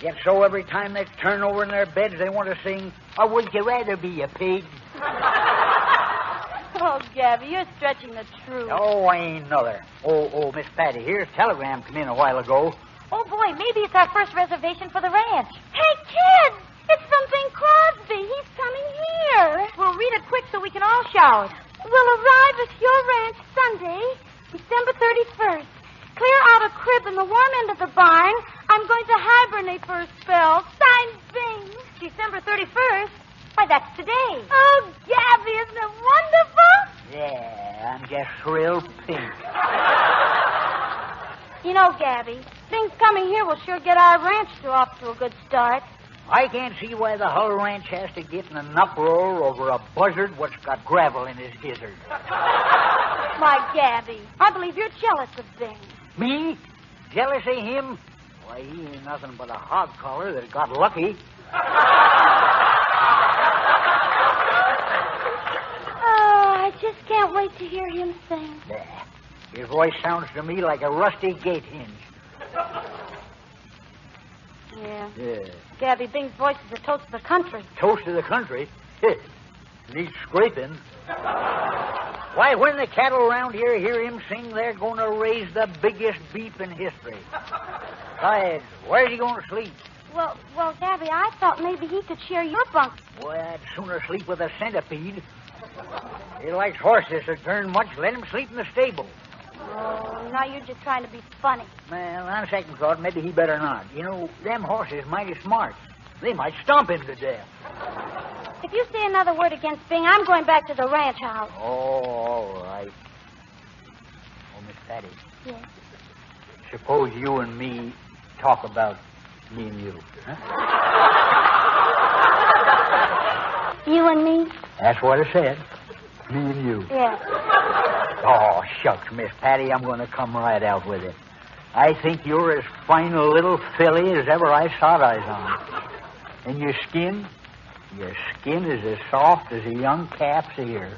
Yet so every time they turn over in their beds, they want to sing, Or would you rather be a pig? Oh, Gabby, you're stretching the truth. Oh, I ain't another. Oh, oh, Miss Patty, here's a telegram come in a while ago. Oh, boy, maybe it's our first reservation for the ranch. Hey, kids! It's from Bing Crosby. He's coming here. We'll read it quick so we can all shout. We'll arrive at your ranch Sunday, December 31st. Clear out a crib in the warm end of the barn. I'm going to hibernate for a spell. Signed, Bing. December 31st? Why, that's today. Oh, Gabby, isn't it wonderful? Yeah, I'm just real pink. You know, Gabby, things coming here will sure get our ranch to off to a good start. I can't see why the whole ranch has to get in an uproar over a buzzard what's got gravel in his gizzard. Why, Gabby, I believe you're jealous of Bing. Me? Jealous of him? Why, he ain't nothing but a hog collar that got lucky. Oh, I just can't wait to hear him sing. His voice sounds to me like a rusty gate hinge. Yeah. Yeah. Gabby Bing's voice is a toast of the country. Toast of the country. Needs scraping. Why, when the cattle around here hear him sing, they're going to raise the biggest beef in history. Besides, where's he going to sleep? Well, well, Gabby, I thought maybe he could share your bunk. Boy, I'd sooner sleep with a centipede. He likes horses that turn much. Let him sleep in the stable. Oh, now you're just trying to be funny. Well, on second thought, maybe he better not. You know, them horses mighty smart. They might stomp him to death. If you say another word against Bing, I'm going back to the ranch house. Oh, all right. Oh, Miss Patty, Yes. suppose you and me talk about me and you. Huh? You and me? That's what I said. Me and you. Yes. Oh, shucks, Miss Patty, I'm going to come right out with it. I think you're as fine a little filly as ever I sawed eyes on. And your skin, your skin is as soft as a young calf's ear.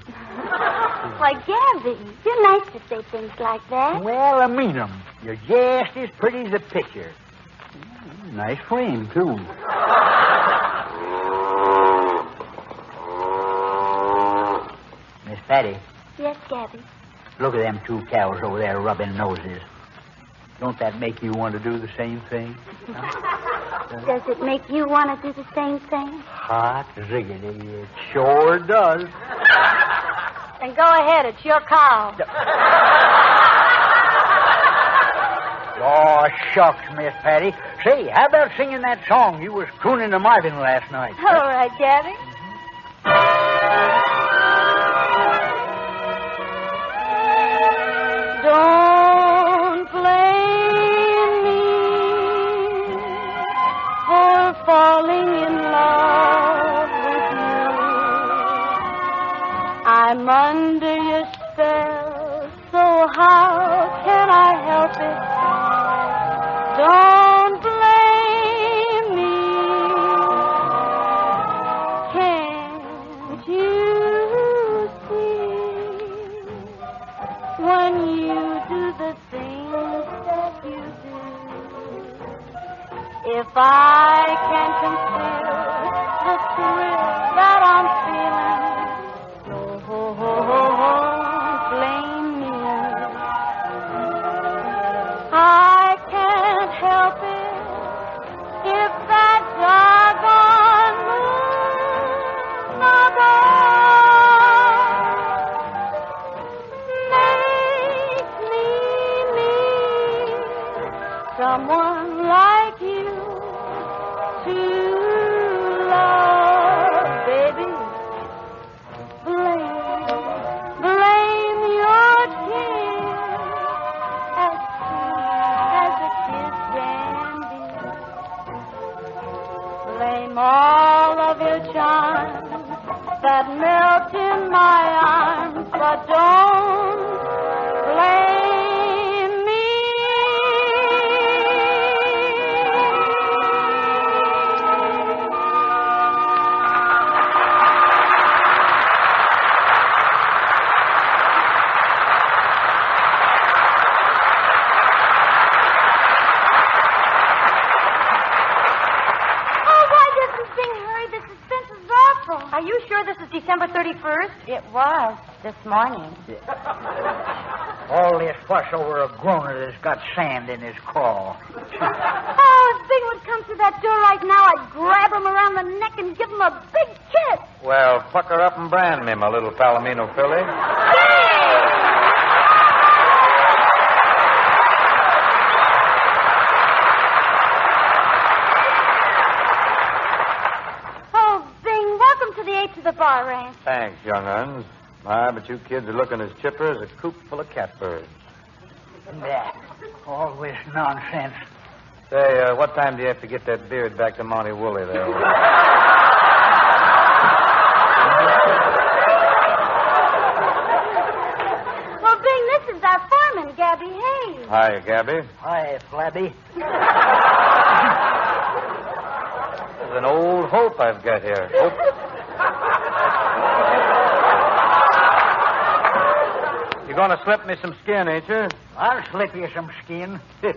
Why, Gabby, you're nice to say things like that. Well, I mean 'em. You're just as pretty as a picture. Nice frame, too. Miss Patty, Yes, Gabby. look at them two cows over there rubbing noses. Don't that make you want to do the same thing? Does it make you want to do the same thing? Hot ziggity, it sure does. Then go ahead. It's your cow. Oh, shucks, Miss Patty. Say, how about singing that song you was crooning to Marvin last night? All right, Daddy. Don't blame me for falling in love with you. I'm under your spell, so how can I help it? Don't If I can't conceal the thrill that I'm feeling, It was this morning. All this fuss over a groaner that's got sand in his craw. Oh, if Bing would come through that door right now, I'd grab him around the neck and give him a big kiss. Well, pucker up and brand me, my little Palomino filly. Oh, Bing, welcome to the Eight to the Bar Ranch. Thanks, young uns. My, but you kids are looking as chipper as a coop full of catbirds. Yeah, all this nonsense. Say, uh, what time do you have to get that beard back to Monty Woolley there? Well, Bing, this is our foreman, Gabby Hayes. Hi, Gabby. Hi, Flabby. There's an old hope I've got here. Hope. You're going to slip me some skin, ain't you? I'll slip you some skin.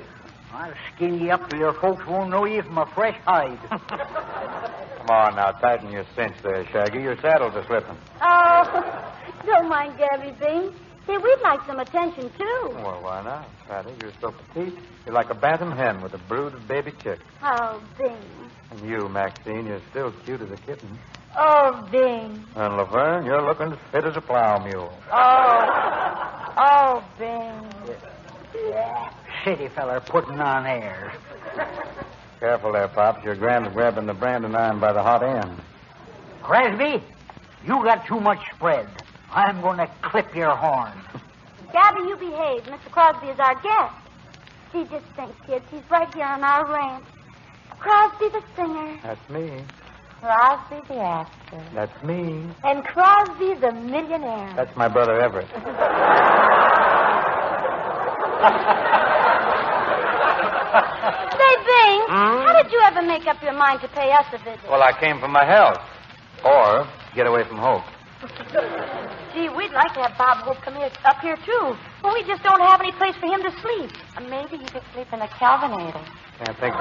I'll skin you up till your folks won't know you from a fresh hide. Come on now, tighten your cinch there, Shaggy. Your saddles are slipping. Oh, don't mind Gabby Bing. See, we'd like some attention, too. Well, why not, Patty? You're so petite. You're like a bantam hen with a brood of baby chicks. Oh, Bing. And you, Maxine, you're still cute as a kitten. Oh, Bing. And Laverne, you're looking fit as a plow mule. Oh. Oh, Bing. Yeah. City feller putting on airs. Careful there, Pops. Your Gram's grabbing the branding iron by the hot end. Crosby, you got too much spread. I'm going to clip your horn. Gabby, you behave. Mr. Crosby is our guest. See, just think, kids. He's right here on our ranch. Crosby the singer, That's me. Crosby the actor, That's me. and Crosby the millionaire. That's my brother Everett. Say, Bing, Hmm? how did you ever make up your mind to pay us a visit? Well, I came for my health. Or get away from Hope. Gee, we'd like to have Bob Hope come here, up here, too. But we just don't have any place for him to sleep. Uh, Maybe he could sleep in a Kelvinator. Can't think.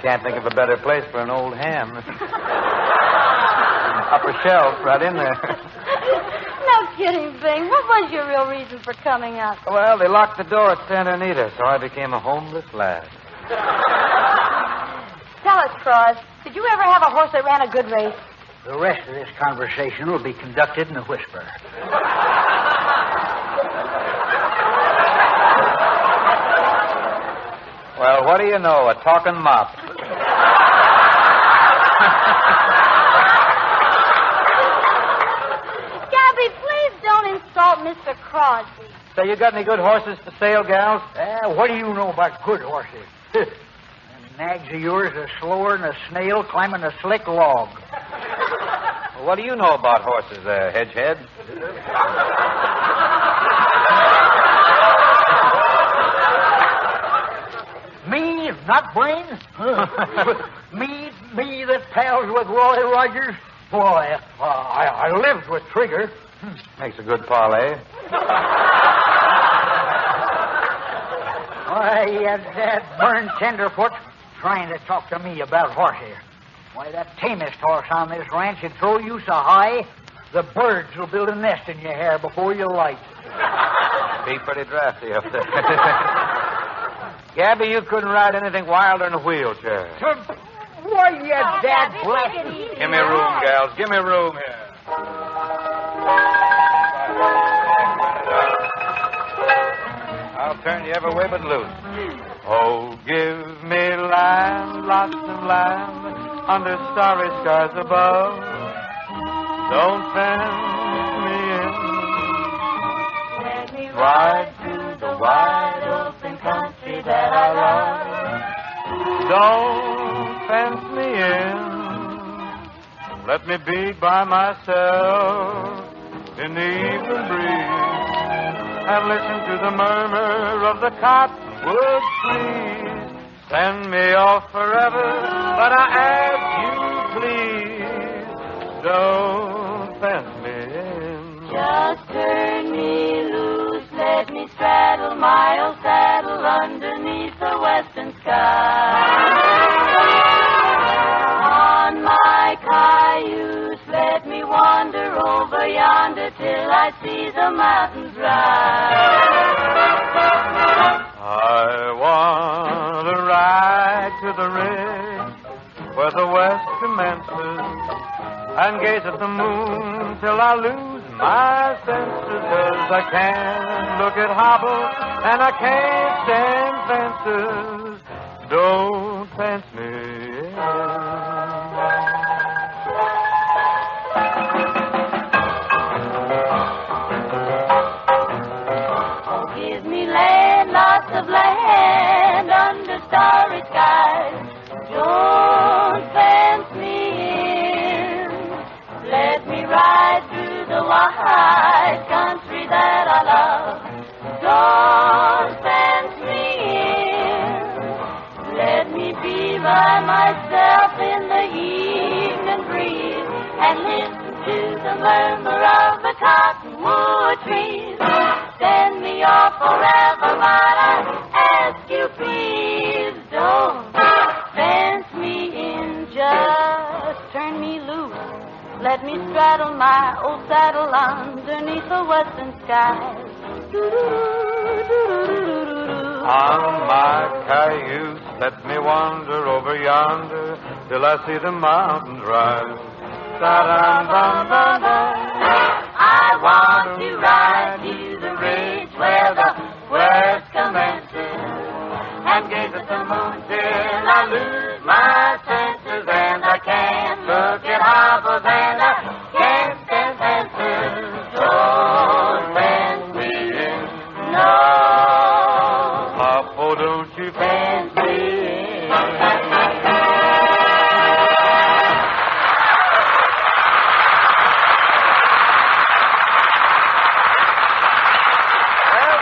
Can't think of a better place for an old ham. Upper shelf, right in there. no kidding, Bing. What was your real reason for coming up? Well, they locked the door at Santa Anita, so I became a homeless lad. Tell us, Cross, did you ever have a horse that ran a good race? The rest of this conversation will be conducted in a whisper. Well, what do you know? A talking mop. Gabby, please don't insult Mr. Crosby. So you got any good horses to sale, gals? Eh, what do you know about good horses? Them nags of yours are slower than a snail climbing a slick log. Well, what do you know about horses there, Hedgehead? Me, not brain? me, me that pals with Roy Rogers? Boy, uh, I, I lived with Trigger. Hmm, makes a good parlay. Why, uh, that, that burned tenderfoot trying to talk to me about horses. Why, that tamest horse on this ranch would throw you so high, the birds will build a nest in your hair before you light. Be pretty drafty up there. Gabby, you couldn't ride anything wilder than a wheelchair. Why, you dad blast... Give me room, gals. Give me room here. I'll turn you every way but loose. Oh, give me land, lots of land, under starry skies above. Don't fence me in. Let me Ride through the wide open country that I love. Don't fence me in. Let me be by myself in the evening breeze and listen to the murmur of the cottonwood trees. Send me off forever, but I ask you please, don't fence me in. Just turn me loose, let me straddle my old saddle underneath the western sky. On my cayuse, let me wander over yonder till I see the mountains rise. I want to ride to the ridge where the west commences and gaze at the moon till I lose my senses. Cause I can't look at hobble and I can't stand fences. Don't fence me my country that I love. Don't fence me in. Let me be by myself in the evening breeze and listen to the murmur of the cottonwood trees. Send me off forever, but I ask you please don't. Let me straddle my old saddle underneath the western skies. On my cayuse, let me wander over yonder till I see the mountains rise. I want to ride to the ridge where the west commences and gaze at the moon till I lose my senses and I can't look at and can't stand fences. Don't fence me in, no. Papa, don't you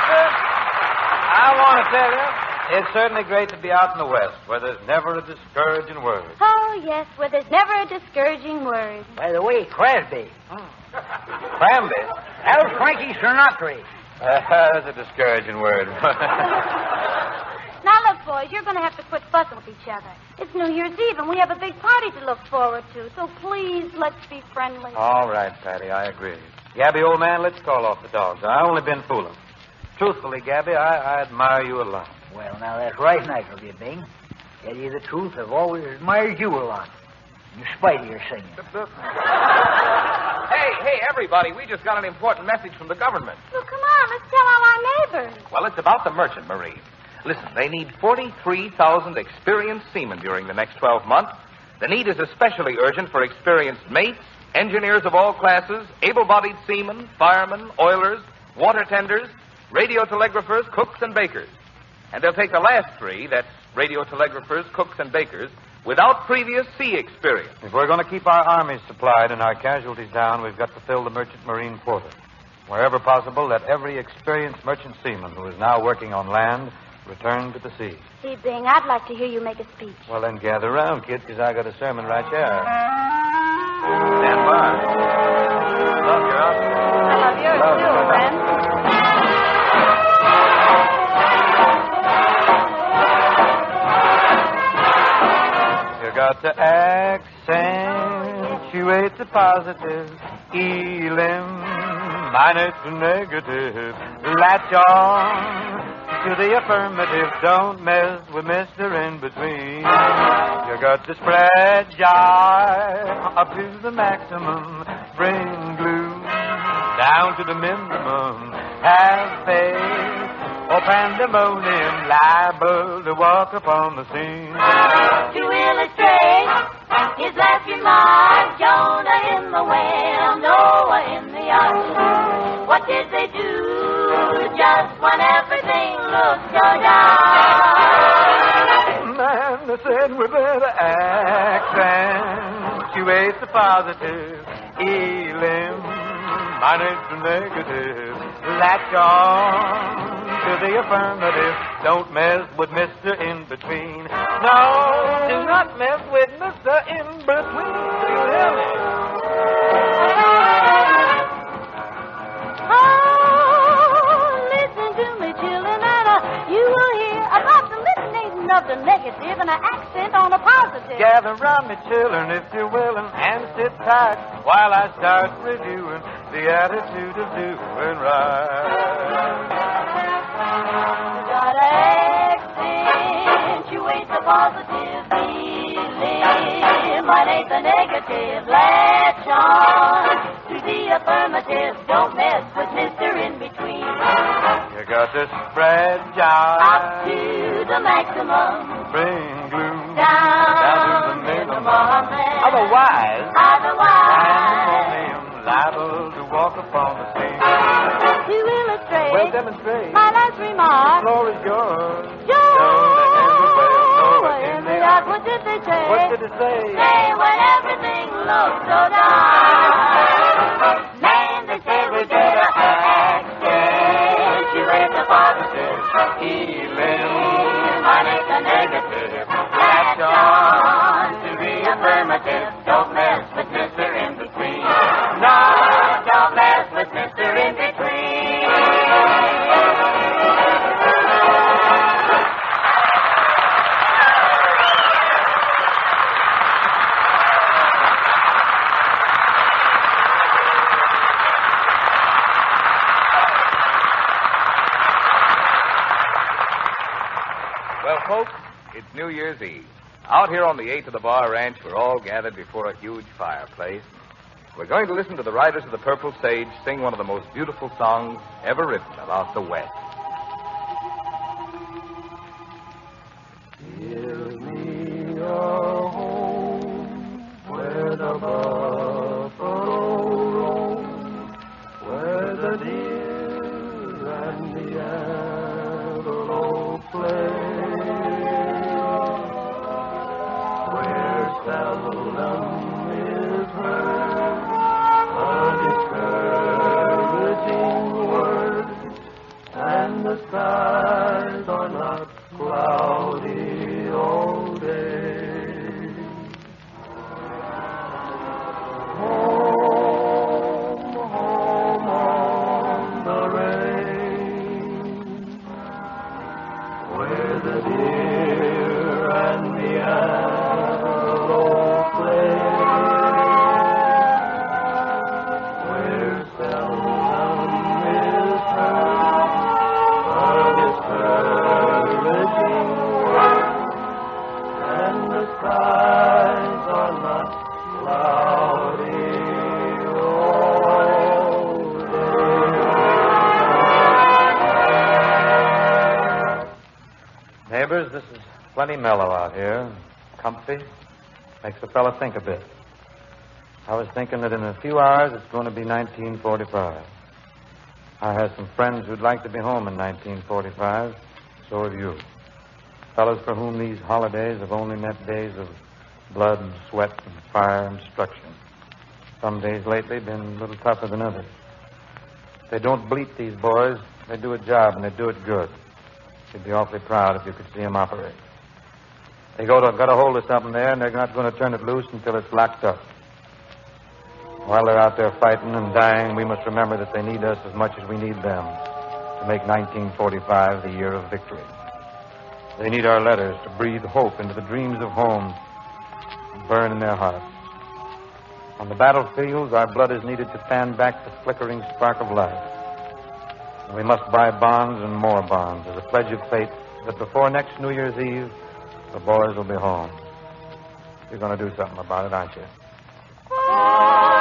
sir, I want to tell you, it's certainly great to be out in the West where there's never a discouraging word. Oh, yes, where there's never a discouraging word. By the way, Crosby. Cranby. That was Frankie Sinatra. Uh, that's a discouraging word. Now, look, boys, you're going to have to quit fussing with each other. It's New Year's Eve, and we have a big party to look forward to, so please, let's be friendly. All right, Patty, I agree. Gabby, old man, let's call off the dogs. I've only been fooling. Truthfully, Gabby, I, I admire you a lot. Well, now, that's right nice of you, Bing. Tell you the truth, I've always admired you a lot. In spite of your singing. Hey, hey, everybody, we just got an important message from the government. Well, come on, let's tell all our neighbors. Well, it's about the merchant marine. Listen, they need 43,000 experienced seamen during the next 12 months. The need is especially urgent for experienced mates, engineers of all classes, able bodied seamen, firemen, oilers, water tenders, radio telegraphers, cooks, and bakers. And they'll take the last three that's radio telegraphers, cooks, and bakers without previous sea experience. If we're going to keep our armies supplied and our casualties down, we've got to fill the merchant marine quota. Wherever possible, let every experienced merchant seaman who is now working on land return to the sea. See, Bing, I'd like to hear you make a speech. Well, then gather round, kids, because I got a sermon right here. Stand by. Positive, elim, minus the negative. Latch on to the affirmative. Don't mess with Mr. In Between. You got to spread joy up to the maximum. Bring gloom down to the minimum. Have faith or pandemonium liable to walk upon the scene. Illustrate his last remark, Jonah in the whale, Noah in the ark. What did they do just when everything looked so dark? Man, they said we better accentuate the positive, elim, minus the negative. Latch on to the affirmative. Don't mess with Mr. In Between. No, do not mess with Mr. In Between. You hear me? Oh, listen to me, children, and uh, you will hear about the eliminating of the negative and an accent on the positive. Gather round me, children, if you're willing, and sit tight while I start reviewing the attitude of doing right. Gotta accentuate the positive, eliminate the negative, latch on to the affirmative. Don't mess with Mr. In Between. You got to spread joy. Up to the maximum, Bring gloom down, down to the minimum. Otherwise, Otherwise, I'm liable to walk upon the scene. To Well, demonstrate. my last remark, The floor is yours. In what did they say? What did it say? say when everything looks so dark. Man, they say we better accentuate the positive, eliminate the negative. Latch on to the affirmative. Don't Well, folks, it's New Year's Eve. Out here on the 8th of the bar ranch, we're all gathered before a huge fireplace. We're going to listen to the Riders of the Purple Sage sing one of the most beautiful songs ever written about the West. Give me a home Where the and plenty mellow out here. Comfy. Makes a fella think a bit. I was thinking that in a few hours it's going to be 1945. I have some friends who'd like to be home in 1945. So have you. Fellows for whom these holidays have only meant days of blood and sweat and fire and destruction. Some days lately been a little tougher than others. They don't bleat these boys. They do a job and they do it good. You'd be awfully proud if you could see them operate. They go to, got a hold of something there, and they're not going to turn it loose until it's locked up. While they're out there fighting and dying, we must remember that they need us as much as we need them to make 1945 the year of victory. They need our letters to breathe hope into the dreams of home and burn in their hearts. On the battlefields, our blood is needed to fan back the flickering spark of life. And we must buy bonds and more bonds as a pledge of faith that before next New Year's Eve, the boys will be home. You're going to do something about it, aren't you? Oh!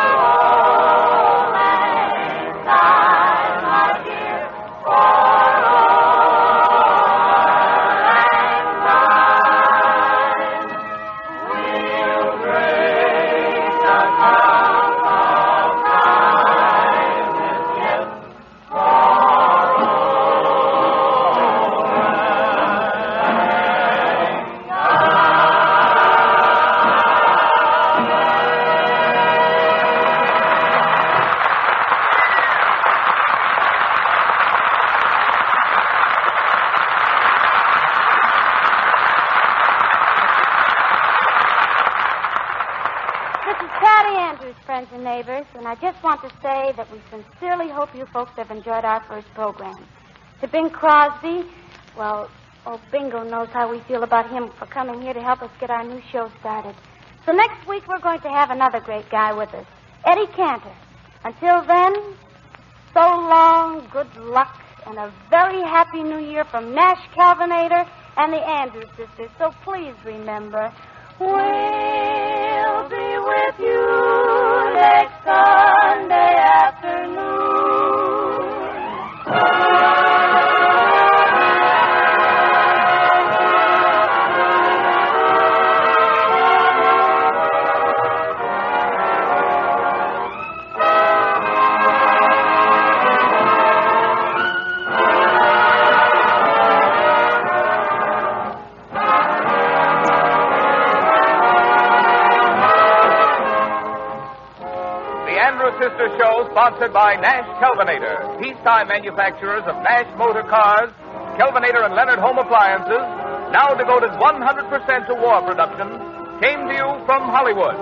That we sincerely hope you folks have enjoyed our first program. To Bing Crosby, well, oh, Bingo knows how we feel about him for coming here to help us get our new show started. So next week we're going to have another great guy with us, Eddie Cantor. Until then, so long, good luck, and a very happy new year from Nash Kelvinator and the Andrews sisters. So please remember, we'll be with you next Sunday Show, sponsored by Nash Kelvinator, peacetime manufacturers of Nash motor cars, Kelvinator and Leonard home appliances, now devoted 100% to war production, came to you from Hollywood.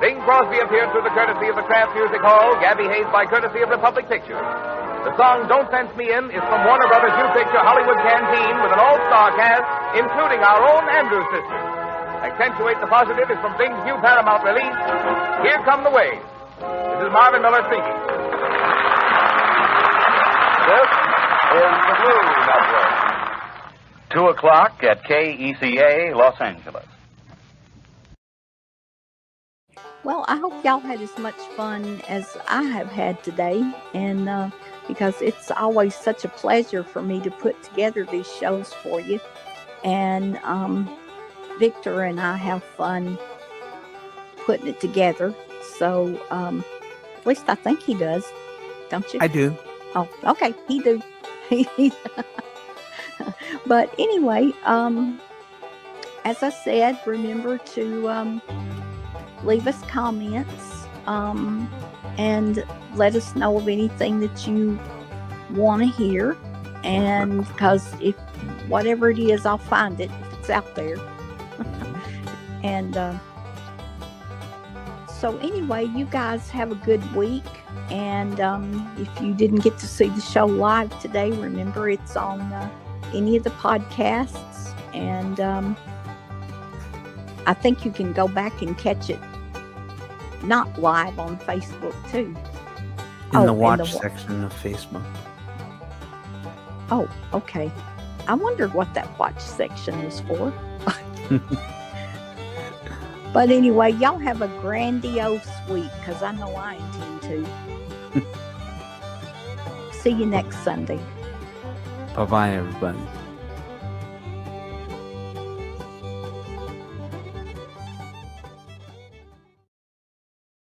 Bing Crosby appeared through the courtesy of the Kraft Music Hall, Gabby Hayes by courtesy of Republic Pictures. The song Don't Fence Me In is from Warner Brothers' new picture Hollywood Canteen with an all-star cast, including our own Andrews sisters. Accentuate the Positive is from Bing's new Paramount release, Here Come the Waves. This is Marvin Miller speaking. This is the Blue Network. Two o'clock at KECA, Los Angeles. Well, I hope y'all had as much fun as I have had today, and uh, because it's always such a pleasure for me to put together these shows for you. And um, Victor and I have fun putting it together. So, um, at least I think he does, don't you? I do. Oh, okay, he do. but anyway, um, as I said, remember to um, leave us comments um, and let us know of anything that you want to hear. And because if whatever it is, I'll find it if it's out there. and uh, so, anyway, you guys have a good week. And um, if you didn't get to see the show live today, remember it's on uh, any of the podcasts. And um, I think you can go back and catch it not live on Facebook too. In Oh, the in watch the wa- section of Facebook. Oh, okay. I wondered what that watch section is for. But anyway, y'all have a grandiose week because I know I intend to. See you next Sunday. Bye bye, everybody.